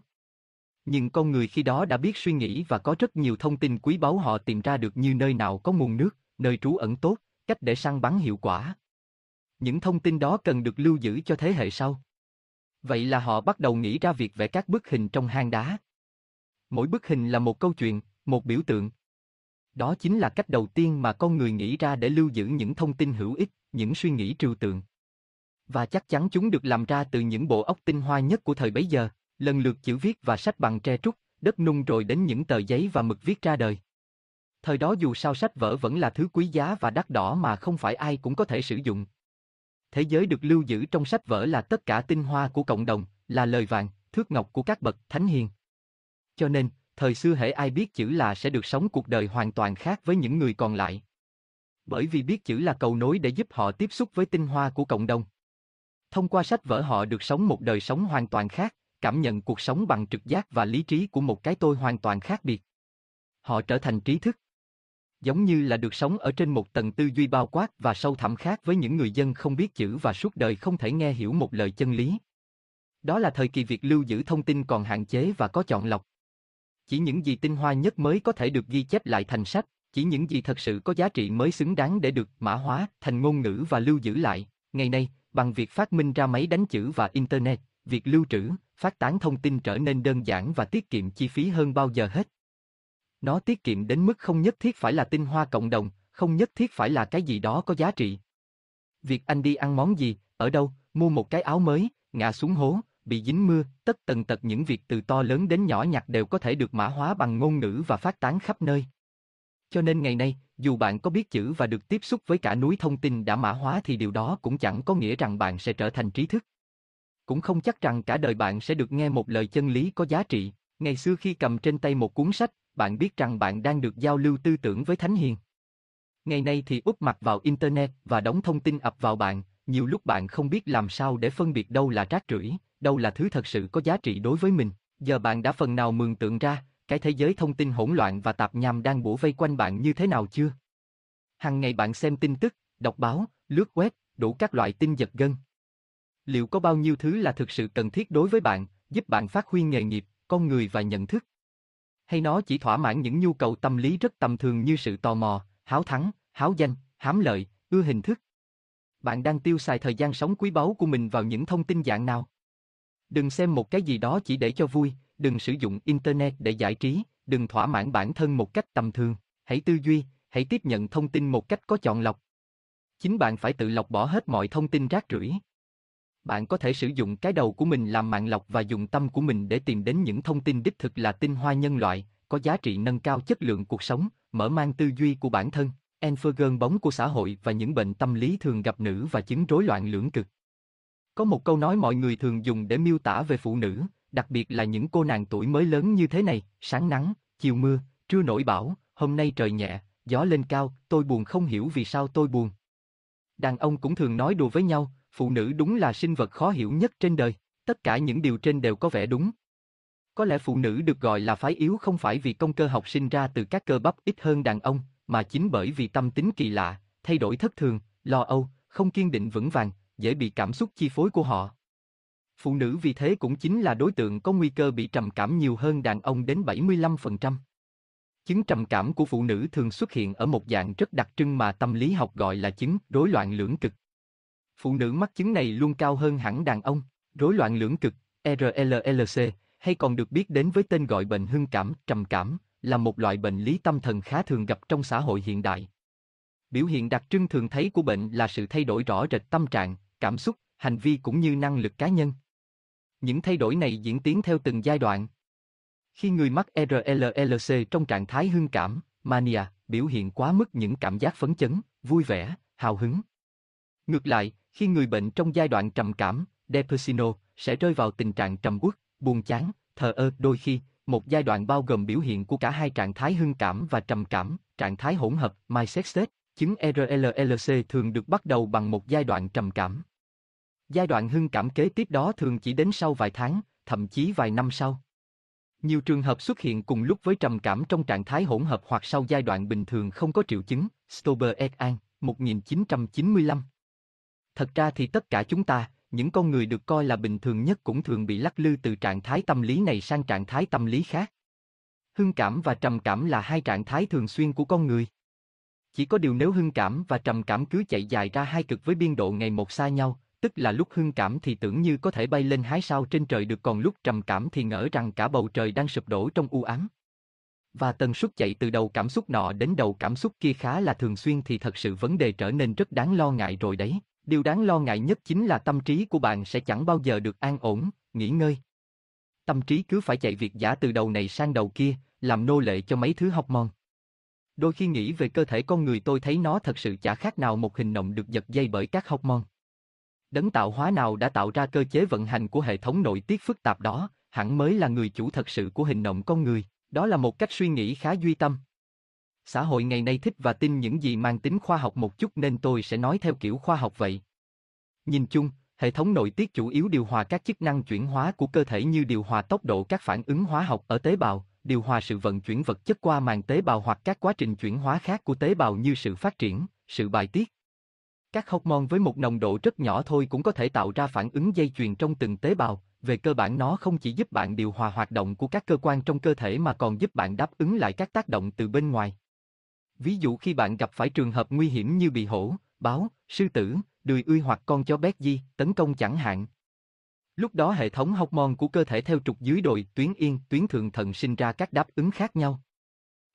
Nhưng con người khi đó đã biết suy nghĩ và có rất nhiều thông tin quý báu họ tìm ra được như nơi nào có nguồn nước, nơi trú ẩn tốt, cách để săn bắn hiệu quả. Những thông tin đó cần được lưu giữ cho thế hệ sau. Vậy là họ bắt đầu nghĩ ra việc vẽ các bức hình trong hang đá. Mỗi bức hình là một câu chuyện, một biểu tượng. Đó chính là cách đầu tiên mà con người nghĩ ra để lưu giữ những thông tin hữu ích, những suy nghĩ trừu tượng. Và chắc chắn chúng được làm ra từ những bộ óc tinh hoa nhất của thời bấy giờ, lần lượt chữ viết và sách bằng tre trúc, đất nung rồi đến những tờ giấy và mực viết ra đời. Thời đó dù sao sách vở vẫn là thứ quý giá và đắt đỏ mà không phải ai cũng có thể sử dụng. Thế giới được lưu giữ trong sách vở là tất cả tinh hoa của cộng đồng, là lời vàng, thước ngọc của các bậc thánh hiền. Cho nên, thời xưa hễ ai biết chữ là sẽ được sống cuộc đời hoàn toàn khác với những người còn lại. Bởi vì biết chữ là cầu nối để giúp họ tiếp xúc với tinh hoa của cộng đồng. Thông qua sách vở họ được sống một đời sống hoàn toàn khác, cảm nhận cuộc sống bằng trực giác và lý trí của một cái tôi hoàn toàn khác biệt. Họ trở thành trí thức. Giống như là được sống ở trên một tầng tư duy bao quát và sâu thẳm khác với những người dân không biết chữ và suốt đời không thể nghe hiểu một lời chân lý. Đó là thời kỳ việc lưu giữ thông tin còn hạn chế và có chọn lọc. Chỉ những gì tinh hoa nhất mới có thể được ghi chép lại thành sách, chỉ những gì thật sự có giá trị mới xứng đáng để được mã hóa thành ngôn ngữ và lưu giữ lại. Ngày nay, bằng việc phát minh ra máy đánh chữ và internet, việc lưu trữ, phát tán thông tin trở nên đơn giản và tiết kiệm chi phí hơn bao giờ hết. Nó tiết kiệm đến mức không nhất thiết phải là tinh hoa cộng đồng, không nhất thiết phải là cái gì đó có giá trị. Việc anh đi ăn món gì, ở đâu, mua một cái áo mới, ngã xuống hố, bị dính mưa, tất tần tật những việc từ to lớn đến nhỏ nhặt đều có thể được mã hóa bằng ngôn ngữ và phát tán khắp nơi. Cho nên ngày nay, dù bạn có biết chữ và được tiếp xúc với cả núi thông tin đã mã hóa thì điều đó cũng chẳng có nghĩa rằng bạn sẽ trở thành trí thức. Cũng không chắc rằng cả đời bạn sẽ được nghe một lời chân lý có giá trị. Ngày xưa khi cầm trên tay một cuốn sách, bạn biết rằng bạn đang được giao lưu tư tưởng với Thánh Hiền. Ngày nay thì úp mặt vào Internet và đóng thông tin ập vào bạn, nhiều lúc bạn không biết làm sao để phân biệt đâu là rác rưởi, đâu là thứ thật sự có giá trị đối với mình. Giờ bạn đã phần nào mường tượng ra, cái thế giới thông tin hỗn loạn và tạp nham đang bủa vây quanh bạn như thế nào chưa? Hằng ngày bạn xem tin tức, đọc báo, lướt web, đủ các loại tin giật gân. Liệu có bao nhiêu thứ là thực sự cần thiết đối với bạn, giúp bạn phát huy nghề nghiệp, con người và nhận thức? Hay nó chỉ thỏa mãn những nhu cầu tâm lý rất tầm thường như sự tò mò, háo thắng, háo danh, hám lợi, ưa hình thức? Bạn đang tiêu xài thời gian sống quý báu của mình vào những thông tin dạng nào? Đừng xem một cái gì đó chỉ để cho vui, đừng sử dụng Internet để giải trí, đừng thỏa mãn bản thân một cách tầm thường, hãy tư duy, hãy tiếp nhận thông tin một cách có chọn lọc. Chính bạn phải tự lọc bỏ hết mọi thông tin rác rưởi. Bạn có thể sử dụng cái đầu của mình làm mạng lọc và dùng tâm của mình để tìm đến những thông tin đích thực là tinh hoa nhân loại, có giá trị nâng cao chất lượng cuộc sống, mở mang tư duy của bản thân, Enfergen bóng của xã hội và những bệnh tâm lý thường gặp nữ và chứng rối loạn lưỡng cực. Có một câu nói mọi người thường dùng để miêu tả về phụ nữ, đặc biệt là những cô nàng tuổi mới lớn như thế này, sáng nắng, chiều mưa, trưa nổi bão, hôm nay trời nhẹ, gió lên cao, tôi buồn không hiểu vì sao tôi buồn. Đàn ông cũng thường nói đùa với nhau, phụ nữ đúng là sinh vật khó hiểu nhất trên đời, tất cả những điều trên đều có vẻ đúng. Có lẽ phụ nữ được gọi là phái yếu không phải vì công cơ học sinh ra từ các cơ bắp ít hơn đàn ông, mà chính bởi vì tâm tính kỳ lạ, thay đổi thất thường, lo âu, không kiên định vững vàng, dễ bị cảm xúc chi phối của họ. Phụ nữ vì thế cũng chính là đối tượng có nguy cơ bị trầm cảm nhiều hơn đàn ông đến 75%. Chứng trầm cảm của phụ nữ thường xuất hiện ở một dạng rất đặc trưng mà tâm lý học gọi là chứng rối loạn lưỡng cực. Phụ nữ mắc chứng này luôn cao hơn hẳn đàn ông, rối loạn lưỡng cực, RLLC, hay còn được biết đến với tên gọi bệnh hưng cảm, trầm cảm, là một loại bệnh lý tâm thần khá thường gặp trong xã hội hiện đại. Biểu hiện đặc trưng thường thấy của bệnh là sự thay đổi rõ rệt tâm trạng, cảm xúc, hành vi cũng như năng lực cá nhân. Những thay đổi này diễn tiến theo từng giai đoạn. Khi người mắc RLLC trong trạng thái hưng cảm, mania, biểu hiện quá mức những cảm giác phấn chấn, vui vẻ, hào hứng. Ngược lại, khi người bệnh trong giai đoạn trầm cảm, depressino, sẽ rơi vào tình trạng trầm uất, buồn chán, thờ ơ, đôi khi, một giai đoạn bao gồm biểu hiện của cả hai trạng thái hưng cảm và trầm cảm, trạng thái hỗn hợp, mindset state, chứng RLLC thường được bắt đầu bằng một giai đoạn trầm cảm. Giai đoạn hưng cảm kế tiếp đó thường chỉ đến sau vài tháng, thậm chí vài năm sau. Nhiều trường hợp xuất hiện cùng lúc với trầm cảm trong trạng thái hỗn hợp hoặc sau giai đoạn bình thường không có triệu chứng, Stober et al. 1995. Thật ra thì tất cả chúng ta, những con người được coi là bình thường nhất cũng thường bị lắc lư từ trạng thái tâm lý này sang trạng thái tâm lý khác. Hưng cảm và trầm cảm là hai trạng thái thường xuyên của con người. Chỉ có điều nếu hưng cảm và trầm cảm cứ chạy dài ra hai cực với biên độ ngày một xa nhau, tức là lúc hưng cảm thì tưởng như có thể bay lên hái sao trên trời được còn lúc trầm cảm thì ngỡ rằng cả bầu trời đang sụp đổ trong u ám. Và tần suất chạy từ đầu cảm xúc nọ đến đầu cảm xúc kia khá là thường xuyên thì thật sự vấn đề trở nên rất đáng lo ngại rồi đấy. Điều đáng lo ngại nhất chính là tâm trí của bạn sẽ chẳng bao giờ được an ổn, nghỉ ngơi. Tâm trí cứ phải chạy việc giả từ đầu này sang đầu kia, làm nô lệ cho mấy thứ học mòn. Đôi khi nghĩ về cơ thể con người tôi thấy nó thật sự chả khác nào một hình nộm được giật dây bởi các học mòn. Đấng tạo hóa nào đã tạo ra cơ chế vận hành của hệ thống nội tiết phức tạp đó, hẳn mới là người chủ thật sự của hình nộm con người, đó là một cách suy nghĩ khá duy tâm. Xã hội ngày nay thích và tin những gì mang tính khoa học một chút nên tôi sẽ nói theo kiểu khoa học vậy. Nhìn chung, hệ thống nội tiết chủ yếu điều hòa các chức năng chuyển hóa của cơ thể như điều hòa tốc độ các phản ứng hóa học ở tế bào, điều hòa sự vận chuyển vật chất qua màng tế bào hoặc các quá trình chuyển hóa khác của tế bào như sự phát triển, sự bài tiết. Các hormone với một nồng độ rất nhỏ thôi cũng có thể tạo ra phản ứng dây chuyền trong từng tế bào, về cơ bản nó không chỉ giúp bạn điều hòa hoạt động của các cơ quan trong cơ thể mà còn giúp bạn đáp ứng lại các tác động từ bên ngoài. Ví dụ khi bạn gặp phải trường hợp nguy hiểm như bị hổ, báo, sư tử, đười ươi hoặc con chó bé di tấn công chẳng hạn. Lúc đó hệ thống hormone của cơ thể theo trục dưới đồi tuyến yên, tuyến thượng thận sinh ra các đáp ứng khác nhau.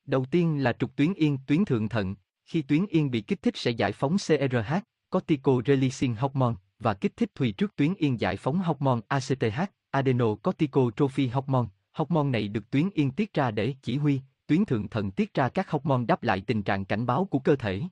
Đầu tiên là trục tuyến yên, tuyến thượng thận, khi tuyến yên bị kích thích sẽ giải phóng CRH, cortico-releasing hormone, và kích thích thùy trước tuyến yên giải phóng hormone ACTH, adenocorticotrophy hormone. Hormone này được tuyến yên tiết ra để chỉ huy, tuyến thượng thận tiết ra các hormone đáp lại tình trạng cảnh báo của cơ thể.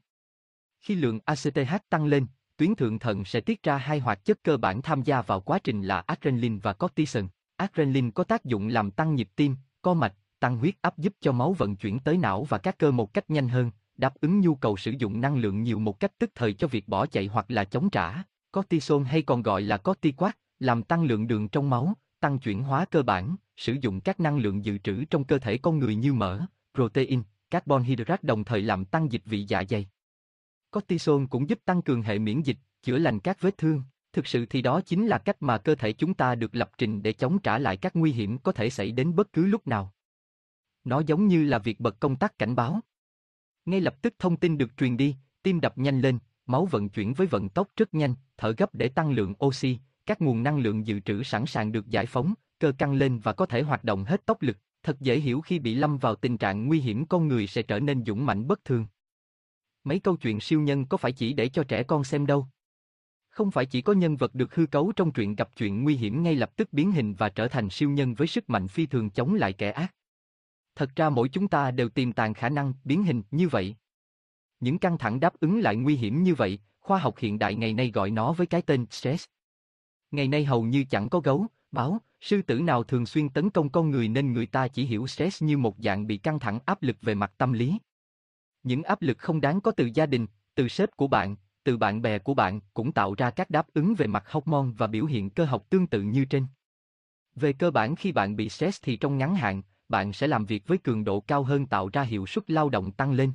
Khi lượng ACTH tăng lên, tuyến thượng thận sẽ tiết ra hai hoạt chất cơ bản tham gia vào quá trình là adrenaline và cortisol. Adrenaline có tác dụng làm tăng nhịp tim, co mạch, tăng huyết áp giúp cho máu vận chuyển tới não và các cơ một cách nhanh hơn, đáp ứng nhu cầu sử dụng năng lượng nhiều một cách tức thời cho việc bỏ chạy hoặc là chống trả. Cortisol hay còn gọi là corticoid, làm tăng lượng đường trong máu, tăng chuyển hóa cơ bản, sử dụng các năng lượng dự trữ trong cơ thể con người như mỡ, protein, carbon hydrate đồng thời làm tăng dịch vị dạ dày. Cortisol cũng giúp tăng cường hệ miễn dịch, chữa lành các vết thương. Thực sự thì đó chính là cách mà cơ thể chúng ta được lập trình để chống trả lại các nguy hiểm có thể xảy đến bất cứ lúc nào. Nó giống như là việc bật công tắc cảnh báo. Ngay lập tức thông tin được truyền đi, tim đập nhanh lên, máu vận chuyển với vận tốc rất nhanh, thở gấp để tăng lượng oxy, các nguồn năng lượng dự trữ sẵn sàng được giải phóng, cơ căng lên và có thể hoạt động hết tốc lực. Thật dễ hiểu khi bị lâm vào tình trạng nguy hiểm con người sẽ trở nên dũng mãnh bất thường. Mấy câu chuyện siêu nhân có phải chỉ để cho trẻ con xem đâu. Không phải chỉ có nhân vật được hư cấu trong truyện gặp chuyện nguy hiểm ngay lập tức biến hình và trở thành siêu nhân với sức mạnh phi thường chống lại kẻ ác. Thật ra mỗi chúng ta đều tiềm tàng khả năng biến hình như vậy. Những căng thẳng đáp ứng lại nguy hiểm như vậy, khoa học hiện đại ngày nay gọi nó với cái tên stress. Ngày nay hầu như chẳng có gấu, báo, sư tử nào thường xuyên tấn công con người nên người ta chỉ hiểu stress như một dạng bị căng thẳng áp lực về mặt tâm lý. Những áp lực không đáng có từ gia đình, từ sếp của bạn, từ bạn bè của bạn cũng tạo ra các đáp ứng về mặt hormone và biểu hiện cơ học tương tự như trên. Về cơ bản khi bạn bị stress thì trong ngắn hạn, bạn sẽ làm việc với cường độ cao hơn tạo ra hiệu suất lao động tăng lên.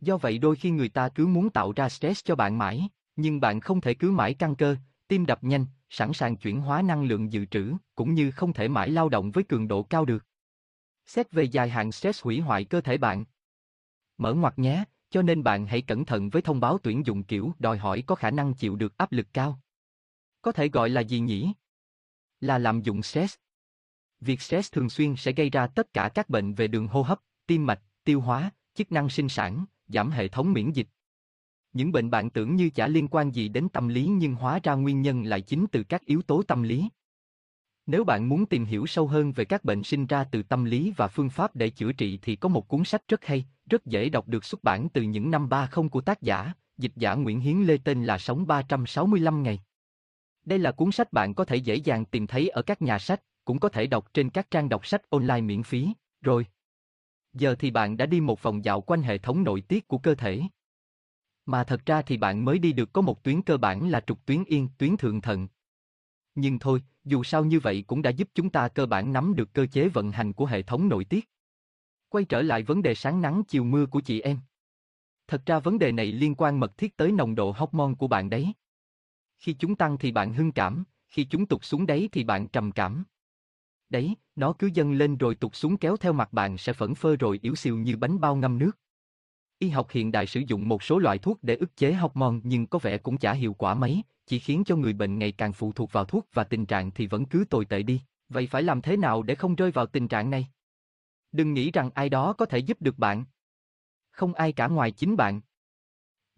Do vậy đôi khi người ta cứ muốn tạo ra stress cho bạn mãi, nhưng bạn không thể cứ mãi căng cơ, tim đập nhanh, sẵn sàng chuyển hóa năng lượng dự trữ, cũng như không thể mãi lao động với cường độ cao được. Xét về dài hạn stress hủy hoại cơ thể bạn. Mở ngoặt nhé, cho nên bạn hãy cẩn thận với thông báo tuyển dụng kiểu đòi hỏi có khả năng chịu được áp lực cao. Có thể gọi là gì nhỉ? Là lạm dụng stress. Việc stress thường xuyên sẽ gây ra tất cả các bệnh về đường hô hấp, tim mạch, tiêu hóa, chức năng sinh sản, giảm hệ thống miễn dịch. Những bệnh bạn tưởng như chả liên quan gì đến tâm lý nhưng hóa ra nguyên nhân lại chính từ các yếu tố tâm lý. Nếu bạn muốn tìm hiểu sâu hơn về các bệnh sinh ra từ tâm lý và phương pháp để chữa trị thì có một cuốn sách rất hay, rất dễ đọc được xuất bản từ những năm 30 của tác giả, dịch giả Nguyễn Hiến Lê tên là Sống 365 ngày. Đây là cuốn sách bạn có thể dễ dàng tìm thấy ở các nhà sách, cũng có thể đọc trên các trang đọc sách online miễn phí, rồi. Giờ thì bạn đã đi một vòng dạo quanh hệ thống nội tiết của cơ thể. Mà thật ra thì bạn mới đi được có một tuyến cơ bản là trục tuyến yên, tuyến thượng thận. Nhưng thôi, dù sao như vậy cũng đã giúp chúng ta cơ bản nắm được cơ chế vận hành của hệ thống nội tiết. Quay trở lại vấn đề sáng nắng chiều mưa của chị em. Thật ra vấn đề này liên quan mật thiết tới nồng độ hormone của bạn đấy. Khi chúng tăng thì bạn hưng cảm, khi chúng tụt xuống đấy thì bạn trầm cảm. Đấy, nó cứ dâng lên rồi tụt xuống kéo theo mặt bạn sẽ phẫn phơ rồi yếu xìu như bánh bao ngâm nước. Y học hiện đại sử dụng một số loại thuốc để ức chế hormone nhưng có vẻ cũng chả hiệu quả mấy, chỉ khiến cho người bệnh ngày càng phụ thuộc vào thuốc và tình trạng thì vẫn cứ tồi tệ đi. Vậy phải làm thế nào để không rơi vào tình trạng này? Đừng nghĩ rằng ai đó có thể giúp được bạn. Không ai cả ngoài chính bạn.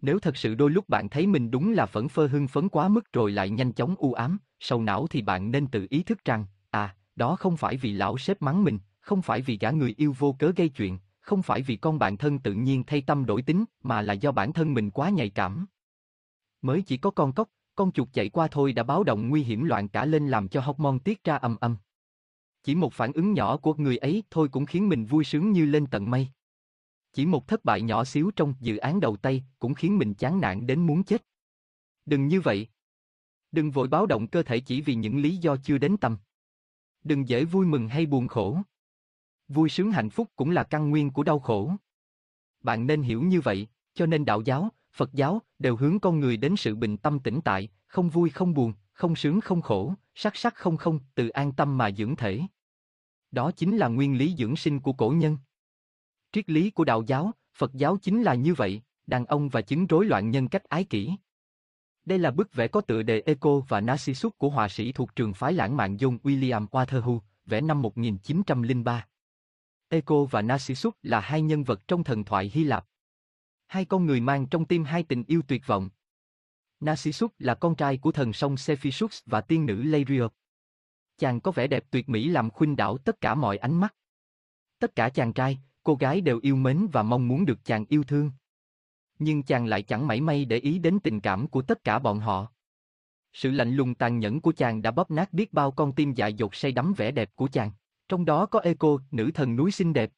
Nếu thật sự đôi lúc bạn thấy mình đúng là phẫn phơ hưng phấn quá mức rồi lại nhanh chóng u ám, sầu não thì bạn nên tự ý thức rằng, à, đó không phải vì lão sếp mắng mình, không phải vì gã người yêu vô cớ gây chuyện, không phải vì con bạn thân tự nhiên thay tâm đổi tính, mà là do bản thân mình quá nhạy cảm. Mới chỉ có con cốc, con chuột chạy qua thôi đã báo động nguy hiểm loạn cả lên làm cho hormone tiết ra âm âm. Chỉ một phản ứng nhỏ của người ấy thôi cũng khiến mình vui sướng như lên tận mây. Chỉ một thất bại nhỏ xíu trong dự án đầu tay cũng khiến mình chán nản đến muốn chết. Đừng như vậy. Đừng vội báo động cơ thể chỉ vì những lý do chưa đến tâm. Đừng dễ vui mừng hay buồn khổ. Vui sướng hạnh phúc cũng là căn nguyên của đau khổ. Bạn nên hiểu như vậy, cho nên đạo giáo, Phật giáo đều hướng con người đến sự bình tâm tĩnh tại, không vui không buồn, không sướng không khổ, sắc sắc không không, từ an tâm mà dưỡng thể. Đó chính là nguyên lý dưỡng sinh của cổ nhân. Triết lý của đạo giáo, Phật giáo chính là như vậy, đàn ông và chứng rối loạn nhân cách ái kỷ. Đây là bức vẽ có tựa đề Eco và Narcissus của họa sĩ thuộc trường phái lãng mạn John William Waterhouse, vẽ năm 1903. Eco và Narcissus là hai nhân vật trong thần thoại Hy Lạp. Hai con người mang trong tim hai tình yêu tuyệt vọng. Narcissus là con trai của thần sông Cephisus và tiên nữ Leirio. Chàng có vẻ đẹp tuyệt mỹ làm khuynh đảo tất cả mọi ánh mắt. Tất cả chàng trai, cô gái đều yêu mến và mong muốn được chàng yêu thương. Nhưng chàng lại chẳng mảy may để ý đến tình cảm của tất cả bọn họ. Sự lạnh lùng tàn nhẫn của chàng đã bóp nát biết bao con tim dại dột say đắm vẻ đẹp của chàng. Trong đó có Eco, nữ thần núi xinh đẹp.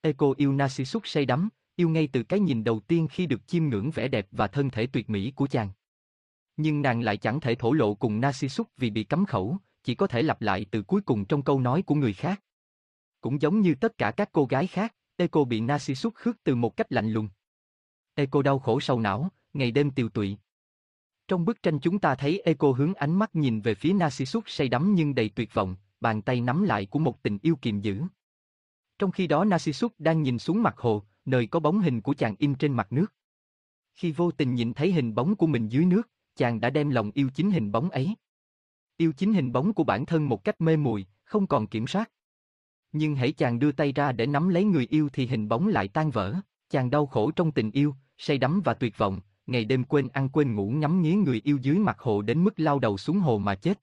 Eco yêu Narcissus say đắm, yêu ngay từ cái nhìn đầu tiên khi được chiêm ngưỡng vẻ đẹp và thân thể tuyệt mỹ của chàng. Nhưng nàng lại chẳng thể thổ lộ cùng Narcissus vì bị cấm khẩu, chỉ có thể lặp lại từ cuối cùng trong câu nói của người khác. Cũng giống như tất cả các cô gái khác, Eco bị Narcissus khước từ một cách lạnh lùng. Eco đau khổ sầu não, ngày đêm tiều tụy. Trong bức tranh chúng ta thấy Eco hướng ánh mắt nhìn về phía Narcissus say đắm nhưng đầy tuyệt vọng, bàn tay nắm lại của một tình yêu kiềm giữ. Trong khi đó Narcissus đang nhìn xuống mặt hồ, nơi có bóng hình của chàng in trên mặt nước. Khi vô tình nhìn thấy hình bóng của mình dưới nước, chàng đã đem lòng yêu chính hình bóng ấy. Yêu chính hình bóng của bản thân một cách mê muội, không còn kiểm soát. Nhưng hãy chàng đưa tay ra để nắm lấy người yêu thì hình bóng lại tan vỡ, chàng đau khổ trong tình yêu, say đắm và tuyệt vọng, ngày đêm quên ăn quên ngủ ngắm nghía người yêu dưới mặt hồ đến mức lao đầu xuống hồ mà chết.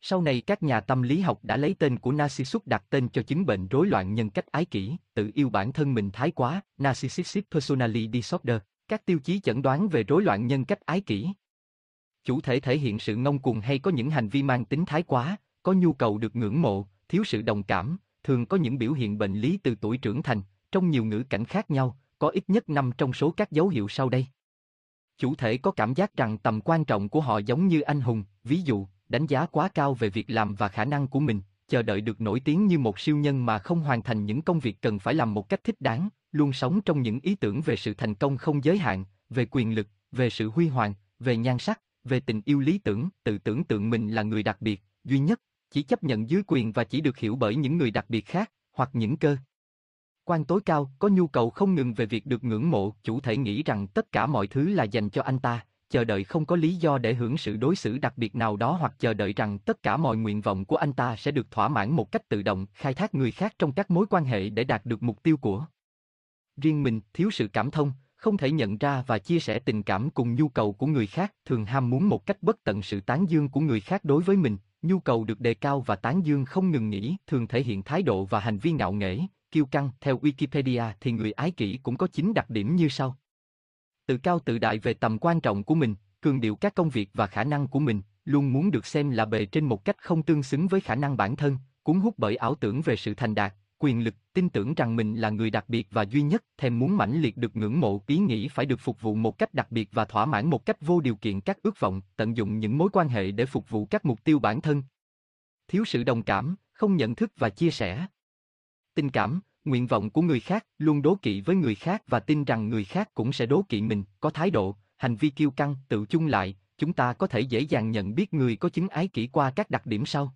Sau này các nhà tâm lý học đã lấy tên của Narcissus đặt tên cho chứng bệnh rối loạn nhân cách ái kỷ, tự yêu bản thân mình thái quá, Narcissistic Personality Disorder, các tiêu chí chẩn đoán về rối loạn nhân cách ái kỷ. chủ thể thể hiện sự ngông cuồng hay có những hành vi mang tính thái quá, có nhu cầu được ngưỡng mộ, thiếu sự đồng cảm, thường có những biểu hiện bệnh lý từ tuổi trưởng thành, trong nhiều ngữ cảnh khác nhau, có ít nhất 5 trong số các dấu hiệu sau đây. Chủ thể có cảm giác rằng tầm quan trọng của họ giống như anh hùng, ví dụ, đánh giá quá cao về việc làm và khả năng của mình, chờ đợi được nổi tiếng như một siêu nhân mà không hoàn thành những công việc cần phải làm một cách thích đáng, luôn sống trong những ý tưởng về sự thành công không giới hạn, về quyền lực, về sự huy hoàng, về nhan sắc, về tình yêu lý tưởng, tự tưởng tượng mình là người đặc biệt, duy nhất, chỉ chấp nhận dưới quyền và chỉ được hiểu bởi những người đặc biệt khác, hoặc những cơ. Quan tối cao có nhu cầu không ngừng về việc được ngưỡng mộ, chủ thể nghĩ rằng tất cả mọi thứ là dành cho anh ta, chờ đợi không có lý do để hưởng sự đối xử đặc biệt nào đó hoặc chờ đợi rằng tất cả mọi nguyện vọng của anh ta sẽ được thỏa mãn một cách tự động, khai thác người khác trong các mối quan hệ để đạt được mục tiêu của riêng mình, thiếu sự cảm thông, không thể nhận ra và chia sẻ tình cảm cùng nhu cầu của người khác, thường ham muốn một cách bất tận sự tán dương của người khác đối với mình, nhu cầu được đề cao và tán dương không ngừng nghỉ, thường thể hiện thái độ và hành vi ngạo nghễ, kiêu căng, theo Wikipedia thì người ái kỷ cũng có chín đặc điểm như sau. Tự cao tự đại về tầm quan trọng của mình, cường điệu các công việc và khả năng của mình, luôn muốn được xem là bề trên một cách không tương xứng với khả năng bản thân, cuốn hút bởi ảo tưởng về sự thành đạt, quyền lực, tin tưởng rằng mình là người đặc biệt và duy nhất, thèm muốn mãnh liệt được ngưỡng mộ, ý nghĩ phải được phục vụ một cách đặc biệt và thỏa mãn một cách vô điều kiện các ước vọng, tận dụng những mối quan hệ để phục vụ các mục tiêu bản thân. Thiếu sự đồng cảm, không nhận thức và chia sẻ. Tình cảm, nguyện vọng của người khác, luôn đố kỵ với người khác và tin rằng người khác cũng sẽ đố kỵ mình, có thái độ, hành vi kiêu căng, tự chung lại, chúng ta có thể dễ dàng nhận biết người có chứng ái kỷ qua các đặc điểm sau.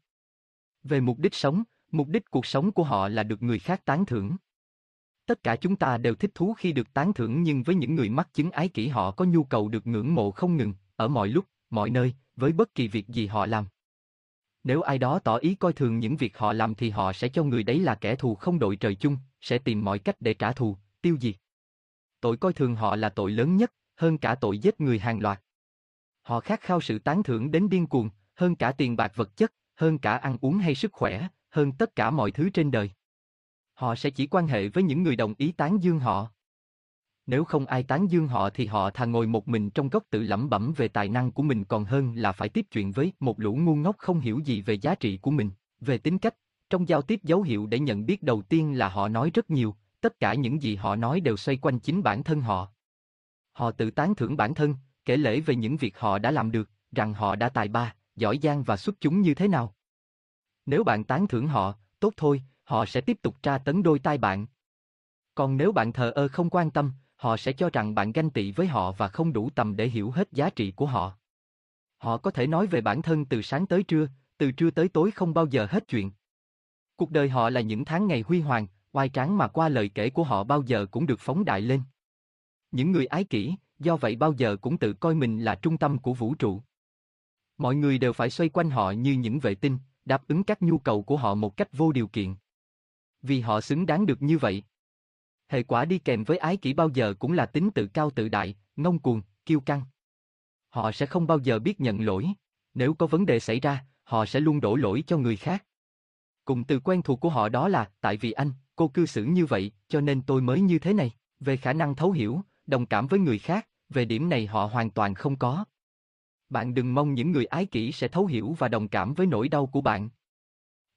Về mục đích sống, Mục đích cuộc sống của họ là được người khác tán thưởng. Tất cả chúng ta đều thích thú khi được tán thưởng nhưng với những người mắc chứng ái kỷ họ có nhu cầu được ngưỡng mộ không ngừng, ở mọi lúc, mọi nơi, với bất kỳ việc gì họ làm. Nếu ai đó tỏ ý coi thường những việc họ làm thì họ sẽ cho người đấy là kẻ thù không đội trời chung, sẽ tìm mọi cách để trả thù, tiêu diệt. Tội coi thường họ là tội lớn nhất, hơn cả tội giết người hàng loạt. Họ khát khao sự tán thưởng đến điên cuồng, hơn cả tiền bạc vật chất, hơn cả ăn uống hay sức khỏe, hơn tất cả mọi thứ trên đời. Họ sẽ chỉ quan hệ với những người đồng ý tán dương họ. Nếu không ai tán dương họ thì họ thà ngồi một mình trong góc tự lẩm bẩm về tài năng của mình còn hơn là phải tiếp chuyện với một lũ ngu ngốc không hiểu gì về giá trị của mình, về tính cách. Trong giao tiếp dấu hiệu để nhận biết đầu tiên là họ nói rất nhiều, tất cả những gì họ nói đều xoay quanh chính bản thân họ. Họ tự tán thưởng bản thân, kể lể về những việc họ đã làm được, rằng họ đã tài ba, giỏi giang và xuất chúng như thế nào. Nếu bạn tán thưởng họ, tốt thôi, họ sẽ tiếp tục tra tấn đôi tai bạn. Còn nếu bạn thờ ơ không quan tâm, họ sẽ cho rằng bạn ganh tị với họ và không đủ tầm để hiểu hết giá trị của họ. Họ có thể nói về bản thân từ sáng tới trưa, từ trưa tới tối không bao giờ hết chuyện. Cuộc đời họ là những tháng ngày huy hoàng, oai tráng mà qua lời kể của họ bao giờ cũng được phóng đại lên. Những người ái kỷ, do vậy bao giờ cũng tự coi mình là trung tâm của vũ trụ. Mọi người đều phải xoay quanh họ như những vệ tinh, đáp ứng các nhu cầu của họ một cách vô điều kiện. Vì họ xứng đáng được như vậy. Hệ quả đi kèm với ái kỷ bao giờ cũng là tính tự cao tự đại, ngông cuồng, kiêu căng. Họ sẽ không bao giờ biết nhận lỗi, nếu có vấn đề xảy ra, họ sẽ luôn đổ lỗi cho người khác. Cùng từ quen thuộc của họ đó là, tại vì anh, cô cư xử như vậy, cho nên tôi mới như thế này. Về khả năng thấu hiểu, đồng cảm với người khác, về điểm này họ hoàn toàn không có. Bạn đừng mong những người ái kỷ sẽ thấu hiểu và đồng cảm với nỗi đau của bạn.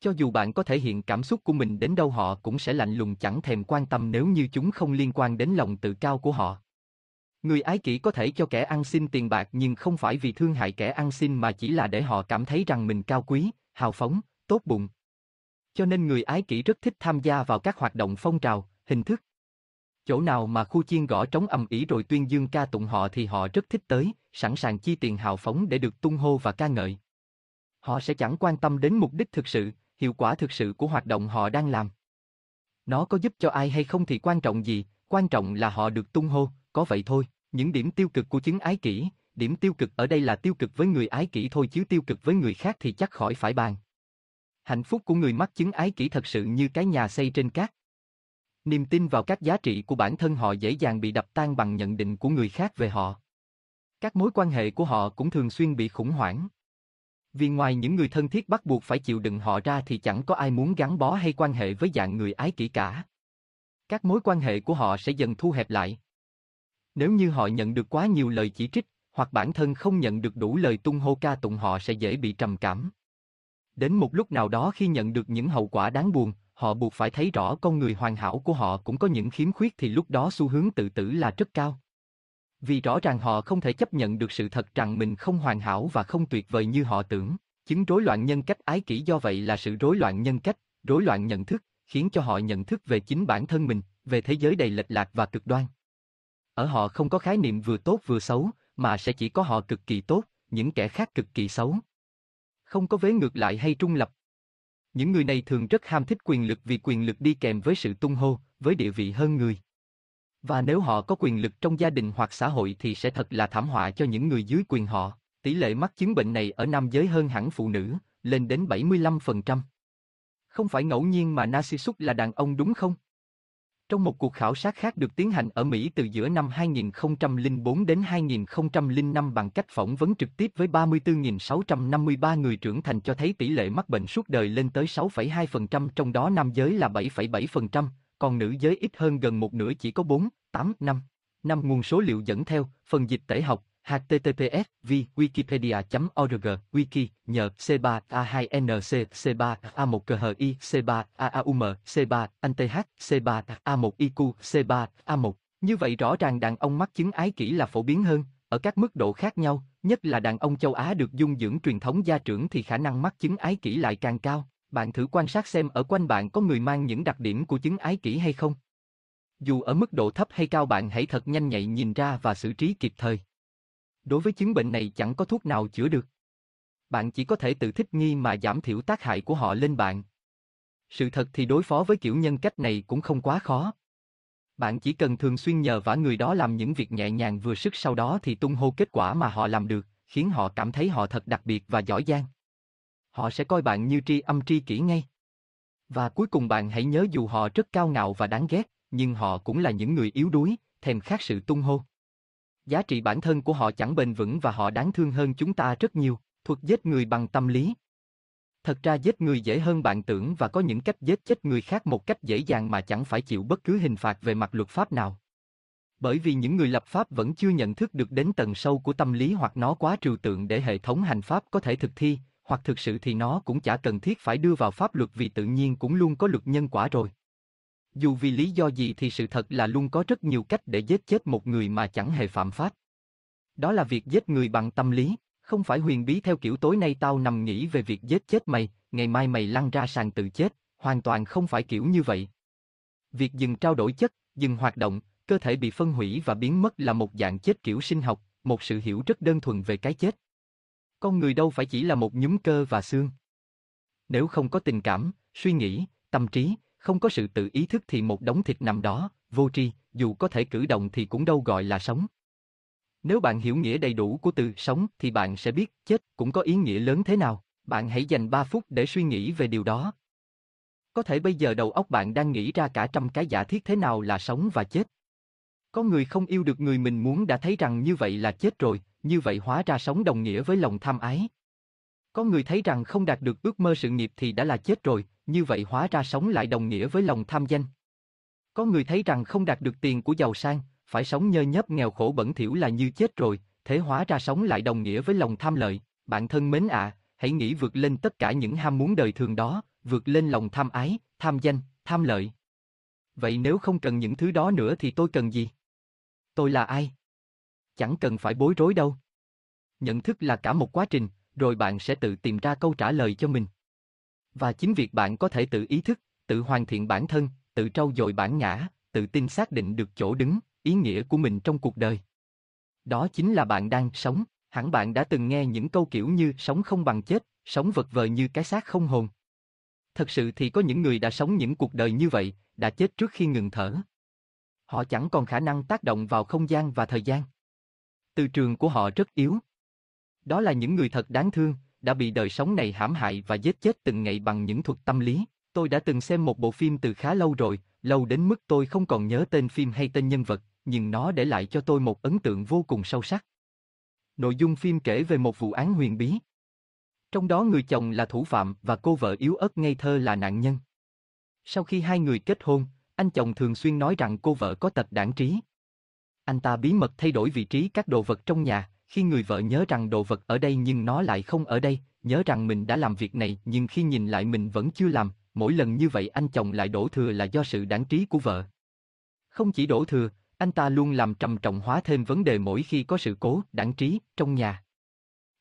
Cho dù bạn có thể hiện cảm xúc của mình đến đâu họ cũng sẽ lạnh lùng chẳng thèm quan tâm nếu như chúng không liên quan đến lòng tự cao của họ. Người ái kỷ có thể cho kẻ ăn xin tiền bạc nhưng không phải vì thương hại kẻ ăn xin mà chỉ là để họ cảm thấy rằng mình cao quý, hào phóng, tốt bụng. Cho nên người ái kỷ rất thích tham gia vào các hoạt động phong trào, hình thức. Chỗ nào mà khu chiên gõ trống ầm ĩ rồi tuyên dương ca tụng họ thì họ rất thích tới, sẵn sàng chi tiền hào phóng để được tung hô và ca ngợi. Họ sẽ chẳng quan tâm đến mục đích thực sự, hiệu quả thực sự của hoạt động họ đang làm. Nó có giúp cho ai hay không thì quan trọng gì, quan trọng là họ được tung hô, có vậy thôi. Những điểm tiêu cực của chứng ái kỷ, điểm tiêu cực ở đây là tiêu cực với người ái kỷ thôi chứ tiêu cực với người khác thì chắc khỏi phải bàn. Hạnh phúc của người mắc chứng ái kỷ thật sự như cái nhà xây trên cát. Niềm tin vào các giá trị của bản thân họ dễ dàng bị đập tan bằng nhận định của người khác về họ. Các mối quan hệ của họ cũng thường xuyên bị khủng hoảng. Vì ngoài những người thân thiết bắt buộc phải chịu đựng họ ra thì chẳng có ai muốn gắn bó hay quan hệ với dạng người ái kỷ cả. Các mối quan hệ của họ sẽ dần thu hẹp lại. Nếu như họ nhận được quá nhiều lời chỉ trích, hoặc bản thân không nhận được đủ lời tung hô ca tụng họ sẽ dễ bị trầm cảm. Đến một lúc nào đó khi nhận được những hậu quả đáng buồn, họ buộc phải thấy rõ con người hoàn hảo của họ cũng có những khiếm khuyết thì lúc đó xu hướng tự tử là rất cao. Vì rõ ràng họ không thể chấp nhận được sự thật rằng mình không hoàn hảo và không tuyệt vời như họ tưởng. Chứng rối loạn nhân cách ái kỷ do vậy là sự rối loạn nhân cách, rối loạn nhận thức, khiến cho họ nhận thức về chính bản thân mình, về thế giới đầy lệch lạc và cực đoan. Ở họ không có khái niệm vừa tốt vừa xấu, mà sẽ chỉ có họ cực kỳ tốt, những kẻ khác cực kỳ xấu. Không có vế ngược lại hay trung lập. Những người này thường rất ham thích quyền lực vì quyền lực đi kèm với sự tung hô, với địa vị hơn người. Và nếu họ có quyền lực trong gia đình hoặc xã hội thì sẽ thật là thảm họa cho những người dưới quyền họ. Tỷ lệ mắc chứng bệnh này ở nam giới hơn hẳn phụ nữ, lên đến 75%. Không phải ngẫu nhiên mà Narcissus là đàn ông đúng không? Trong một cuộc khảo sát khác được tiến hành ở Mỹ từ giữa năm 2004 đến 2005 bằng cách phỏng vấn trực tiếp với 34.653 người trưởng thành cho thấy tỷ lệ mắc bệnh suốt đời lên tới 6,2% trong đó nam giới là 7,7%, còn nữ giới ít hơn gần một nửa chỉ có 4, 8, 5. Năm nguồn số liệu dẫn theo, phần dịch tễ học, https v wikipedia.org wiki nhờ c3 a2nc c3 a1 khi c3 aaum c3 anh th c3 a1 iq c3 a1 như vậy rõ ràng đàn ông mắc chứng ái kỷ là phổ biến hơn ở các mức độ khác nhau nhất là đàn ông châu Á được dung dưỡng truyền thống gia trưởng thì khả năng mắc chứng ái kỷ lại càng cao bạn thử quan sát xem ở quanh bạn có người mang những đặc điểm của chứng ái kỷ hay không dù ở mức độ thấp hay cao bạn hãy thật nhanh nhạy nhìn ra và xử trí kịp thời Đối với chứng bệnh này chẳng có thuốc nào chữa được. Bạn chỉ có thể tự thích nghi mà giảm thiểu tác hại của họ lên bạn. Sự thật thì đối phó với kiểu nhân cách này cũng không quá khó. Bạn chỉ cần thường xuyên nhờ vả người đó làm những việc nhẹ nhàng vừa sức sau đó thì tung hô kết quả mà họ làm được, khiến họ cảm thấy họ thật đặc biệt và giỏi giang. Họ sẽ coi bạn như tri âm tri kỷ ngay. Và cuối cùng bạn hãy nhớ dù họ rất cao ngạo và đáng ghét, nhưng họ cũng là những người yếu đuối, thèm khát sự tung hô. Giá trị bản thân của họ chẳng bền vững và họ đáng thương hơn chúng ta rất nhiều, thuật giết người bằng tâm lý. Thật ra giết người dễ hơn bạn tưởng và có những cách giết chết người khác một cách dễ dàng mà chẳng phải chịu bất cứ hình phạt về mặt luật pháp nào. Bởi vì những người lập pháp vẫn chưa nhận thức được đến tầng sâu của tâm lý hoặc nó quá trừu tượng để hệ thống hành pháp có thể thực thi, hoặc thực sự thì nó cũng chả cần thiết phải đưa vào pháp luật vì tự nhiên cũng luôn có luật nhân quả rồi. Dù vì lý do gì thì sự thật là luôn có rất nhiều cách để giết chết một người mà chẳng hề phạm pháp. Đó là việc giết người bằng tâm lý, không phải huyền bí theo kiểu tối nay tao nằm nghĩ về việc giết chết mày, ngày mai mày lăn ra sàn tự chết, hoàn toàn không phải kiểu như vậy. Việc dừng trao đổi chất, dừng hoạt động, cơ thể bị phân hủy và biến mất là một dạng chết kiểu sinh học, một sự hiểu rất đơn thuần về cái chết. Con người đâu phải chỉ là một nhúm cơ và xương. Nếu không có tình cảm, suy nghĩ, tâm trí, không có sự tự ý thức thì một đống thịt nằm đó, vô tri, dù có thể cử động thì cũng đâu gọi là sống. Nếu bạn hiểu nghĩa đầy đủ của từ sống thì bạn sẽ biết chết cũng có ý nghĩa lớn thế nào. Bạn hãy dành 3 phút để suy nghĩ về điều đó. Có thể bây giờ đầu óc bạn đang nghĩ ra cả trăm cái giả thiết thế nào là sống và chết. Có người không yêu được người mình muốn đã thấy rằng như vậy là chết rồi, như vậy hóa ra sống đồng nghĩa với lòng tham ái. Có người thấy rằng không đạt được ước mơ sự nghiệp thì đã là chết rồi, như vậy hóa ra sống lại đồng nghĩa với lòng tham danh. Có người thấy rằng không đạt được tiền của giàu sang, phải sống nhơ nhớp nghèo khổ bẩn thỉu là như chết rồi, thế hóa ra sống lại đồng nghĩa với lòng tham lợi. Bạn thân mến ạ, hãy nghĩ vượt lên tất cả những ham muốn đời thường đó, vượt lên lòng tham ái, tham danh, tham lợi. Vậy nếu không cần những thứ đó nữa thì tôi cần gì? Tôi là ai? Chẳng cần phải bối rối đâu. Nhận thức là cả một quá trình, rồi bạn sẽ tự tìm ra câu trả lời cho mình. Và chính việc bạn có thể tự ý thức, tự hoàn thiện bản thân, tự trau dồi bản ngã, tự tin xác định được chỗ đứng, ý nghĩa của mình trong cuộc đời. Đó chính là bạn đang sống, hẳn bạn đã từng nghe những câu kiểu như sống không bằng chết, sống vật vờ như cái xác không hồn. Thật sự thì có những người đã sống những cuộc đời như vậy, đã chết trước khi ngừng thở. Họ chẳng còn khả năng tác động vào không gian và thời gian. Từ trường của họ rất yếu. Đó là những người thật đáng thương, đã bị đời sống này hãm hại và giết chết từng ngày bằng những thuật tâm lý. Tôi đã từng xem một bộ phim từ khá lâu rồi, lâu đến mức tôi không còn nhớ tên phim hay tên nhân vật, nhưng nó để lại cho tôi một ấn tượng vô cùng sâu sắc. Nội dung phim kể về một vụ án huyền bí. Trong đó người chồng là thủ phạm và cô vợ yếu ớt ngây thơ là nạn nhân. Sau khi hai người kết hôn, anh chồng thường xuyên nói rằng cô vợ có tật đảng trí. Anh ta bí mật thay đổi vị trí các đồ vật trong nhà, Khi người vợ nhớ rằng đồ vật ở đây nhưng nó lại không ở đây, nhớ rằng mình đã làm việc này nhưng khi nhìn lại mình vẫn chưa làm, mỗi lần như vậy anh chồng lại đổ thừa là do sự đáng trí của vợ. Không chỉ đổ thừa, anh ta luôn làm trầm trọng hóa thêm vấn đề mỗi khi có sự cố, đáng trí, trong nhà.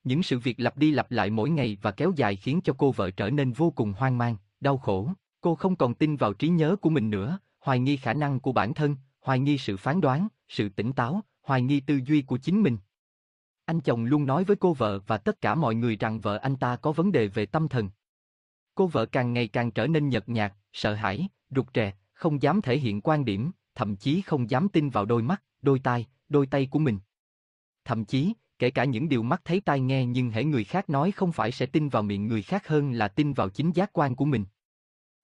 Những sự việc lặp đi lặp lại mỗi ngày và kéo dài khiến cho cô vợ trở nên vô cùng hoang mang, đau khổ. Cô không còn tin vào trí nhớ của mình nữa, hoài nghi khả năng của bản thân, hoài nghi sự phán đoán, sự tỉnh táo, hoài nghi tư duy của chính mình. Anh chồng luôn nói với cô vợ và tất cả mọi người rằng vợ anh ta có vấn đề về tâm thần. Cô vợ càng ngày càng trở nên nhợt nhạt, sợ hãi, rụt rè, không dám thể hiện quan điểm, thậm chí không dám tin vào đôi mắt, đôi tai, đôi tay của mình. Thậm chí, kể cả những điều mắt thấy tai nghe nhưng hễ người khác nói không phải sẽ tin vào miệng người khác hơn là tin vào chính giác quan của mình.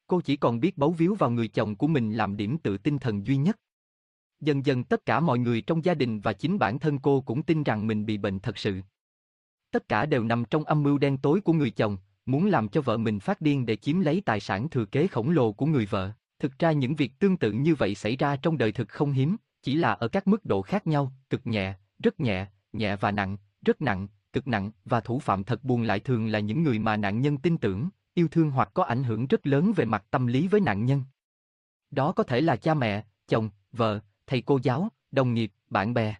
Cô chỉ còn biết bấu víu vào người chồng của mình làm điểm tự tinh thần duy nhất. Dần dần tất cả mọi người trong gia đình và chính bản thân cô cũng tin rằng mình bị bệnh thật sự. Tất cả đều nằm trong âm mưu đen tối của người chồng, muốn làm cho vợ mình phát điên để chiếm lấy tài sản thừa kế khổng lồ của người vợ. Thực ra những việc tương tự như vậy xảy ra trong đời thực không hiếm, chỉ là ở các mức độ khác nhau, cực nhẹ, rất nhẹ, nhẹ và nặng, rất nặng, cực nặng và thủ phạm thật buồn lại thường là những người mà nạn nhân tin tưởng, yêu thương hoặc có ảnh hưởng rất lớn về mặt tâm lý với nạn nhân. Đó có thể là cha mẹ, chồng, vợ, thầy cô giáo, đồng nghiệp, bạn bè.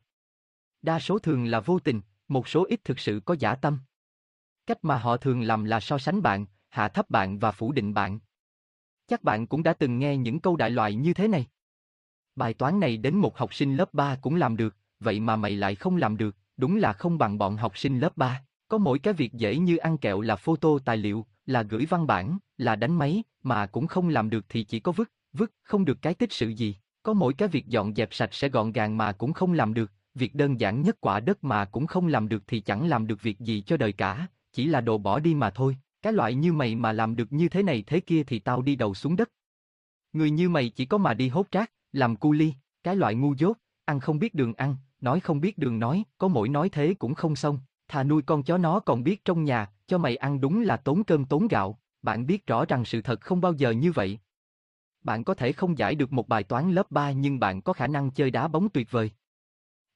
Đa số thường là vô tình, một số ít thực sự có giả tâm. Cách mà họ thường làm là so sánh bạn, hạ thấp bạn và phủ định bạn. Chắc bạn cũng đã từng nghe những câu đại loại như thế này. Bài toán này đến một học sinh lớp 3 cũng làm được, vậy mà mày lại không làm được, đúng là không bằng bọn học sinh lớp 3. Có mỗi cái việc dễ như ăn kẹo là photo tài liệu, là gửi văn bản, là đánh máy, mà cũng không làm được thì chỉ có vứt, vứt, không được cái tích sự gì. Có mỗi cái việc dọn dẹp sạch sẽ gọn gàng mà cũng không làm được, việc đơn giản nhất quả đất mà cũng không làm được thì chẳng làm được việc gì cho đời cả, chỉ là đồ bỏ đi mà thôi. Cái loại như mày mà làm được như thế này thế kia thì tao đi đầu xuống đất. Người như mày chỉ có mà đi hốt rác, làm cu ly, cái loại ngu dốt, ăn không biết đường ăn, nói không biết đường nói, có mỗi nói thế cũng không xong, thà nuôi con chó nó còn biết trong nhà, cho mày ăn đúng là tốn cơm tốn gạo, bạn biết rõ rằng sự thật không bao giờ như vậy. Bạn có thể không giải được một bài toán lớp 3 nhưng bạn có khả năng chơi đá bóng tuyệt vời.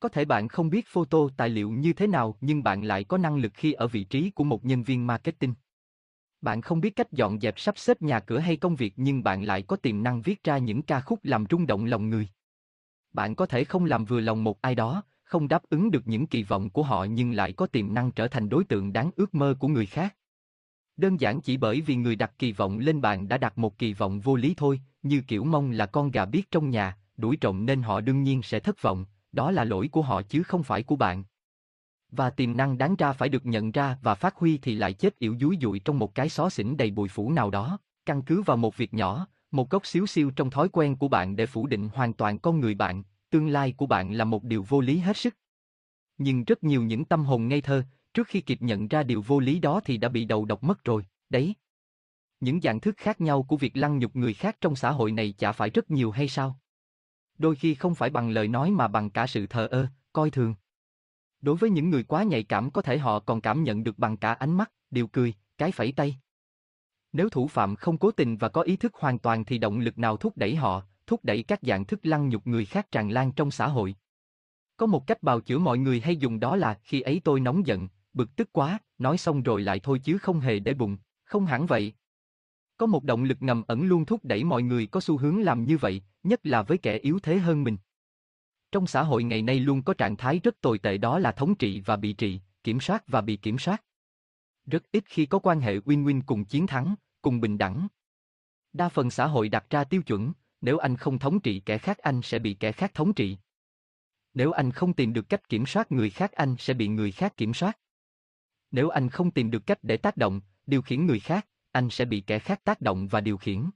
Có thể bạn không biết photo tài liệu như thế nào nhưng bạn lại có năng lực khi ở vị trí của một nhân viên marketing. Bạn không biết cách dọn dẹp sắp xếp nhà cửa hay công việc nhưng bạn lại có tiềm năng viết ra những ca khúc làm rung động lòng người. Bạn có thể không làm vừa lòng một ai đó, không đáp ứng được những kỳ vọng của họ nhưng lại có tiềm năng trở thành đối tượng đáng ước mơ của người khác. Đơn giản chỉ bởi vì người đặt kỳ vọng lên bạn đã đặt một kỳ vọng vô lý thôi, như kiểu mong là con gà biết trong nhà, đuổi trộm nên họ đương nhiên sẽ thất vọng, đó là lỗi của họ chứ không phải của bạn. Và tiềm năng đáng ra phải được nhận ra và phát huy thì lại chết yểu dúi dụi trong một cái xó xỉnh đầy bụi phủ nào đó, căn cứ vào một việc nhỏ, một góc xíu xiu trong thói quen của bạn để phủ định hoàn toàn con người bạn, tương lai của bạn là một điều vô lý hết sức. Nhưng rất nhiều những tâm hồn ngây thơ, trước khi kịp nhận ra điều vô lý đó thì đã bị đầu độc mất rồi, đấy. Những dạng thức khác nhau của việc lăng nhục người khác trong xã hội này chả phải rất nhiều hay sao? Đôi khi không phải bằng lời nói mà bằng cả sự thờ ơ, coi thường. Đối với những người quá nhạy cảm có thể họ còn cảm nhận được bằng cả ánh mắt, điều cười, cái phẩy tay. Nếu thủ phạm không cố tình và có ý thức hoàn toàn thì động lực nào thúc đẩy họ, thúc đẩy các dạng thức lăng nhục người khác tràn lan trong xã hội. Có một cách bào chữa mọi người hay dùng đó là khi ấy tôi nóng giận, bực tức quá, nói xong rồi lại thôi chứ không hề để bụng, không hẳn vậy. Có một động lực ngầm ẩn luôn thúc đẩy mọi người có xu hướng làm như vậy, nhất là với kẻ yếu thế hơn mình. Trong xã hội ngày nay luôn có trạng thái rất tồi tệ đó là thống trị và bị trị, kiểm soát và bị kiểm soát. Rất ít khi có quan hệ win-win cùng chiến thắng, cùng bình đẳng. Đa phần xã hội đặt ra tiêu chuẩn, nếu anh không thống trị kẻ khác anh sẽ bị kẻ khác thống trị. Nếu anh không tìm được cách kiểm soát người khác anh sẽ bị người khác kiểm soát. Nếu anh không tìm được cách để tác động, điều khiển người khác, anh sẽ bị kẻ khác tác động và điều khiển.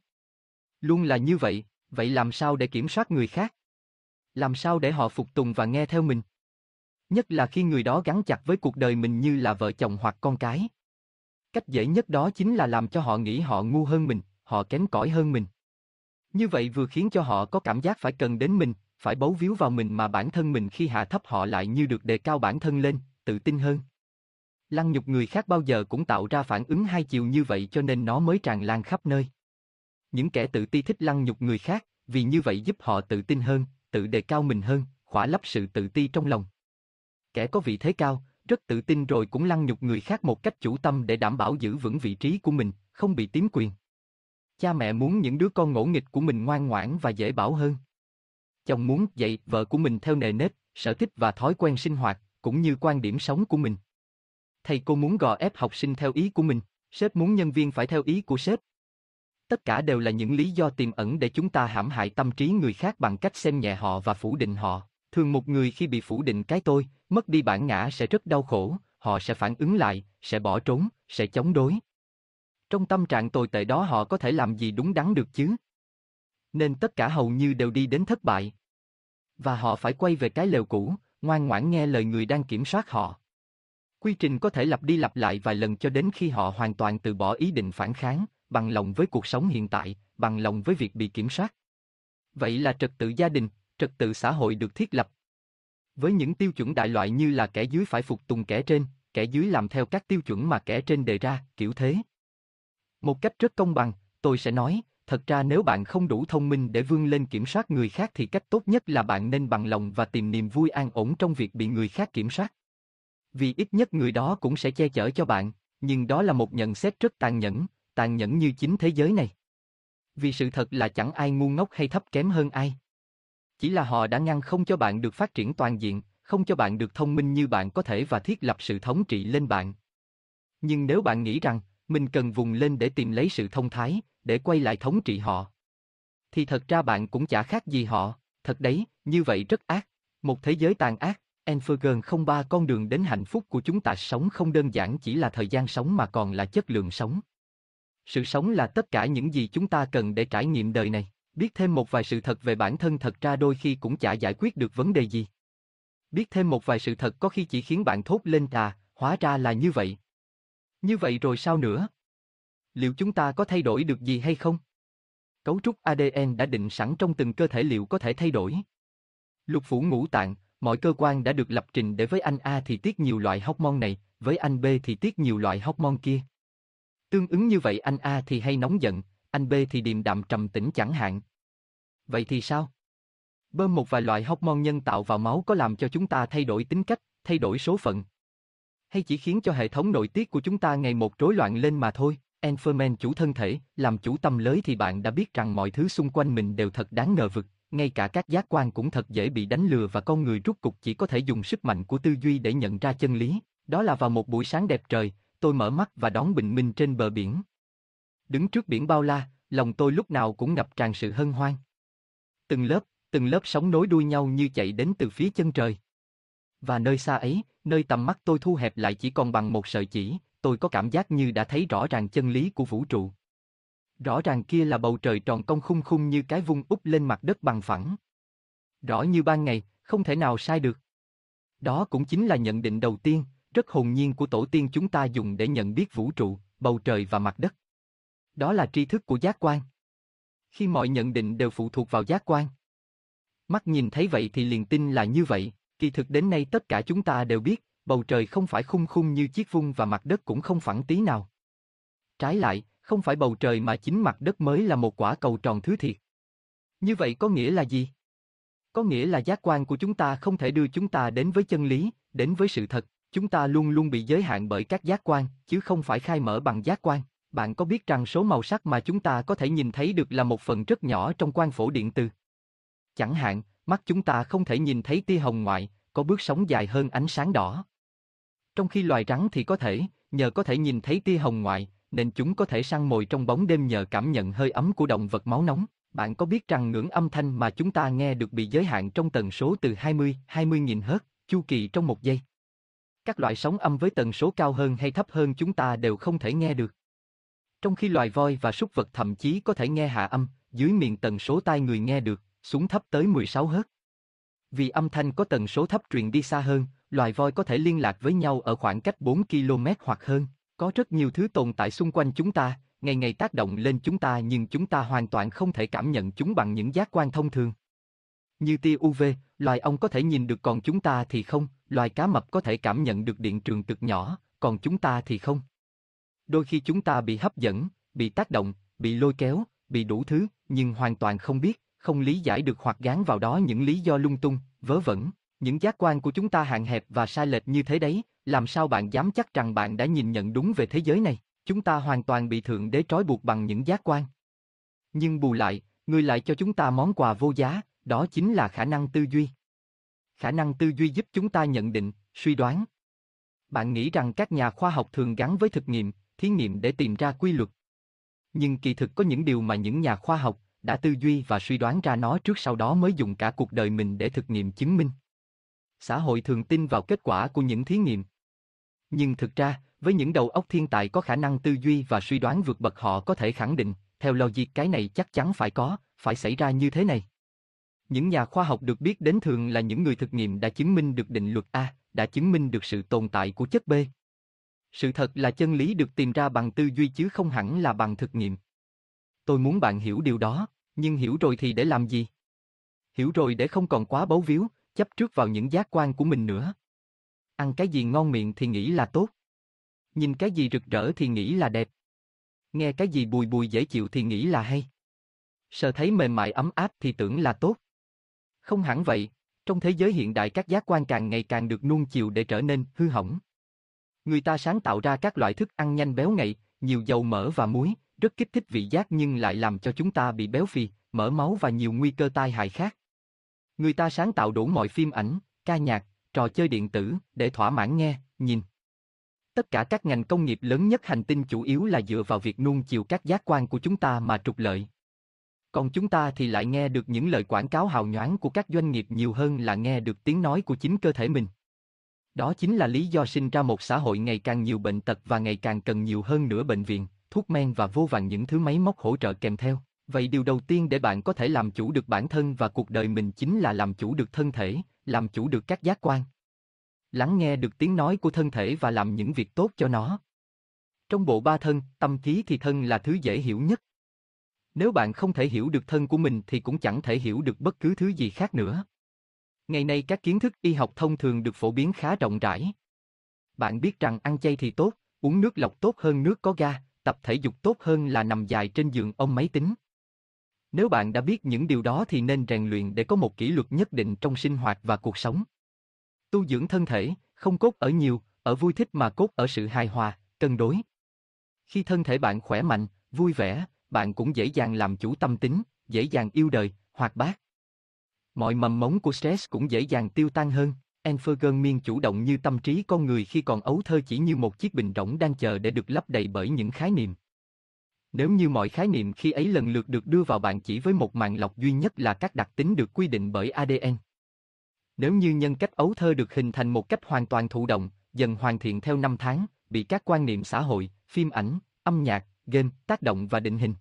Luôn là như vậy, vậy làm sao để kiểm soát người khác? Làm sao để họ phục tùng và nghe theo mình? Nhất là khi người đó gắn chặt với cuộc đời mình như là vợ chồng hoặc con cái. Cách dễ nhất đó chính là làm cho họ nghĩ họ ngu hơn mình, họ kém cỏi hơn mình. Như vậy vừa khiến cho họ có cảm giác phải cần đến mình, phải bấu víu vào mình mà bản thân mình khi hạ thấp họ lại như được đề cao bản thân lên, tự tin hơn. Lăng nhục người khác bao giờ cũng tạo ra phản ứng hai chiều như vậy cho nên nó mới tràn lan khắp nơi. Những kẻ tự ti thích lăng nhục người khác, vì như vậy giúp họ tự tin hơn, tự đề cao mình hơn, khỏa lấp sự tự ti trong lòng. kẻ có vị thế cao, rất tự tin rồi cũng lăng nhục người khác một cách chủ tâm để đảm bảo giữ vững vị trí của mình, không bị tiếm quyền. Cha mẹ muốn những đứa con ngỗ nghịch của mình ngoan ngoãn và dễ bảo hơn. Chồng muốn dạy vợ của mình theo nề nếp, sở thích và thói quen sinh hoạt, cũng như quan điểm sống của mình. Thầy cô muốn gò ép học sinh theo ý của mình, sếp muốn nhân viên phải theo ý của sếp. Tất cả đều là những lý do tiềm ẩn để chúng ta hãm hại tâm trí người khác bằng cách xem nhẹ họ và phủ định họ. Thường một người khi bị phủ định cái tôi, mất đi bản ngã sẽ rất đau khổ, họ sẽ phản ứng lại, sẽ bỏ trốn, sẽ chống đối. Trong tâm trạng tồi tệ đó họ có thể làm gì đúng đắn được chứ? Nên tất cả hầu như đều đi đến thất bại. Và họ phải quay về cái lều cũ, ngoan ngoãn nghe lời người đang kiểm soát họ. Quy trình có thể lặp đi lặp lại vài lần cho đến khi họ hoàn toàn từ bỏ ý định phản kháng, bằng lòng với cuộc sống hiện tại, bằng lòng với việc bị kiểm soát. Vậy là trật tự gia đình, trật tự xã hội được thiết lập. Với những tiêu chuẩn đại loại như là kẻ dưới phải phục tùng kẻ trên, kẻ dưới làm theo các tiêu chuẩn mà kẻ trên đề ra, kiểu thế. Một cách rất công bằng, tôi sẽ nói, thật ra nếu bạn không đủ thông minh để vươn lên kiểm soát người khác thì cách tốt nhất là bạn nên bằng lòng và tìm niềm vui an ổn trong việc bị người khác kiểm soát. Vì ít nhất người đó cũng sẽ che chở cho bạn, nhưng đó là một nhận xét rất tàn nhẫn, tàn nhẫn như chính thế giới này. Vì sự thật là chẳng ai ngu ngốc hay thấp kém hơn ai. Chỉ là họ đã ngăn không cho bạn được phát triển toàn diện, không cho bạn được thông minh như bạn có thể và thiết lập sự thống trị lên bạn. Nhưng nếu bạn nghĩ rằng, mình cần vùng lên để tìm lấy sự thông thái, để quay lại thống trị họ. Thì thật ra bạn cũng chả khác gì họ, thật đấy, như vậy rất ác. Một thế giới tàn ác, Enfergen không ba con đường đến hạnh phúc của chúng ta sống không đơn giản chỉ là thời gian sống mà còn là chất lượng sống. Sự sống là tất cả những gì chúng ta cần để trải nghiệm đời này. Biết thêm một vài sự thật về bản thân thật ra đôi khi cũng chả giải quyết được vấn đề gì. Biết thêm một vài sự thật có khi chỉ khiến bạn thốt lên à, hóa ra là như vậy. Như vậy rồi sao nữa? Liệu chúng ta có thay đổi được gì hay không? Cấu trúc ADN đã định sẵn trong từng cơ thể liệu có thể thay đổi. Lục phủ ngũ tạng, mọi cơ quan đã được lập trình để với anh A thì tiết nhiều loại hormone này, với anh B thì tiết nhiều loại hormone kia. Tương ứng như vậy anh A thì hay nóng giận, anh B thì điềm đạm trầm tĩnh chẳng hạn. Vậy thì sao? Bơm một vài loại hormone nhân tạo vào máu có làm cho chúng ta thay đổi tính cách, thay đổi số phận? Hay chỉ khiến cho hệ thống nội tiết của chúng ta ngày một rối loạn lên mà thôi? Enferman chủ thân thể, làm chủ tâm lới thì bạn đã biết rằng mọi thứ xung quanh mình đều thật đáng ngờ vực, ngay cả các giác quan cũng thật dễ bị đánh lừa và con người rút cục chỉ có thể dùng sức mạnh của tư duy để nhận ra chân lý. Đó là vào một buổi sáng đẹp trời, tôi mở mắt và đón bình minh trên bờ biển. Đứng trước biển bao la, lòng tôi lúc nào cũng ngập tràn sự hân hoan. Từng lớp, từng lớp sóng nối đuôi nhau như chạy đến từ phía chân trời. Và nơi xa ấy, nơi tầm mắt tôi thu hẹp lại chỉ còn bằng một sợi chỉ, tôi có cảm giác như đã thấy rõ ràng chân lý của vũ trụ. Rõ ràng kia là bầu trời tròn cong khung khung như cái vung úp lên mặt đất bằng phẳng. Rõ như ban ngày, không thể nào sai được. Đó cũng chính là nhận định đầu tiên, rất hồn nhiên của tổ tiên chúng ta dùng để nhận biết vũ trụ, bầu trời và mặt đất. Đó là tri thức của giác quan. Khi mọi nhận định đều phụ thuộc vào giác quan. Mắt nhìn thấy vậy thì liền tin là như vậy, kỳ thực đến nay tất cả chúng ta đều biết, bầu trời không phải khung khung như chiếc vung và mặt đất cũng không phẳng tí nào. Trái lại, không phải bầu trời mà chính mặt đất mới là một quả cầu tròn thứ thiệt. Như vậy có nghĩa là gì? Có nghĩa là giác quan của chúng ta không thể đưa chúng ta đến với chân lý, đến với sự thật, chúng ta luôn luôn bị giới hạn bởi các giác quan, chứ không phải khai mở bằng giác quan. Bạn có biết rằng số màu sắc mà chúng ta có thể nhìn thấy được là một phần rất nhỏ trong quang phổ điện từ? Chẳng hạn, mắt chúng ta không thể nhìn thấy tia hồng ngoại, có bước sóng dài hơn ánh sáng đỏ. Trong khi loài rắn thì có thể, nhờ có thể nhìn thấy tia hồng ngoại, nên chúng có thể săn mồi trong bóng đêm nhờ cảm nhận hơi ấm của động vật máu nóng. Bạn có biết rằng ngưỡng âm thanh mà chúng ta nghe được bị giới hạn trong tần số từ 20-20.000 Hz, chu kỳ trong một giây. Các loại sóng âm với tần số cao hơn hay thấp hơn chúng ta đều không thể nghe được. Trong khi loài voi và súc vật thậm chí có thể nghe hạ âm, dưới miền tần số tai người nghe được, xuống thấp tới 16 Hz. Vì âm thanh có tần số thấp truyền đi xa hơn, loài voi có thể liên lạc với nhau ở khoảng cách 4 km hoặc hơn. Có rất nhiều thứ tồn tại xung quanh chúng ta, ngày ngày tác động lên chúng ta nhưng chúng ta hoàn toàn không thể cảm nhận chúng bằng những giác quan thông thường. Như tia UV, loài ong có thể nhìn được còn chúng ta thì không, loài cá mập có thể cảm nhận được điện trường cực nhỏ, còn chúng ta thì không. Đôi khi chúng ta bị hấp dẫn, bị tác động, bị lôi kéo, bị đủ thứ, nhưng hoàn toàn không biết, không lý giải được hoặc gán vào đó những lý do lung tung, vớ vẩn. Những giác quan của chúng ta hạn hẹp và sai lệch như thế đấy, làm sao bạn dám chắc rằng bạn đã nhìn nhận đúng về thế giới này? Chúng ta hoàn toàn bị Thượng Đế trói buộc bằng những giác quan. Nhưng bù lại, người lại cho chúng ta món quà vô giá, đó chính là khả năng tư duy. Khả năng tư duy giúp chúng ta nhận định, suy đoán. Bạn nghĩ rằng các nhà khoa học thường gắn với thực nghiệm, thí nghiệm để tìm ra quy luật. Nhưng kỳ thực có những điều mà những nhà khoa học đã tư duy và suy đoán ra nó trước sau đó mới dùng cả cuộc đời mình để thực nghiệm chứng minh. Xã hội thường tin vào kết quả của những thí nghiệm. Nhưng thực ra, với những đầu óc thiên tài có khả năng tư duy và suy đoán vượt bậc họ có thể khẳng định, theo logic cái này chắc chắn phải có, phải xảy ra như thế này. Những nhà khoa học được biết đến thường là những người thực nghiệm đã chứng minh được định luật A, đã chứng minh được sự tồn tại của chất B. Sự thật là chân lý được tìm ra bằng tư duy chứ không hẳn là bằng thực nghiệm. Tôi muốn bạn hiểu điều đó, nhưng hiểu rồi thì để làm gì? Hiểu rồi để không còn quá bấu víu, chấp trước vào những giác quan của mình nữa. Ăn cái gì ngon miệng thì nghĩ là tốt. Nhìn cái gì rực rỡ thì nghĩ là đẹp. Nghe cái gì bùi bùi dễ chịu thì nghĩ là hay. Sờ thấy mềm mại ấm áp thì tưởng là tốt. Không hẳn vậy, trong thế giới hiện đại các giác quan càng ngày càng được nuông chiều để trở nên hư hỏng. Người ta sáng tạo ra các loại thức ăn nhanh béo ngậy, nhiều dầu mỡ và muối, rất kích thích vị giác nhưng lại làm cho chúng ta bị béo phì, mỡ máu và nhiều nguy cơ tai hại khác. Người ta sáng tạo đủ mọi phim ảnh, ca nhạc, trò chơi điện tử để thỏa mãn nghe, nhìn. Tất cả các ngành công nghiệp lớn nhất hành tinh chủ yếu là dựa vào việc nuông chiều các giác quan của chúng ta mà trục lợi. Còn chúng ta thì lại nghe được những lời quảng cáo hào nhoáng của các doanh nghiệp nhiều hơn là nghe được tiếng nói của chính cơ thể mình. Đó chính là lý do sinh ra một xã hội ngày càng nhiều bệnh tật và ngày càng cần nhiều hơn nữa bệnh viện, thuốc men và vô vàn những thứ máy móc hỗ trợ kèm theo. Vậy điều đầu tiên để bạn có thể làm chủ được bản thân và cuộc đời mình chính là làm chủ được thân thể, làm chủ được các giác quan. Lắng nghe được tiếng nói của thân thể và làm những việc tốt cho nó. Trong bộ ba thân, tâm trí thì thân là thứ dễ hiểu nhất. Nếu bạn không thể hiểu được thân của mình thì cũng chẳng thể hiểu được bất cứ thứ gì khác nữa. Ngày nay các kiến thức y học thông thường được phổ biến khá rộng rãi. Bạn biết rằng ăn chay thì tốt, uống nước lọc tốt hơn nước có ga, tập thể dục tốt hơn là nằm dài trên giường ông máy tính. Nếu bạn đã biết những điều đó thì nên rèn luyện để có một kỷ luật nhất định trong sinh hoạt và cuộc sống. Tu dưỡng thân thể, không cốt ở nhiều, ở vui thích mà cốt ở sự hài hòa, cân đối. Khi thân thể bạn khỏe mạnh, vui vẻ, bạn cũng dễ dàng làm chủ tâm tính, dễ dàng yêu đời, hoạt bát. Mọi mầm mống của stress cũng dễ dàng tiêu tan hơn. Enfergen miên chủ động như tâm trí con người khi còn ấu thơ chỉ như một chiếc bình rỗng đang chờ để được lấp đầy bởi những khái niệm. Nếu như mọi khái niệm khi ấy lần lượt được đưa vào bạn chỉ với một màng lọc duy nhất là các đặc tính được quy định bởi ADN. Nếu như nhân cách ấu thơ được hình thành một cách hoàn toàn thụ động, dần hoàn thiện theo năm tháng, bị các quan niệm xã hội, phim ảnh, âm nhạc, game tác động và định hình.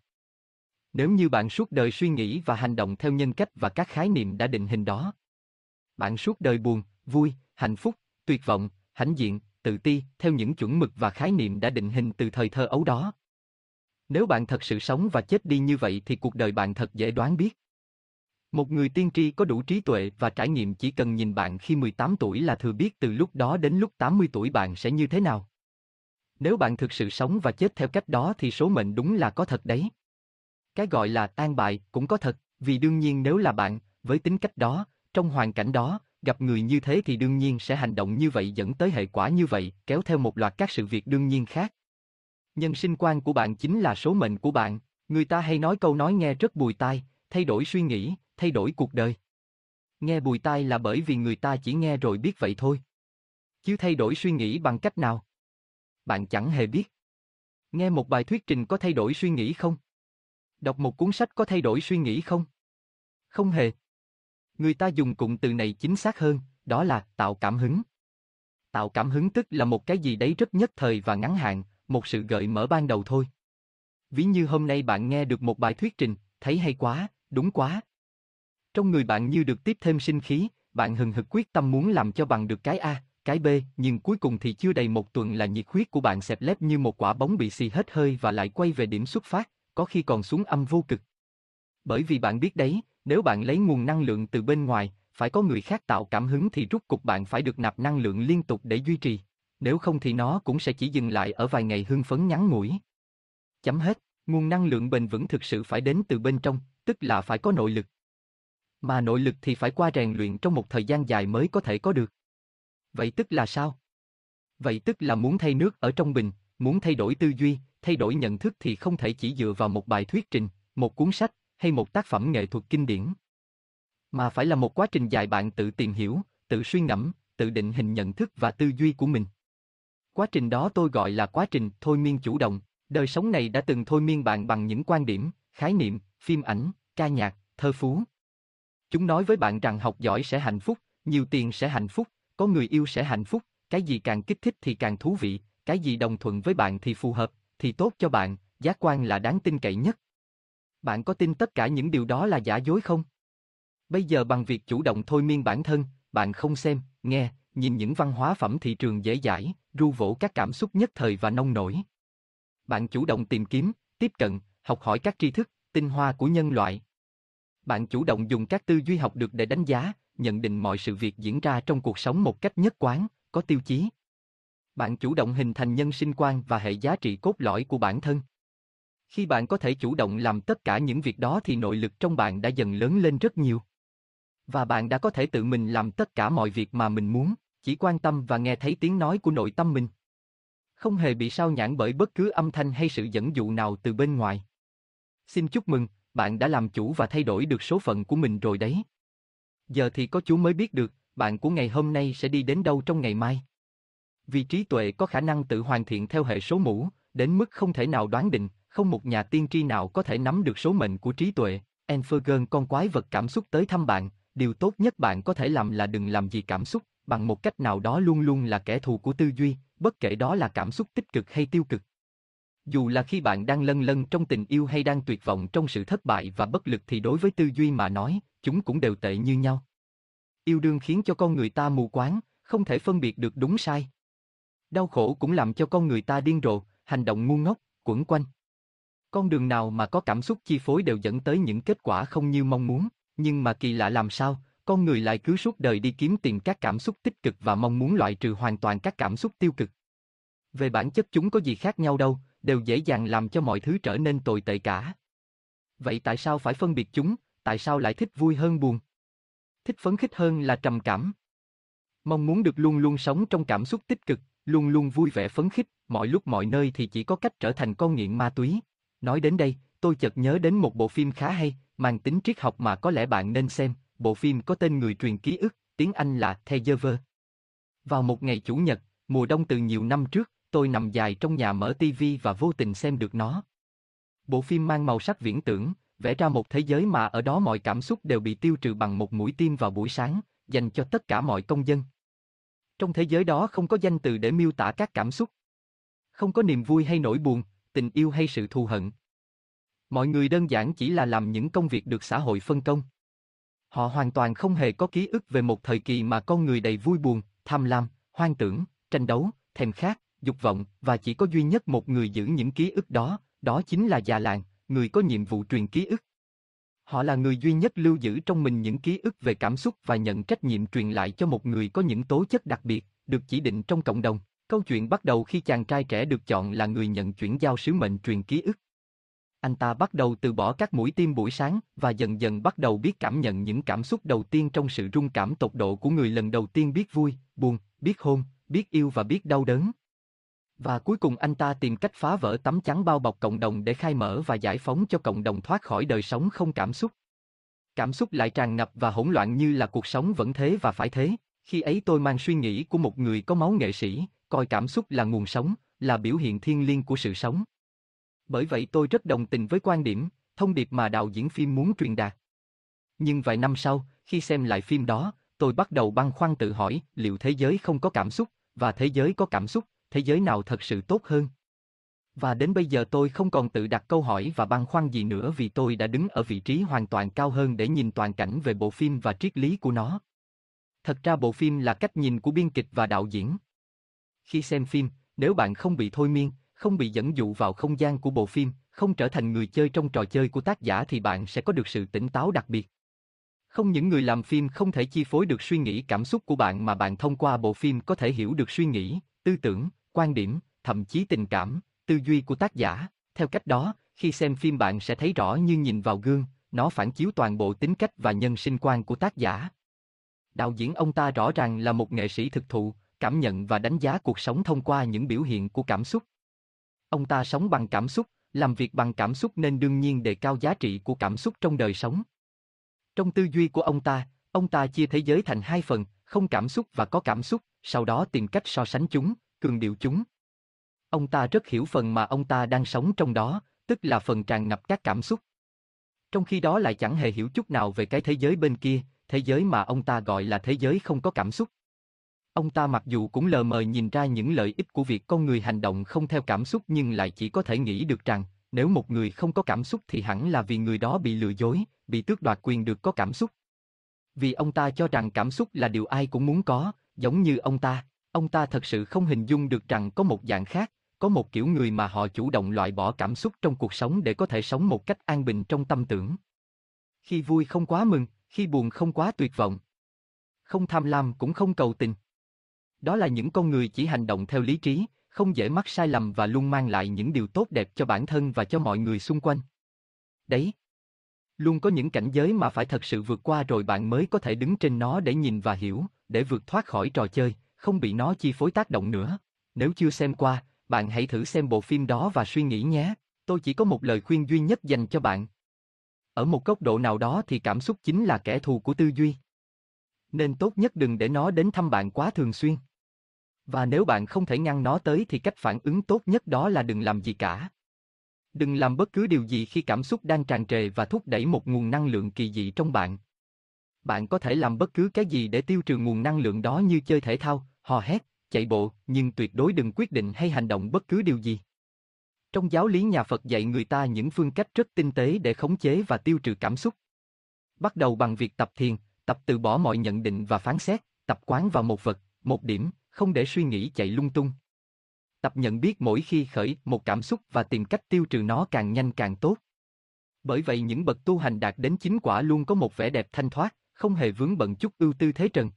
Nếu như bạn suốt đời suy nghĩ và hành động theo nhân cách và các khái niệm đã định hình đó. Bạn suốt đời buồn, vui, hạnh phúc, tuyệt vọng, hãnh diện, tự ti, theo những chuẩn mực và khái niệm đã định hình từ thời thơ ấu đó. Nếu bạn thật sự sống và chết đi như vậy thì cuộc đời bạn thật dễ đoán biết. Một người tiên tri có đủ trí tuệ và trải nghiệm chỉ cần nhìn bạn khi 18 tuổi là thừa biết từ lúc đó đến lúc 80 tuổi bạn sẽ như thế nào. Nếu bạn thực sự sống và chết theo cách đó thì số mệnh đúng là có thật đấy. Cái gọi là an bại cũng có thật, vì đương nhiên nếu là bạn, với tính cách đó, trong hoàn cảnh đó, gặp người như thế thì đương nhiên sẽ hành động như vậy dẫn tới hệ quả như vậy, kéo theo một loạt các sự việc đương nhiên khác. Nhân sinh quan của bạn chính là số mệnh của bạn, người ta hay nói câu nói nghe rất bùi tai, thay đổi suy nghĩ, thay đổi cuộc đời. Nghe bùi tai là bởi vì người ta chỉ nghe rồi biết vậy thôi. Chứ thay đổi suy nghĩ bằng cách nào? Bạn chẳng hề biết. Nghe một bài thuyết trình có thay đổi suy nghĩ không? Đọc một cuốn sách có thay đổi suy nghĩ không? Không hề. Người ta dùng cụm từ này chính xác hơn, đó là tạo cảm hứng. Tạo cảm hứng tức là một cái gì đấy rất nhất thời và ngắn hạn, một sự gợi mở ban đầu thôi. Ví như hôm nay bạn nghe được một bài thuyết trình, thấy hay quá, đúng quá. Trong người bạn như được tiếp thêm sinh khí, bạn hừng hực quyết tâm muốn làm cho bằng được cái A, cái B, nhưng cuối cùng thì chưa đầy một tuần là nhiệt huyết của bạn xẹp lép như một quả bóng bị xì hết hơi và lại quay về điểm xuất phát, có khi còn xuống âm vô cực. Bởi vì bạn biết đấy, nếu bạn lấy nguồn năng lượng từ bên ngoài, phải có người khác tạo cảm hứng thì rút cục bạn phải được nạp năng lượng liên tục để duy trì. Nếu không thì nó cũng sẽ chỉ dừng lại ở vài ngày hưng phấn ngắn ngủi. Chấm hết, nguồn năng lượng bền vững thực sự phải đến từ bên trong, tức là phải có nội lực. Mà nội lực thì phải qua rèn luyện trong một thời gian dài mới có thể có được. Vậy tức là sao? Vậy tức là muốn thay nước ở trong bình, muốn thay đổi tư duy, thay đổi nhận thức thì không thể chỉ dựa vào một bài thuyết trình, một cuốn sách hay một tác phẩm nghệ thuật kinh điển. Mà phải là một quá trình dài bạn tự tìm hiểu, tự suy ngẫm, tự định hình nhận thức và tư duy của mình. Quá trình đó tôi gọi là quá trình thôi miên chủ động. Đời sống này đã từng thôi miên bạn bằng những quan điểm, khái niệm, phim ảnh, ca nhạc, thơ phú. Chúng nói với bạn rằng học giỏi sẽ hạnh phúc, nhiều tiền sẽ hạnh phúc, có người yêu sẽ hạnh phúc, cái gì càng kích thích thì càng thú vị, cái gì đồng thuận với bạn thì phù hợp, thì tốt cho bạn, giác quan là đáng tin cậy nhất. Bạn có tin tất cả những điều đó là giả dối không? Bây giờ bằng việc chủ động thôi miên bản thân, bạn không xem, nghe, nhìn những văn hóa phẩm thị trường dễ dãi, ru vỗ các cảm xúc nhất thời và nông nổi. Bạn chủ động tìm kiếm, tiếp cận, học hỏi các tri thức, tinh hoa của nhân loại. Bạn chủ động dùng các tư duy học được để đánh giá, nhận định mọi sự việc diễn ra trong cuộc sống một cách nhất quán, có tiêu chí. Bạn chủ động hình thành nhân sinh quan và hệ giá trị cốt lõi của bản thân. Khi bạn có thể chủ động làm tất cả những việc đó thì nội lực trong bạn đã dần lớn lên rất nhiều. Và bạn đã có thể tự mình làm tất cả mọi việc mà mình muốn, chỉ quan tâm và nghe thấy tiếng nói của nội tâm mình. Không hề bị sao nhãn bởi bất cứ âm thanh hay sự dẫn dụ nào từ bên ngoài. Xin chúc mừng, bạn đã làm chủ và thay đổi được số phận của mình rồi đấy. Giờ thì có chú mới biết được, bạn của ngày hôm nay sẽ đi đến đâu trong ngày mai. Vì trí tuệ có khả năng tự hoàn thiện theo hệ số mũ, đến mức không thể nào đoán định, không một nhà tiên tri nào có thể nắm được số mệnh của trí tuệ. Enfergen con quái vật cảm xúc tới thăm bạn, điều tốt nhất bạn có thể làm là đừng làm gì cảm xúc, bằng một cách nào đó luôn luôn là kẻ thù của tư duy, bất kể đó là cảm xúc tích cực hay tiêu cực. Dù là khi bạn đang lân lân trong tình yêu hay đang tuyệt vọng trong sự thất bại và bất lực thì đối với tư duy mà nói, chúng cũng đều tệ như nhau. Yêu đương khiến cho con người ta mù quáng, không thể phân biệt được đúng sai. Đau khổ cũng làm cho con người ta điên rồ, hành động ngu ngốc, quẩn quanh. Con đường nào mà có cảm xúc chi phối đều dẫn tới những kết quả không như mong muốn, nhưng mà kỳ lạ làm sao, con người lại cứ suốt đời đi kiếm tìm các cảm xúc tích cực và mong muốn loại trừ hoàn toàn các cảm xúc tiêu cực. Về bản chất chúng có gì khác nhau đâu, đều dễ dàng làm cho mọi thứ trở nên tồi tệ cả. Vậy tại sao phải phân biệt chúng, tại sao lại thích vui hơn buồn? Thích phấn khích hơn là trầm cảm. Mong muốn được luôn luôn sống trong cảm xúc tích cực, luôn luôn vui vẻ phấn khích, mọi lúc mọi nơi thì chỉ có cách trở thành con nghiện ma túy. Nói đến đây, tôi chợt nhớ đến một bộ phim khá hay, mang tính triết học mà có lẽ bạn nên xem, bộ phim có tên Người truyền ký ức, tiếng Anh là The Giver. Vào một ngày Chủ nhật, mùa đông từ nhiều năm trước, tôi nằm dài trong nhà mở tivi và vô tình xem được nó. Bộ phim mang màu sắc viễn tưởng, vẽ ra một thế giới mà ở đó mọi cảm xúc đều bị tiêu trừ bằng một mũi tim vào buổi sáng, dành cho tất cả mọi công dân. Trong thế giới đó không có danh từ để miêu tả các cảm xúc. Không có niềm vui hay nỗi buồn, tình yêu hay sự thù hận. Mọi người đơn giản chỉ là làm những công việc được xã hội phân công. Họ hoàn toàn không hề có ký ức về một thời kỳ mà con người đầy vui buồn, tham lam, hoang tưởng, tranh đấu, thèm khát, dục vọng và chỉ có duy nhất một người giữ những ký ức đó, đó chính là già làng, người có nhiệm vụ truyền ký ức. Họ là người duy nhất lưu giữ trong mình những ký ức về cảm xúc và nhận trách nhiệm truyền lại cho một người có những tố chất đặc biệt, được chỉ định trong cộng đồng. Câu chuyện bắt đầu khi chàng trai trẻ được chọn là người nhận chuyển giao sứ mệnh truyền ký ức. Anh ta bắt đầu từ bỏ các mũi tim buổi sáng và dần dần bắt đầu biết cảm nhận những cảm xúc đầu tiên trong sự rung cảm tột độ của người lần đầu tiên biết vui, buồn, biết hôn, biết yêu và biết đau đớn. Và cuối cùng anh ta tìm cách phá vỡ tấm chắn bao bọc cộng đồng để khai mở và giải phóng cho cộng đồng thoát khỏi đời sống không cảm xúc. Cảm xúc lại tràn ngập và hỗn loạn như là cuộc sống vẫn thế và phải thế. Khi ấy tôi mang suy nghĩ của một người có máu nghệ sĩ, coi cảm xúc là nguồn sống, là biểu hiện thiên liêng của sự sống. Bởi vậy tôi rất đồng tình với quan điểm, thông điệp mà đạo diễn phim muốn truyền đạt. Nhưng vài năm sau, khi xem lại phim đó, tôi bắt đầu băn khoăn tự hỏi liệu thế giới không có cảm xúc, và thế giới có cảm xúc, thế giới nào thật sự tốt hơn? Và đến bây giờ tôi không còn tự đặt câu hỏi và băn khoăn gì nữa vì tôi đã đứng ở vị trí hoàn toàn cao hơn để nhìn toàn cảnh về bộ phim và triết lý của nó. Thật ra bộ phim là cách nhìn của biên kịch và đạo diễn. Khi xem phim, nếu bạn không bị thôi miên, không bị dẫn dụ vào không gian của bộ phim, không trở thành người chơi trong trò chơi của tác giả thì bạn sẽ có được sự tỉnh táo đặc biệt. Không những người làm phim không thể chi phối được suy nghĩ cảm xúc của bạn mà bạn thông qua bộ phim có thể hiểu được suy nghĩ, tư tưởng, quan điểm, thậm chí tình cảm, tư duy của tác giả. Theo cách đó, khi xem phim bạn sẽ thấy rõ như nhìn vào gương, nó phản chiếu toàn bộ tính cách và nhân sinh quan của tác giả. Đạo diễn ông ta rõ ràng là một nghệ sĩ thực thụ, cảm nhận và đánh giá cuộc sống thông qua những biểu hiện của cảm xúc. Ông ta sống bằng cảm xúc, làm việc bằng cảm xúc nên đương nhiên đề cao giá trị của cảm xúc trong đời sống. Trong tư duy của ông ta, ông ta chia thế giới thành hai phần, không cảm xúc và có cảm xúc, sau đó tìm cách so sánh chúng, cường điệu chúng. Ông ta rất hiểu phần mà ông ta đang sống trong đó, tức là phần tràn ngập các cảm xúc. Trong khi đó lại chẳng hề hiểu chút nào về cái thế giới bên kia, thế giới mà ông ta gọi là thế giới không có cảm xúc. Ông ta mặc dù cũng lờ mờ nhìn ra những lợi ích của việc con người hành động không theo cảm xúc nhưng lại chỉ có thể nghĩ được rằng, nếu một người không có cảm xúc thì hẳn là vì người đó bị lừa dối, bị tước đoạt quyền được có cảm xúc. Vì ông ta cho rằng cảm xúc là điều ai cũng muốn có, giống như ông ta, ông ta thật sự không hình dung được rằng có một dạng khác, có một kiểu người mà họ chủ động loại bỏ cảm xúc trong cuộc sống để có thể sống một cách an bình trong tâm tưởng. Khi vui không quá mừng, khi buồn không quá tuyệt vọng. Không tham lam cũng không cầu tình. Đó là những con người chỉ hành động theo lý trí, không dễ mắc sai lầm và luôn mang lại những điều tốt đẹp cho bản thân và cho mọi người xung quanh. Đấy. Luôn có những cảnh giới mà phải thật sự vượt qua rồi bạn mới có thể đứng trên nó để nhìn và hiểu, để vượt thoát khỏi trò chơi, không bị nó chi phối tác động nữa. Nếu chưa xem qua, bạn hãy thử xem bộ phim đó và suy nghĩ nhé. Tôi chỉ có một lời khuyên duy nhất dành cho bạn. Ở một góc độ nào đó thì cảm xúc chính là kẻ thù của tư duy. Nên tốt nhất đừng để nó đến thăm bạn quá thường xuyên. Và nếu bạn không thể ngăn nó tới thì cách phản ứng tốt nhất đó là đừng làm gì cả. Đừng làm bất cứ điều gì khi cảm xúc đang tràn trề và thúc đẩy một nguồn năng lượng kỳ dị trong bạn. Bạn có thể làm bất cứ cái gì để tiêu trừ nguồn năng lượng đó như chơi thể thao, hò hét, chạy bộ, nhưng tuyệt đối đừng quyết định hay hành động bất cứ điều gì. Trong giáo lý nhà Phật dạy người ta những phương cách rất tinh tế để khống chế và tiêu trừ cảm xúc. Bắt đầu bằng việc tập thiền, tập từ bỏ mọi nhận định và phán xét, tập quán vào một vật, một điểm, không để suy nghĩ chạy lung tung. Tập nhận biết mỗi khi khởi một cảm xúc và tìm cách tiêu trừ nó càng nhanh càng tốt. Bởi vậy những bậc tu hành đạt đến chính quả luôn có một vẻ đẹp thanh thoát, không hề vướng bận chút ưu tư thế trần.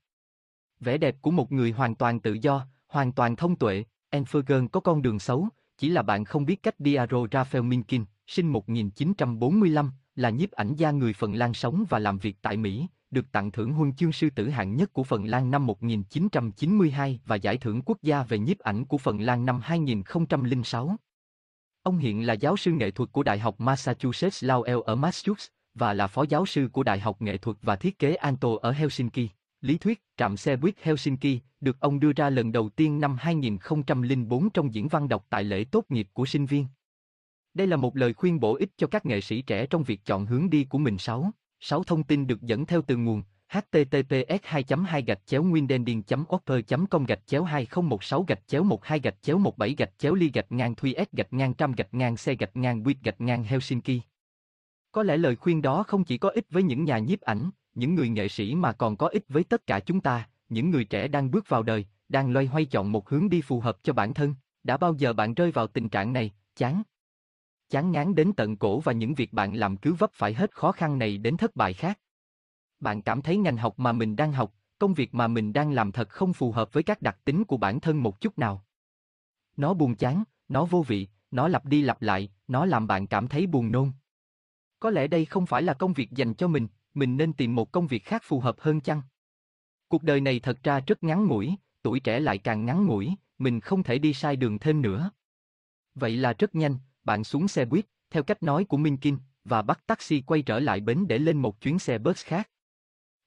Vẻ đẹp của một người hoàn toàn tự do, hoàn toàn thông tuệ, Enfergen có con đường xấu, chỉ là bạn không biết cách Diaro Raphael Minkin, sinh 1945, là nhiếp ảnh gia người Phần Lan sống và làm việc tại Mỹ, được tặng thưởng huân chương sư tử hạng nhất của Phần Lan năm 1992 và giải thưởng quốc gia về nhiếp ảnh của Phần Lan năm 2006. Ông hiện là giáo sư nghệ thuật của Đại học Massachusetts Lowell ở Massachusetts và là phó giáo sư của Đại học Nghệ thuật và Thiết kế Anto ở Helsinki. Lý thuyết, trạm xe buýt Helsinki, được ông đưa ra lần đầu tiên năm 2004 trong diễn văn đọc tại lễ tốt nghiệp của sinh viên. Đây là một lời khuyên bổ ích cho các nghệ sĩ trẻ trong việc chọn hướng đi của mình sáu. 6 thông tin được dẫn theo từ nguồn https 2 2 gạch chéo nguyên com gạch chéo 2016 gạch chéo 12 gạch chéo 17 gạch chéo ly gạch ngang thuy s gạch ngang trăm gạch ngang xe gạch ngang quýt gạch ngang Helsinki. Có lẽ lời khuyên đó không chỉ có ích với những nhà nhiếp ảnh, những người nghệ sĩ mà còn có ích với tất cả chúng ta, những người trẻ đang bước vào đời, đang loay hoay chọn một hướng đi phù hợp cho bản thân. Đã bao giờ bạn rơi vào tình trạng này, chán? Chán ngán đến tận cổ và những việc bạn làm cứ vấp phải hết khó khăn này đến thất bại khác. Bạn cảm thấy ngành học mà mình đang học, công việc mà mình đang làm thật không phù hợp với các đặc tính của bản thân một chút nào. Nó buồn chán, nó vô vị, nó lặp đi lặp lại, nó làm bạn cảm thấy buồn nôn. Có lẽ đây không phải là công việc dành cho mình, mình nên tìm một công việc khác phù hợp hơn chăng? Cuộc đời này thật ra rất ngắn ngủi, tuổi trẻ lại càng ngắn ngủi, mình không thể đi sai đường thêm nữa. Vậy là rất nhanh, bạn xuống xe buýt, theo cách nói của Minh Kim, và bắt taxi quay trở lại bến để lên một chuyến xe bus khác.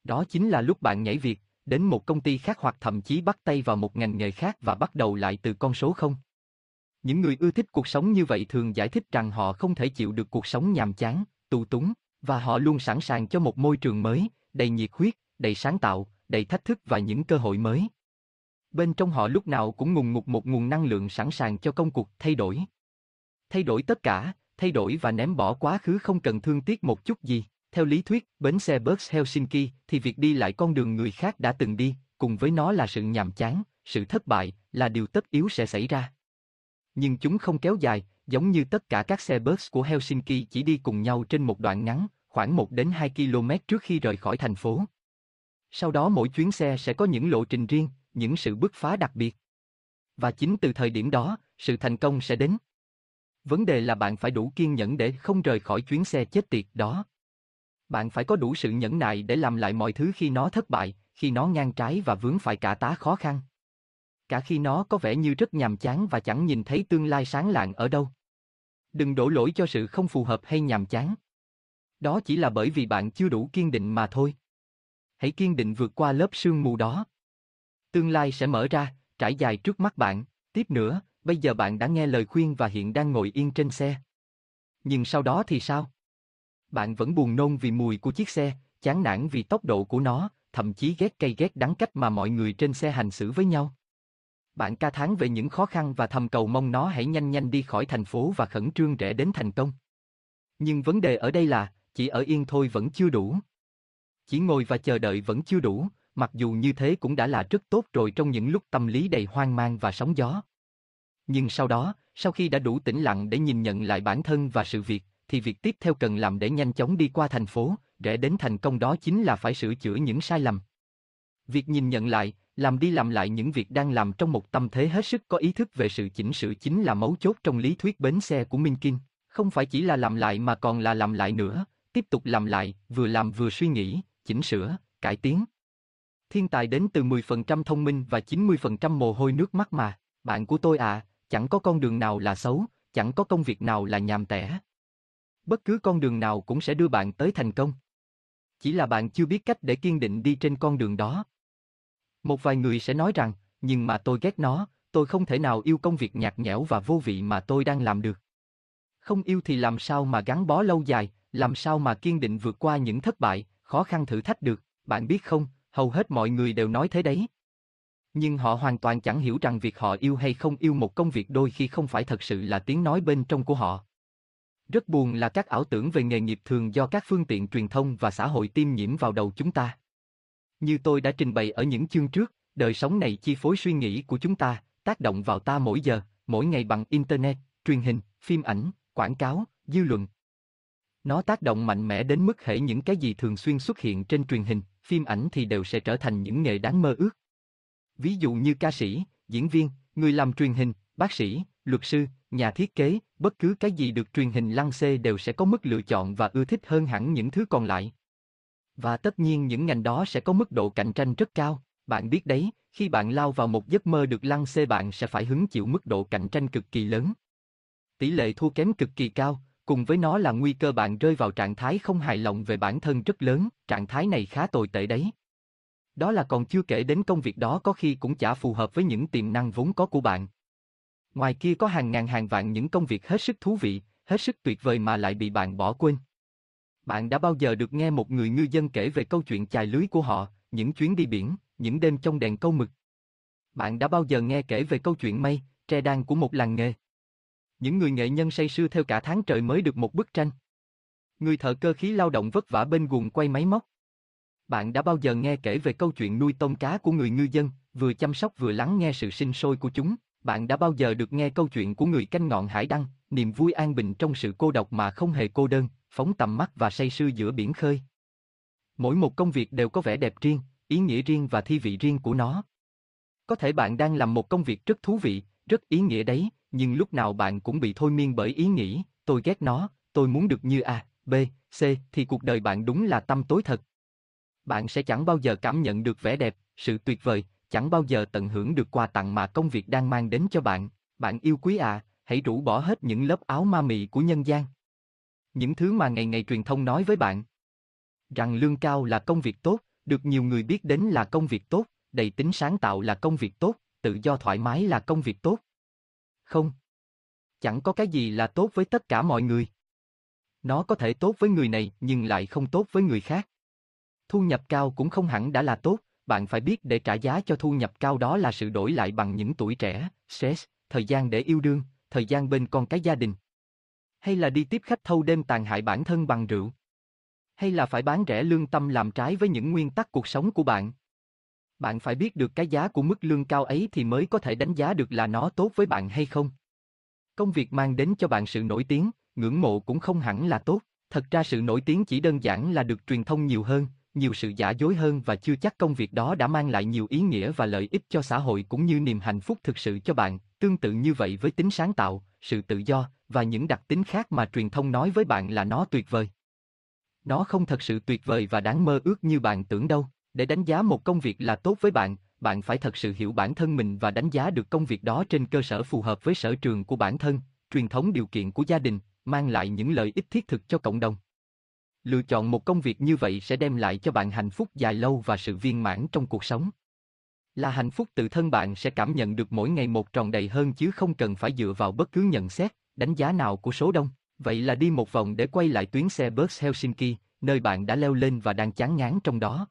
Đó chính là lúc bạn nhảy việc, đến một công ty khác hoặc thậm chí bắt tay vào một ngành nghề khác và bắt đầu lại từ con số không. Những người ưa thích cuộc sống như vậy thường giải thích rằng họ không thể chịu được cuộc sống nhàm chán, tù túng, và họ luôn sẵn sàng cho một môi trường mới, đầy nhiệt huyết, đầy sáng tạo, đầy thách thức và những cơ hội mới. Bên trong họ lúc nào cũng ngùng ngục một nguồn năng lượng sẵn sàng cho công cuộc thay đổi. Thay đổi tất cả, thay đổi và ném bỏ quá khứ không cần thương tiếc một chút gì. Theo lý thuyết, bến xe bus Helsinki thì việc đi lại con đường người khác đã từng đi, cùng với nó là sự nhàm chán, sự thất bại, là điều tất yếu sẽ xảy ra. Nhưng chúng không kéo dài, giống như tất cả các xe bus của Helsinki chỉ đi cùng nhau trên một đoạn ngắn, khoảng 1 đến 2 km trước khi rời khỏi thành phố. Sau đó mỗi chuyến xe sẽ có những lộ trình riêng, những sự bứt phá đặc biệt. Và chính từ thời điểm đó, sự thành công sẽ đến. Vấn đề là bạn phải đủ kiên nhẫn để không rời khỏi chuyến xe chết tiệt đó. Bạn phải có đủ sự nhẫn nại để làm lại mọi thứ khi nó thất bại, khi nó ngang trái và vướng phải cả tá khó khăn. Cả khi nó có vẻ như rất nhàm chán và chẳng nhìn thấy tương lai sáng lạng ở đâu. Đừng đổ lỗi cho sự không phù hợp hay nhàm chán. Đó chỉ là bởi vì bạn chưa đủ kiên định mà thôi. Hãy kiên định vượt qua lớp sương mù đó. Tương lai sẽ mở ra, trải dài trước mắt bạn. Tiếp nữa, bây giờ bạn đã nghe lời khuyên và hiện đang ngồi yên trên xe. Nhưng sau đó thì sao? Bạn vẫn buồn nôn vì mùi của chiếc xe, chán nản vì tốc độ của nó, thậm chí ghét cây ghét đắng cách mà mọi người trên xe hành xử với nhau. Bạn ca thán về những khó khăn và thầm cầu mong nó hãy nhanh nhanh đi khỏi thành phố và khẩn trương rẽ đến thành công. Nhưng vấn đề ở đây là, chỉ ở yên thôi vẫn chưa đủ. Chỉ ngồi và chờ đợi vẫn chưa đủ, mặc dù như thế cũng đã là rất tốt rồi trong những lúc tâm lý đầy hoang mang và sóng gió. Nhưng sau đó, sau khi đã đủ tĩnh lặng để nhìn nhận lại bản thân và sự việc, thì việc tiếp theo cần làm để nhanh chóng đi qua thành phố, để đến thành công đó chính là phải sửa chữa những sai lầm. Việc nhìn nhận lại, làm đi làm lại những việc đang làm trong một tâm thế hết sức có ý thức về sự chỉnh sửa chính là mấu chốt trong lý thuyết bến xe của Minh Kinh. Không phải chỉ là làm lại mà còn là làm lại nữa, tiếp tục làm lại, vừa làm vừa suy nghĩ, chỉnh sửa, cải tiến. Thiên tài đến từ 10% thông minh và 90% mồ hôi nước mắt mà, bạn của tôi à, chẳng có con đường nào là xấu, chẳng có công việc nào là nhàm tẻ. Bất cứ con đường nào cũng sẽ đưa bạn tới thành công. Chỉ là bạn chưa biết cách để kiên định đi trên con đường đó. Một vài người sẽ nói rằng, nhưng mà tôi ghét nó, tôi không thể nào yêu công việc nhạt nhẽo và vô vị mà tôi đang làm được. Không yêu thì làm sao mà gắn bó lâu dài, làm sao mà kiên định vượt qua những thất bại, khó khăn thử thách được, bạn biết không, hầu hết mọi người đều nói thế đấy. Nhưng họ hoàn toàn chẳng hiểu rằng việc họ yêu hay không yêu một công việc đôi khi không phải thật sự là tiếng nói bên trong của họ. Rất buồn là các ảo tưởng về nghề nghiệp thường do các phương tiện truyền thông và xã hội tiêm nhiễm vào đầu chúng ta. Như tôi đã trình bày ở những chương trước, đời sống này chi phối suy nghĩ của chúng ta, tác động vào ta mỗi giờ, mỗi ngày bằng Internet, truyền hình, phim ảnh, quảng cáo, dư luận. Nó tác động mạnh mẽ đến mức hệ những cái gì thường xuyên xuất hiện trên truyền hình, phim ảnh thì đều sẽ trở thành những nghề đáng mơ ước. Ví dụ như ca sĩ, diễn viên, người làm truyền hình, bác sĩ, luật sư, nhà thiết kế, bất cứ cái gì được truyền hình lăng xê đều sẽ có mức lựa chọn và ưa thích hơn hẳn những thứ còn lại. Và tất nhiên những ngành đó sẽ có mức độ cạnh tranh rất cao, bạn biết đấy, khi bạn lao vào một giấc mơ được lăng xê bạn sẽ phải hứng chịu mức độ cạnh tranh cực kỳ lớn. Tỷ lệ thua kém cực kỳ cao, cùng với nó là nguy cơ bạn rơi vào trạng thái không hài lòng về bản thân rất lớn, trạng thái này khá tồi tệ đấy. Đó là còn chưa kể đến công việc đó có khi cũng chả phù hợp với những tiềm năng vốn có của bạn. Ngoài kia có hàng ngàn hàng vạn những công việc hết sức thú vị, hết sức tuyệt vời mà lại bị bạn bỏ quên. Bạn đã bao giờ được nghe một người ngư dân kể về câu chuyện chài lưới của họ, những chuyến đi biển, những đêm trong đèn câu mực? Bạn đã bao giờ nghe kể về câu chuyện mây, tre đan của một làng nghề? Những người nghệ nhân say sưa theo cả tháng trời mới được một bức tranh. Người thợ cơ khí lao động vất vả bên guồng quay máy móc. Bạn đã bao giờ nghe kể về câu chuyện nuôi tôm cá của người ngư dân, vừa chăm sóc vừa lắng nghe sự sinh sôi của chúng? Bạn đã bao giờ được nghe câu chuyện của người canh ngọn hải đăng, niềm vui an bình trong sự cô độc mà không hề cô đơn, phóng tầm mắt và say sưa giữa biển khơi? Mỗi một công việc đều có vẻ đẹp riêng, ý nghĩa riêng và thi vị riêng của nó. Có thể bạn đang làm một công việc rất thú vị, rất ý nghĩa đấy, nhưng lúc nào bạn cũng bị thôi miên bởi ý nghĩ, tôi ghét nó, tôi muốn được như A, B, C, thì cuộc đời bạn đúng là tâm tối thật. Bạn sẽ chẳng bao giờ cảm nhận được vẻ đẹp, sự tuyệt vời, chẳng bao giờ tận hưởng được quà tặng mà công việc đang mang đến cho bạn. Bạn yêu quý à, hãy rũ bỏ hết những lớp áo ma mị của nhân gian. Những thứ mà ngày ngày truyền thông nói với bạn. Rằng lương cao là công việc tốt, được nhiều người biết đến là công việc tốt, đầy tính sáng tạo là công việc tốt, tự do thoải mái là công việc tốt. Không. Chẳng có cái gì là tốt với tất cả mọi người. Nó có thể tốt với người này nhưng lại không tốt với người khác. Thu nhập cao cũng không hẳn đã là tốt, bạn phải biết để trả giá cho thu nhập cao đó là sự đổi lại bằng những tuổi trẻ, stress, thời gian để yêu đương, thời gian bên con cái gia đình. Hay là đi tiếp khách thâu đêm tàn hại bản thân bằng rượu. Hay là phải bán rẻ lương tâm làm trái với những nguyên tắc cuộc sống của bạn. Bạn phải biết được cái giá của mức lương cao ấy thì mới có thể đánh giá được là nó tốt với bạn hay không. Công việc mang đến cho bạn sự nổi tiếng, ngưỡng mộ cũng không hẳn là tốt. Thật ra sự nổi tiếng chỉ đơn giản là được truyền thông nhiều hơn, nhiều sự giả dối hơn và chưa chắc công việc đó đã mang lại nhiều ý nghĩa và lợi ích cho xã hội cũng như niềm hạnh phúc thực sự cho bạn. Tương tự như vậy với tính sáng tạo, sự tự do và những đặc tính khác mà truyền thông nói với bạn là nó tuyệt vời. Nó không thật sự tuyệt vời và đáng mơ ước như bạn tưởng đâu. Để đánh giá một công việc là tốt với bạn, bạn phải thật sự hiểu bản thân mình và đánh giá được công việc đó trên cơ sở phù hợp với sở trường của bản thân, truyền thống điều kiện của gia đình, mang lại những lợi ích thiết thực cho cộng đồng. Lựa chọn một công việc như vậy sẽ đem lại cho bạn hạnh phúc dài lâu và sự viên mãn trong cuộc sống. Là hạnh phúc tự thân bạn sẽ cảm nhận được mỗi ngày một tròn đầy hơn chứ không cần phải dựa vào bất cứ nhận xét, đánh giá nào của số đông. Vậy là đi một vòng để quay lại tuyến xe bus Helsinki, nơi bạn đã leo lên và đang chán ngán trong đó.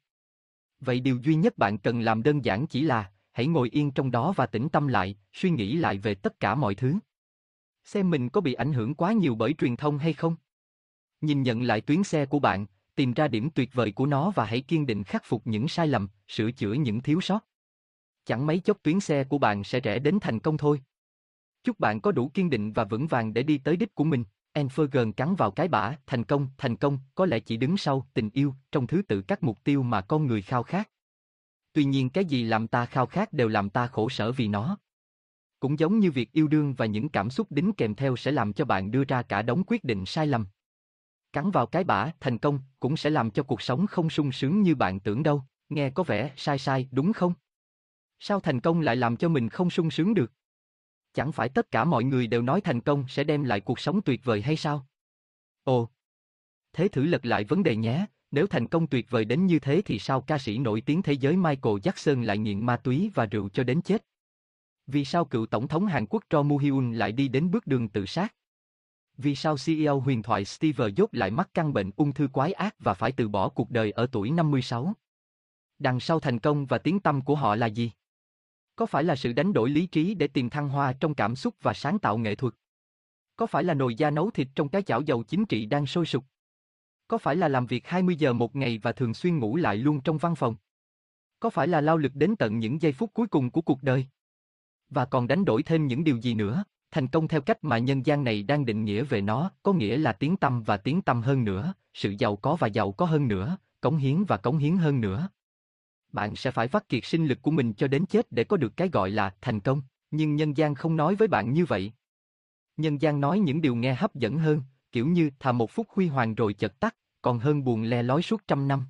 Vậy điều duy nhất bạn cần làm đơn giản chỉ là, hãy ngồi yên trong đó và tĩnh tâm lại, suy nghĩ lại về tất cả mọi thứ. Xem mình có bị ảnh hưởng quá nhiều bởi truyền thông hay không? Nhìn nhận lại tuyến xe của bạn, tìm ra điểm tuyệt vời của nó và hãy kiên định khắc phục những sai lầm, sửa chữa những thiếu sót. Chẳng mấy chốc tuyến xe của bạn sẽ rẽ đến thành công thôi. Chúc bạn có đủ kiên định và vững vàng để đi tới đích của mình. Enfergen cắn vào cái bả, thành công, thành công, có lẽ chỉ đứng sau tình yêu, trong thứ tự các mục tiêu mà con người khao khát. Tuy nhiên cái gì làm ta khao khát đều làm ta khổ sở vì nó. Cũng giống như việc yêu đương và những cảm xúc đính kèm theo sẽ làm cho bạn đưa ra cả đống quyết định sai lầm. Cắn vào cái bả, thành công, cũng sẽ làm cho cuộc sống không sung sướng như bạn tưởng đâu, nghe có vẻ sai sai đúng không? Sao thành công lại làm cho mình không sung sướng được? Chẳng phải tất cả mọi người đều nói thành công sẽ đem lại cuộc sống tuyệt vời hay sao? Ồ! Thế thử lật lại vấn đề nhé, nếu thành công tuyệt vời đến như thế thì sao ca sĩ nổi tiếng thế giới Michael Jackson lại nghiện ma túy và rượu cho đến chết? Vì sao cựu tổng thống Hàn Quốc Cho Moo-hyun lại đi đến bước đường tự sát? Vì sao CEO huyền thoại Steve Jobs lại mắc căn bệnh ung thư quái ác và phải từ bỏ cuộc đời ở tuổi 56? Đằng sau thành công và tiếng tâm của họ là gì? Có phải là sự đánh đổi lý trí để tìm thăng hoa trong cảm xúc và sáng tạo nghệ thuật? Có phải là nồi da nấu thịt trong cái chảo dầu chính trị đang sôi sục? Có phải là làm việc 20 giờ một ngày và thường xuyên ngủ lại luôn trong văn phòng? Có phải là lao lực đến tận những giây phút cuối cùng của cuộc đời? Và còn đánh đổi thêm những điều gì nữa? Thành công theo cách mà nhân gian này đang định nghĩa về nó, có nghĩa là tiếng tâm và tiếng tâm hơn nữa, sự giàu có và giàu có hơn nữa, cống hiến và cống hiến hơn nữa bạn sẽ phải vắt kiệt sinh lực của mình cho đến chết để có được cái gọi là thành công, nhưng nhân gian không nói với bạn như vậy. Nhân gian nói những điều nghe hấp dẫn hơn, kiểu như thà một phút huy hoàng rồi chợt tắt, còn hơn buồn le lói suốt trăm năm.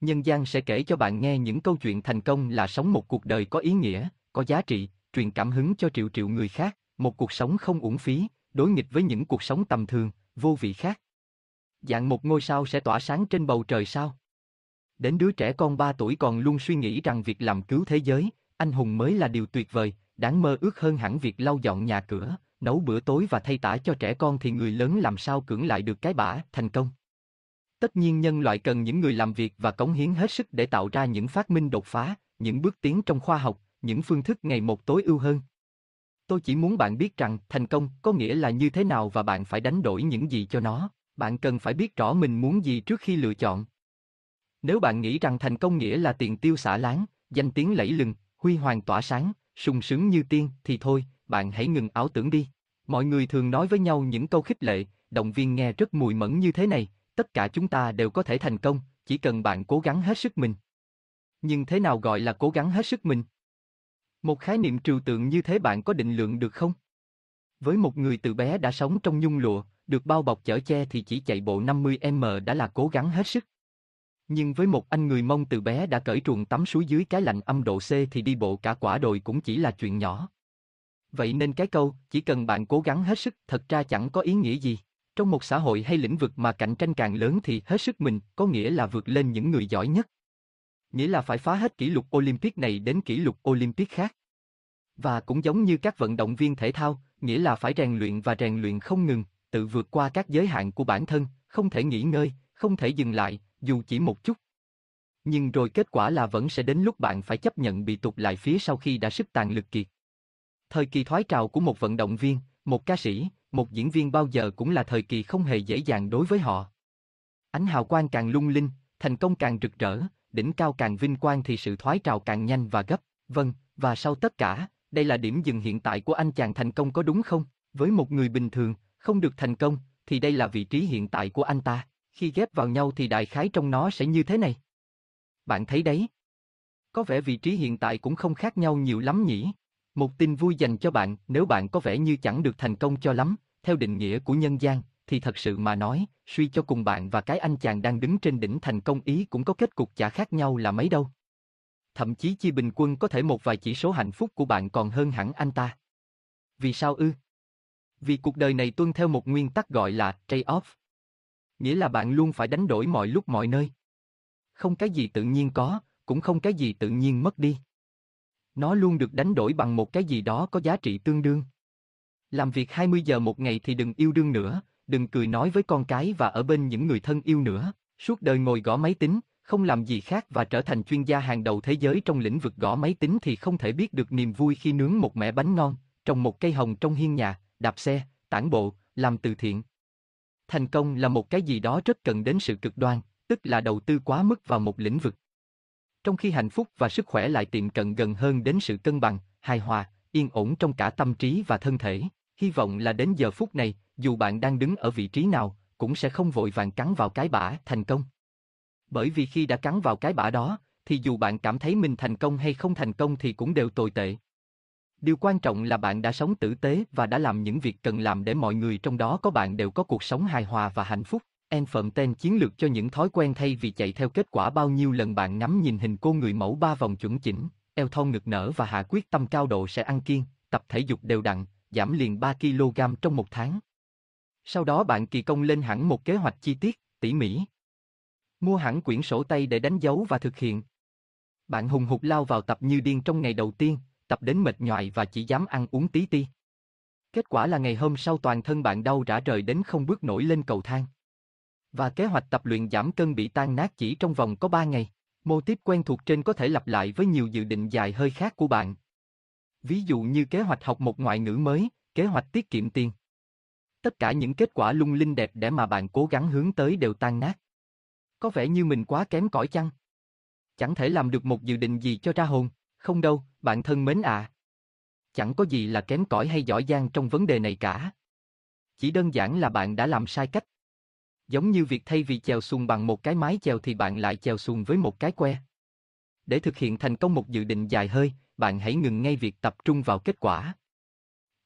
Nhân gian sẽ kể cho bạn nghe những câu chuyện thành công là sống một cuộc đời có ý nghĩa, có giá trị, truyền cảm hứng cho triệu triệu người khác, một cuộc sống không uổng phí, đối nghịch với những cuộc sống tầm thường, vô vị khác. Dạng một ngôi sao sẽ tỏa sáng trên bầu trời sao? Đến đứa trẻ con 3 tuổi còn luôn suy nghĩ rằng việc làm cứu thế giới, anh hùng mới là điều tuyệt vời, đáng mơ ước hơn hẳn việc lau dọn nhà cửa, nấu bữa tối và thay tả cho trẻ con thì người lớn làm sao cưỡng lại được cái bả, thành công. Tất nhiên nhân loại cần những người làm việc và cống hiến hết sức để tạo ra những phát minh đột phá, những bước tiến trong khoa học, những phương thức ngày một tối ưu hơn. Tôi chỉ muốn bạn biết rằng thành công có nghĩa là như thế nào và bạn phải đánh đổi những gì cho nó. Bạn cần phải biết rõ mình muốn gì trước khi lựa chọn. Nếu bạn nghĩ rằng thành công nghĩa là tiền tiêu xả láng, danh tiếng lẫy lừng, huy hoàng tỏa sáng, sung sướng như tiên, thì thôi, bạn hãy ngừng ảo tưởng đi. Mọi người thường nói với nhau những câu khích lệ, động viên nghe rất mùi mẫn như thế này, tất cả chúng ta đều có thể thành công, chỉ cần bạn cố gắng hết sức mình. Nhưng thế nào gọi là cố gắng hết sức mình? Một khái niệm trừu tượng như thế bạn có định lượng được không? Với một người từ bé đã sống trong nhung lụa, được bao bọc chở che thì chỉ chạy bộ 50m đã là cố gắng hết sức. Nhưng với một anh người mông từ bé đã cởi truồng tắm suối dưới cái lạnh âm độ C thì đi bộ cả quả đồi cũng chỉ là chuyện nhỏ. Vậy nên cái câu, chỉ cần bạn cố gắng hết sức thật ra chẳng có ý nghĩa gì. Trong một xã hội hay lĩnh vực mà cạnh tranh càng lớn thì hết sức mình có nghĩa là vượt lên những người giỏi nhất. Nghĩa là phải phá hết kỷ lục Olympic này đến kỷ lục Olympic khác. Và cũng giống như các vận động viên thể thao, nghĩa là phải rèn luyện và rèn luyện không ngừng, tự vượt qua các giới hạn của bản thân, không thể nghỉ ngơi, không thể dừng lại, dù chỉ một chút. Nhưng rồi kết quả là vẫn sẽ đến lúc bạn phải chấp nhận bị tụt lại phía sau khi đã sức tàn lực kiệt. Thời kỳ thoái trào của một vận động viên, một ca sĩ, một diễn viên bao giờ cũng là thời kỳ không hề dễ dàng đối với họ. Ánh hào quang càng lung linh, thành công càng rực rỡ, đỉnh cao càng vinh quang thì sự thoái trào càng nhanh và gấp. Vâng, và sau tất cả, đây là điểm dừng hiện tại của anh chàng thành công có đúng không? Với một người bình thường, không được thành công, thì đây là vị trí hiện tại của anh ta. Khi ghép vào nhau thì đại khái trong nó sẽ như thế này. Bạn thấy đấy. Có vẻ vị trí hiện tại cũng không khác nhau nhiều lắm nhỉ. Một tin vui dành cho bạn, nếu bạn có vẻ như chẳng được thành công cho lắm, theo định nghĩa của nhân gian, thì thật sự mà nói, suy cho cùng bạn và cái anh chàng đang đứng trên đỉnh thành công ý cũng có kết cục chả khác nhau là mấy đâu. Thậm chí chi bình quân có thể một vài chỉ số hạnh phúc của bạn còn hơn hẳn anh ta. Vì sao ư? Vì cuộc đời này tuân theo một nguyên tắc gọi là trade-off. Nghĩa là bạn luôn phải đánh đổi mọi lúc mọi nơi. Không cái gì tự nhiên có, cũng không cái gì tự nhiên mất đi. Nó luôn được đánh đổi bằng một cái gì đó có giá trị tương đương. Làm việc 20 giờ một ngày thì đừng yêu đương nữa, đừng cười nói với con cái và ở bên những người thân yêu nữa. Suốt đời ngồi gõ máy tính, không làm gì khác và trở thành chuyên gia hàng đầu thế giới trong lĩnh vực gõ máy tính thì không thể biết được niềm vui khi nướng một mẻ bánh ngon, trồng một cây hồng trong hiên nhà, đạp xe, tản bộ, làm từ thiện. Thành công là một cái gì đó rất cần đến sự cực đoan, tức là đầu tư quá mức vào một lĩnh vực. Trong khi hạnh phúc và sức khỏe lại tiệm cận gần hơn đến sự cân bằng, hài hòa, yên ổn trong cả tâm trí và thân thể. Hy vọng là đến giờ phút này, dù bạn đang đứng ở vị trí nào, cũng sẽ không vội vàng cắn vào cái bã thành công. Bởi vì khi đã cắn vào cái bã đó, thì dù bạn cảm thấy mình thành công hay không thành công thì cũng đều tồi tệ. Điều quan trọng là bạn đã sống tử tế và đã làm những việc cần làm để mọi người trong đó có bạn đều có cuộc sống hài hòa và hạnh phúc. En phận tên chiến lược cho những thói quen thay vì chạy theo kết quả bao nhiêu lần bạn ngắm nhìn hình cô người mẫu ba vòng chuẩn chỉnh, eo thon ngực nở và hạ quyết tâm cao độ sẽ ăn kiêng, tập thể dục đều đặn, giảm liền 3 kg trong một tháng. Sau đó bạn kỳ công lên hẳn một kế hoạch chi tiết, tỉ mỉ. Mua hẳn quyển sổ tay để đánh dấu và thực hiện. Bạn hùng hục lao vào tập như điên trong ngày đầu tiên, tập đến mệt nhoài và chỉ dám ăn uống tí ti. Kết quả là ngày hôm sau toàn thân bạn đau rã rời đến không bước nổi lên cầu thang. Và kế hoạch tập luyện giảm cân bị tan nát chỉ trong vòng có 3 ngày. Mô tiếp quen thuộc trên có thể lặp lại với nhiều dự định dài hơi khác của bạn. Ví dụ như kế hoạch học một ngoại ngữ mới, kế hoạch tiết kiệm tiền. Tất cả những kết quả lung linh đẹp để mà bạn cố gắng hướng tới đều tan nát. Có vẻ như mình quá kém cỏi chăng? Chẳng thể làm được một dự định gì cho ra hồn, không đâu, bạn thân mến à. Chẳng có gì là kém cỏi hay giỏi giang trong vấn đề này cả. Chỉ đơn giản là bạn đã làm sai cách. Giống như việc thay vì chèo xuồng bằng một cái mái chèo thì bạn lại chèo xuồng với một cái que. Để thực hiện thành công một dự định dài hơi, bạn hãy ngừng ngay việc tập trung vào kết quả.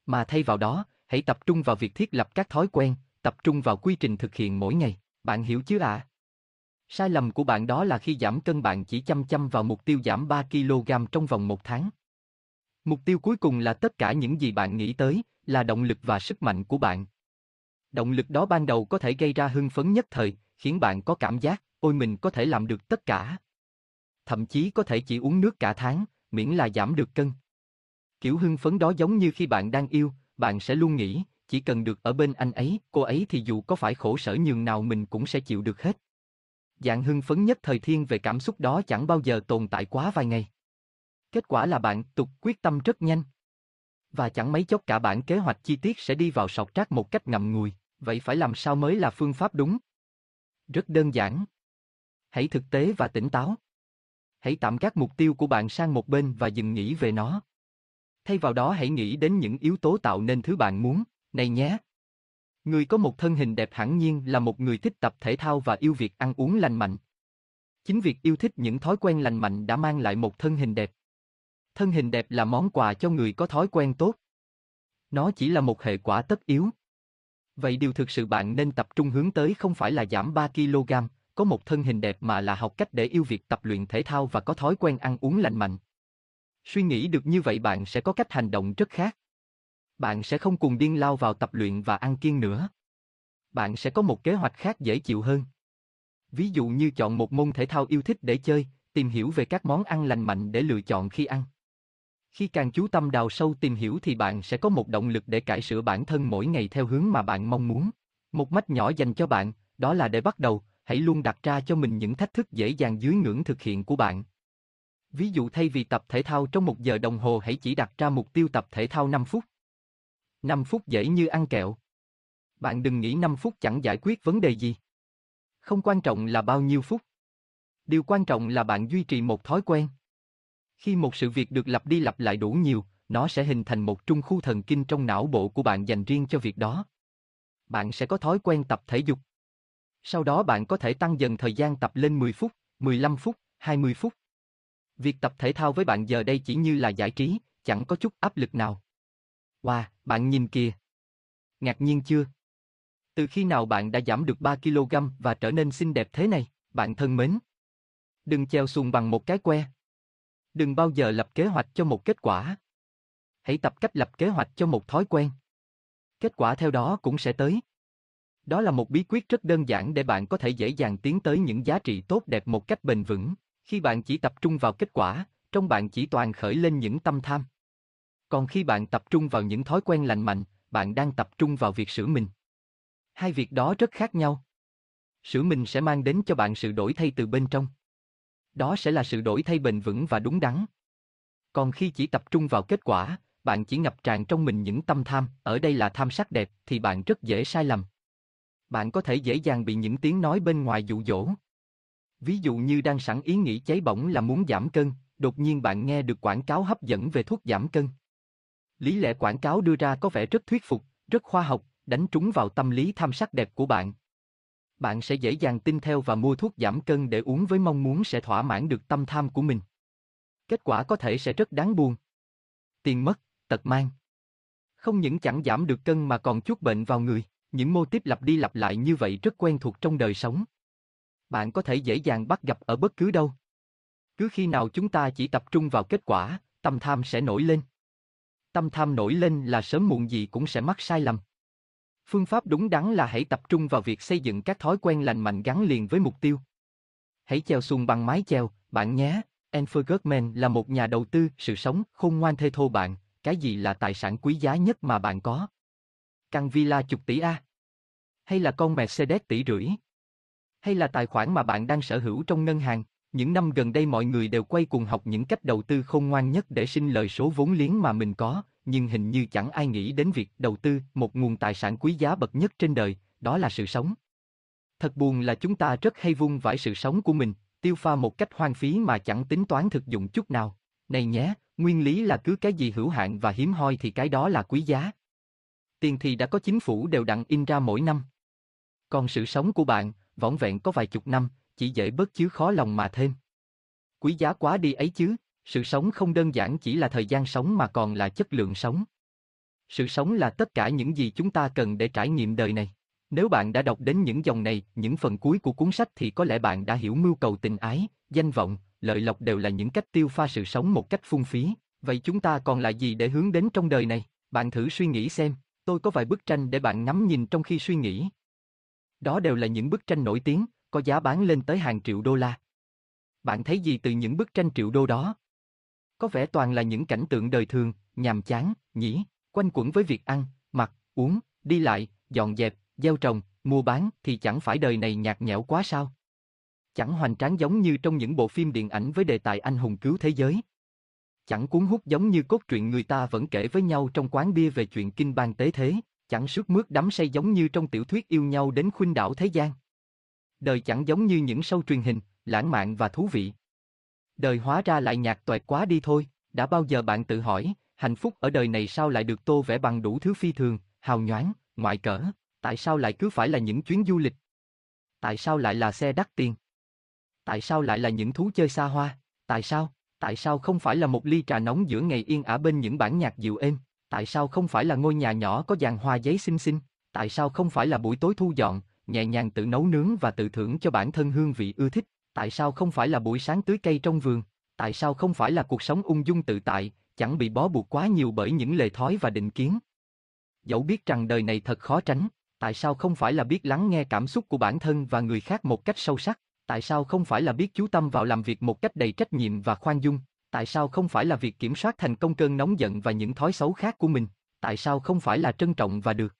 Mà thay vào đó, hãy tập trung vào việc thiết lập các thói quen, tập trung vào quy trình thực hiện mỗi ngày. Bạn hiểu chứ ạ? À? Sai lầm của bạn đó là khi giảm cân bạn chỉ chăm chăm vào mục tiêu giảm 3 kg trong vòng một tháng. Mục tiêu cuối cùng là tất cả những gì bạn nghĩ tới, là động lực và sức mạnh của bạn. Động lực đó ban đầu có thể gây ra hưng phấn nhất thời, khiến bạn có cảm giác, ôi mình có thể làm được tất cả. Thậm chí có thể chỉ uống nước cả tháng, miễn là giảm được cân. Kiểu hưng phấn đó giống như khi bạn đang yêu, bạn sẽ luôn nghĩ, chỉ cần được ở bên anh ấy, cô ấy thì dù có phải khổ sở nhường nào mình cũng sẽ chịu được hết. Dạng hưng phấn nhất thời thiên về cảm xúc đó chẳng bao giờ tồn tại quá vài ngày. Kết quả là bạn tục quyết tâm rất nhanh. Và chẳng mấy chốc cả bản kế hoạch chi tiết sẽ đi vào sọc trác một cách ngậm ngùi, vậy phải làm sao mới là phương pháp đúng? Rất đơn giản. Hãy thực tế và tỉnh táo. Hãy tạm gác mục tiêu của bạn sang một bên và dừng nghĩ về nó. Thay vào đó hãy nghĩ đến những yếu tố tạo nên thứ bạn muốn, này nhé. Người có một thân hình đẹp hẳn nhiên là một người thích tập thể thao và yêu việc ăn uống lành mạnh. Chính việc yêu thích những thói quen lành mạnh đã mang lại một thân hình đẹp. Thân hình đẹp là món quà cho người có thói quen tốt. Nó chỉ là một hệ quả tất yếu. Vậy điều thực sự bạn nên tập trung hướng tới không phải là giảm 3 kg, có một thân hình đẹp mà là học cách để yêu việc tập luyện thể thao và có thói quen ăn uống lành mạnh. Suy nghĩ được như vậy bạn sẽ có cách hành động rất khác. Bạn sẽ không cùng điên lao vào tập luyện và ăn kiêng nữa. Bạn sẽ có một kế hoạch khác dễ chịu hơn. Ví dụ như chọn một môn thể thao yêu thích để chơi, tìm hiểu về các món ăn lành mạnh để lựa chọn khi ăn. Khi càng chú tâm đào sâu tìm hiểu thì bạn sẽ có một động lực để cải sửa bản thân mỗi ngày theo hướng mà bạn mong muốn. Một mách nhỏ dành cho bạn, đó là để bắt đầu, hãy luôn đặt ra cho mình những thách thức dễ dàng dưới ngưỡng thực hiện của bạn. Ví dụ thay vì tập thể thao trong một giờ đồng hồ hãy chỉ đặt ra mục tiêu tập thể thao 5 phút. 5 phút dễ như ăn kẹo. Bạn đừng nghĩ 5 phút chẳng giải quyết vấn đề gì. Không quan trọng là bao nhiêu phút. Điều quan trọng là bạn duy trì một thói quen. Khi một sự việc được lặp đi lặp lại đủ nhiều, nó sẽ hình thành một trung khu thần kinh trong não bộ của bạn dành riêng cho việc đó. Bạn sẽ có thói quen tập thể dục. Sau đó bạn có thể tăng dần thời gian tập lên 10 phút, 15 phút, 20 phút. Việc tập thể thao với bạn giờ đây chỉ như là giải trí, chẳng có chút áp lực nào. Wow, bạn nhìn kìa. Ngạc nhiên chưa? Từ khi nào bạn đã giảm được 3 kg và trở nên xinh đẹp thế này, bạn thân mến? Đừng treo xuồng bằng một cái que. Đừng bao giờ lập kế hoạch cho một kết quả. Hãy tập cách lập kế hoạch cho một thói quen. Kết quả theo đó cũng sẽ tới. Đó là một bí quyết rất đơn giản để bạn có thể dễ dàng tiến tới những giá trị tốt đẹp một cách bền vững. Khi bạn chỉ tập trung vào kết quả, trong bạn chỉ toàn khởi lên những tâm tham. Còn khi bạn tập trung vào những thói quen lành mạnh, bạn đang tập trung vào việc sửa mình. Hai việc đó rất khác nhau. Sửa mình sẽ mang đến cho bạn sự đổi thay từ bên trong. Đó sẽ là sự đổi thay bền vững và đúng đắn. Còn khi chỉ tập trung vào kết quả, bạn chỉ ngập tràn trong mình những tâm tham, ở đây là tham sắc đẹp, thì bạn rất dễ sai lầm. Bạn có thể dễ dàng bị những tiếng nói bên ngoài dụ dỗ. Ví dụ như đang sẵn ý nghĩ cháy bỏng là muốn giảm cân, đột nhiên bạn nghe được quảng cáo hấp dẫn về thuốc giảm cân. Lý lẽ quảng cáo đưa ra có vẻ rất thuyết phục, rất khoa học, đánh trúng vào tâm lý tham sắc đẹp của bạn. Bạn sẽ dễ dàng tin theo và mua thuốc giảm cân để uống với mong muốn sẽ thỏa mãn được tâm tham của mình. Kết quả có thể sẽ rất đáng buồn. Tiền mất, tật mang. Không những chẳng giảm được cân mà còn chuốc bệnh vào người, những mô tiếp lặp đi lặp lại như vậy rất quen thuộc trong đời sống. Bạn có thể dễ dàng bắt gặp ở bất cứ đâu. Cứ khi nào chúng ta chỉ tập trung vào kết quả, tâm tham sẽ nổi lên. Tâm tham nổi lên là sớm muộn gì cũng sẽ mắc sai lầm. Phương pháp đúng đắn là hãy tập trung vào việc xây dựng các thói quen lành mạnh gắn liền với mục tiêu. Hãy treo xuồng bằng mái chèo, bạn nhé. Enfer Goodman là một nhà đầu tư, sự sống, khôn ngoan thê thô bạn, cái gì là tài sản quý giá nhất mà bạn có? Căn villa chục tỷ A? Hay là con Mercedes tỷ rưỡi? Hay là tài khoản mà bạn đang sở hữu trong ngân hàng? Những năm gần đây mọi người đều quay cuồng học những cách đầu tư khôn ngoan nhất để sinh lời số vốn liếng mà mình có, nhưng hình như chẳng ai nghĩ đến việc đầu tư một nguồn tài sản quý giá bậc nhất trên đời, đó là sự sống. Thật buồn là chúng ta rất hay vung vãi sự sống của mình, tiêu pha một cách hoang phí mà chẳng tính toán thực dụng chút nào. Này nhé, nguyên lý là cứ cái gì hữu hạn và hiếm hoi thì cái đó là quý giá. Tiền thì đã có chính phủ đều đặn in ra mỗi năm. Còn sự sống của bạn, võng vẹn có vài chục năm, chỉ dễ bớt chứ khó lòng mà thêm. Quý giá quá đi ấy chứ, sự sống không đơn giản chỉ là thời gian sống mà còn là chất lượng sống. Sự sống là tất cả những gì chúng ta cần để trải nghiệm đời này. Nếu bạn đã đọc đến những dòng này, những phần cuối của cuốn sách thì có lẽ bạn đã hiểu mưu cầu tình ái, danh vọng, lợi lộc đều là những cách tiêu pha sự sống một cách phung phí. Vậy chúng ta còn lại gì để hướng đến trong đời này? Bạn thử suy nghĩ xem, tôi có vài bức tranh để bạn ngắm nhìn trong khi suy nghĩ. Đó đều là những bức tranh nổi tiếng, có giá bán lên tới hàng triệu đô la. Bạn thấy gì từ những bức tranh triệu đô đó? Có vẻ toàn là những cảnh tượng đời thường, nhàm chán, nhỉ, quanh quẩn với việc ăn, mặc, uống, đi lại, dọn dẹp, gieo trồng, mua bán thì chẳng phải đời này nhạt nhẽo quá sao? Chẳng hoành tráng giống như trong những bộ phim điện ảnh với đề tài anh hùng cứu thế giới. Chẳng cuốn hút giống như cốt truyện người ta vẫn kể với nhau trong quán bia về chuyện kinh bang tế thế, chẳng suốt mướt đắm say giống như trong tiểu thuyết yêu nhau đến khuynh đảo thế gian. Đời chẳng giống như những show truyền hình, lãng mạn và thú vị. Đời hóa ra lại nhạt toẹt quá đi thôi, đã bao giờ bạn tự hỏi, hạnh phúc ở đời này sao lại được tô vẽ bằng đủ thứ phi thường, hào nhoáng, ngoại cỡ, tại sao lại cứ phải là những chuyến du lịch? Tại sao lại là xe đắt tiền? Tại sao lại là những thú chơi xa hoa? Tại sao? Tại sao không phải là một ly trà nóng giữa ngày yên ả bên những bản nhạc dịu êm? Tại sao không phải là ngôi nhà nhỏ có dàn hoa giấy xinh xinh? Tại sao không phải là buổi tối thu dọn, nhẹ nhàng tự nấu nướng và tự thưởng cho bản thân hương vị ưa thích? Tại sao không phải là buổi sáng tưới cây trong vườn? Tại sao không phải là cuộc sống ung dung tự tại, chẳng bị bó buộc quá nhiều bởi những lề thói và định kiến? Dẫu biết rằng đời này thật khó tránh, tại sao không phải là biết lắng nghe cảm xúc của bản thân và người khác một cách sâu sắc? Tại sao không phải là biết chú tâm vào làm việc một cách đầy trách nhiệm và khoan dung? Tại sao không phải là việc kiểm soát thành công cơn nóng giận và những thói xấu khác của mình? Tại sao không phải là trân trọng và được?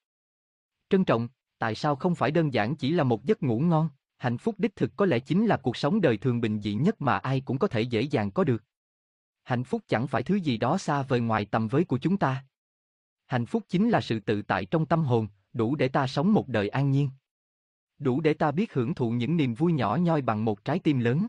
Trân trọng, tại sao không phải đơn giản chỉ là một giấc ngủ ngon? Hạnh phúc đích thực có lẽ chính là cuộc sống đời thường bình dị nhất mà ai cũng có thể dễ dàng có được. Hạnh phúc chẳng phải thứ gì đó xa vời ngoài tầm với của chúng ta. Hạnh phúc chính là sự tự tại trong tâm hồn, đủ để ta sống một đời an nhiên. Đủ để ta biết hưởng thụ những niềm vui nhỏ nhoi bằng một trái tim lớn.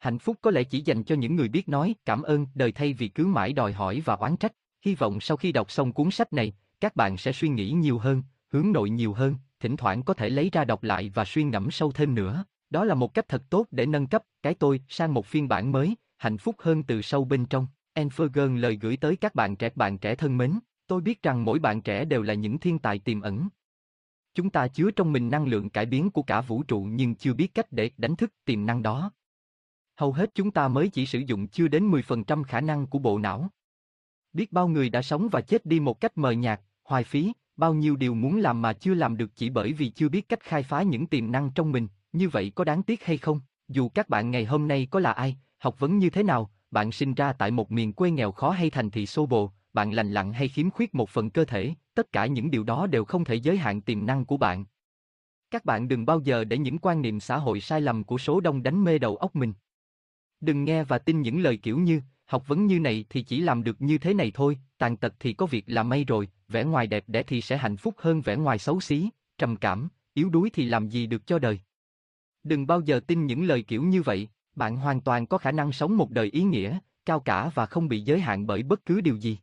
Hạnh phúc có lẽ chỉ dành cho những người biết nói cảm ơn đời thay vì cứ mãi đòi hỏi và oán trách. Hy vọng sau khi đọc xong cuốn sách này, các bạn sẽ suy nghĩ nhiều hơn, hướng nội nhiều hơn, thỉnh thoảng có thể lấy ra đọc lại và suy ngẫm sâu thêm nữa. Đó là một cách thật tốt để nâng cấp cái tôi sang một phiên bản mới, hạnh phúc hơn từ sâu bên trong. Enfergen lời gửi tới các bạn trẻ bạn trẻ thân mến, tôi biết rằng mỗi bạn trẻ đều là những thiên tài tiềm ẩn. Chúng ta chứa trong mình năng lượng cải biến của cả vũ trụ nhưng chưa biết cách để đánh thức tiềm năng đó. Hầu hết chúng ta mới chỉ sử dụng chưa đến 10% khả năng của bộ não. Biết bao người đã sống và chết đi một cách mờ nhạt, hoài phí, bao nhiêu điều muốn làm mà chưa làm được chỉ bởi vì chưa biết cách khai phá những tiềm năng trong mình, như vậy có đáng tiếc hay không? Dù các bạn ngày hôm nay có là ai, học vấn như thế nào, bạn sinh ra tại một miền quê nghèo khó hay thành thị xô bồ, bạn lành lặn hay khiếm khuyết một phần cơ thể, tất cả những điều đó đều không thể giới hạn tiềm năng của bạn. Các bạn đừng bao giờ để những quan niệm xã hội sai lầm của số đông đánh mê đầu óc mình. Đừng nghe và tin những lời kiểu như, học vấn như này thì chỉ làm được như thế này thôi, tàn tật thì có việc là may rồi, vẻ ngoài đẹp đẽ thì sẽ hạnh phúc hơn vẻ ngoài xấu xí, trầm cảm, yếu đuối thì làm gì được cho đời. Đừng bao giờ tin những lời kiểu như vậy, bạn hoàn toàn có khả năng sống một đời ý nghĩa, cao cả và không bị giới hạn bởi bất cứ điều gì.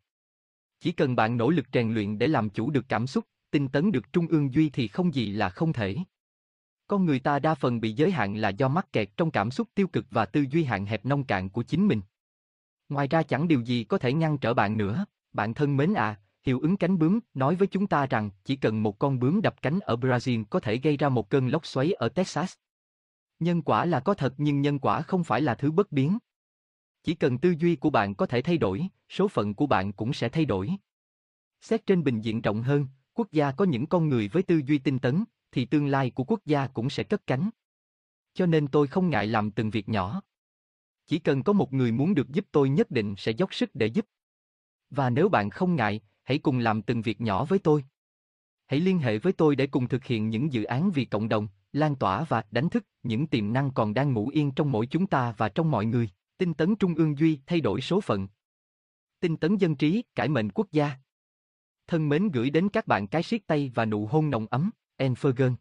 Chỉ cần bạn nỗ lực rèn luyện để làm chủ được cảm xúc, tinh tấn được trung ương duy thì không gì là không thể. Con người ta đa phần bị giới hạn là do mắc kẹt trong cảm xúc tiêu cực và tư duy hạn hẹp nông cạn của chính mình. Ngoài ra chẳng điều gì có thể ngăn trở bạn nữa, bạn thân mến à, hiệu ứng cánh bướm nói với chúng ta rằng chỉ cần một con bướm đập cánh ở Brazil có thể gây ra một cơn lốc xoáy ở Texas. Nhân quả là có thật nhưng nhân quả không phải là thứ bất biến. Chỉ cần tư duy của bạn có thể thay đổi, số phận của bạn cũng sẽ thay đổi. Xét trên bình diện rộng hơn, quốc gia có những con người với tư duy tinh tấn, thì tương lai của quốc gia cũng sẽ cất cánh. Cho nên tôi không ngại làm từng việc nhỏ. Chỉ cần có một người muốn được giúp tôi nhất định sẽ dốc sức để giúp. Và nếu bạn không ngại, hãy cùng làm từng việc nhỏ với tôi. Hãy liên hệ với tôi để cùng thực hiện những dự án vì cộng đồng, lan tỏa và đánh thức những tiềm năng còn đang ngủ yên trong mỗi chúng ta và trong mọi người. Tinh tấn Trung ương Duy thay đổi số phận. Tinh tấn dân trí, cải mệnh quốc gia. Thân mến gửi đến các bạn cái siết tay và nụ hôn nồng ấm, Enfergen.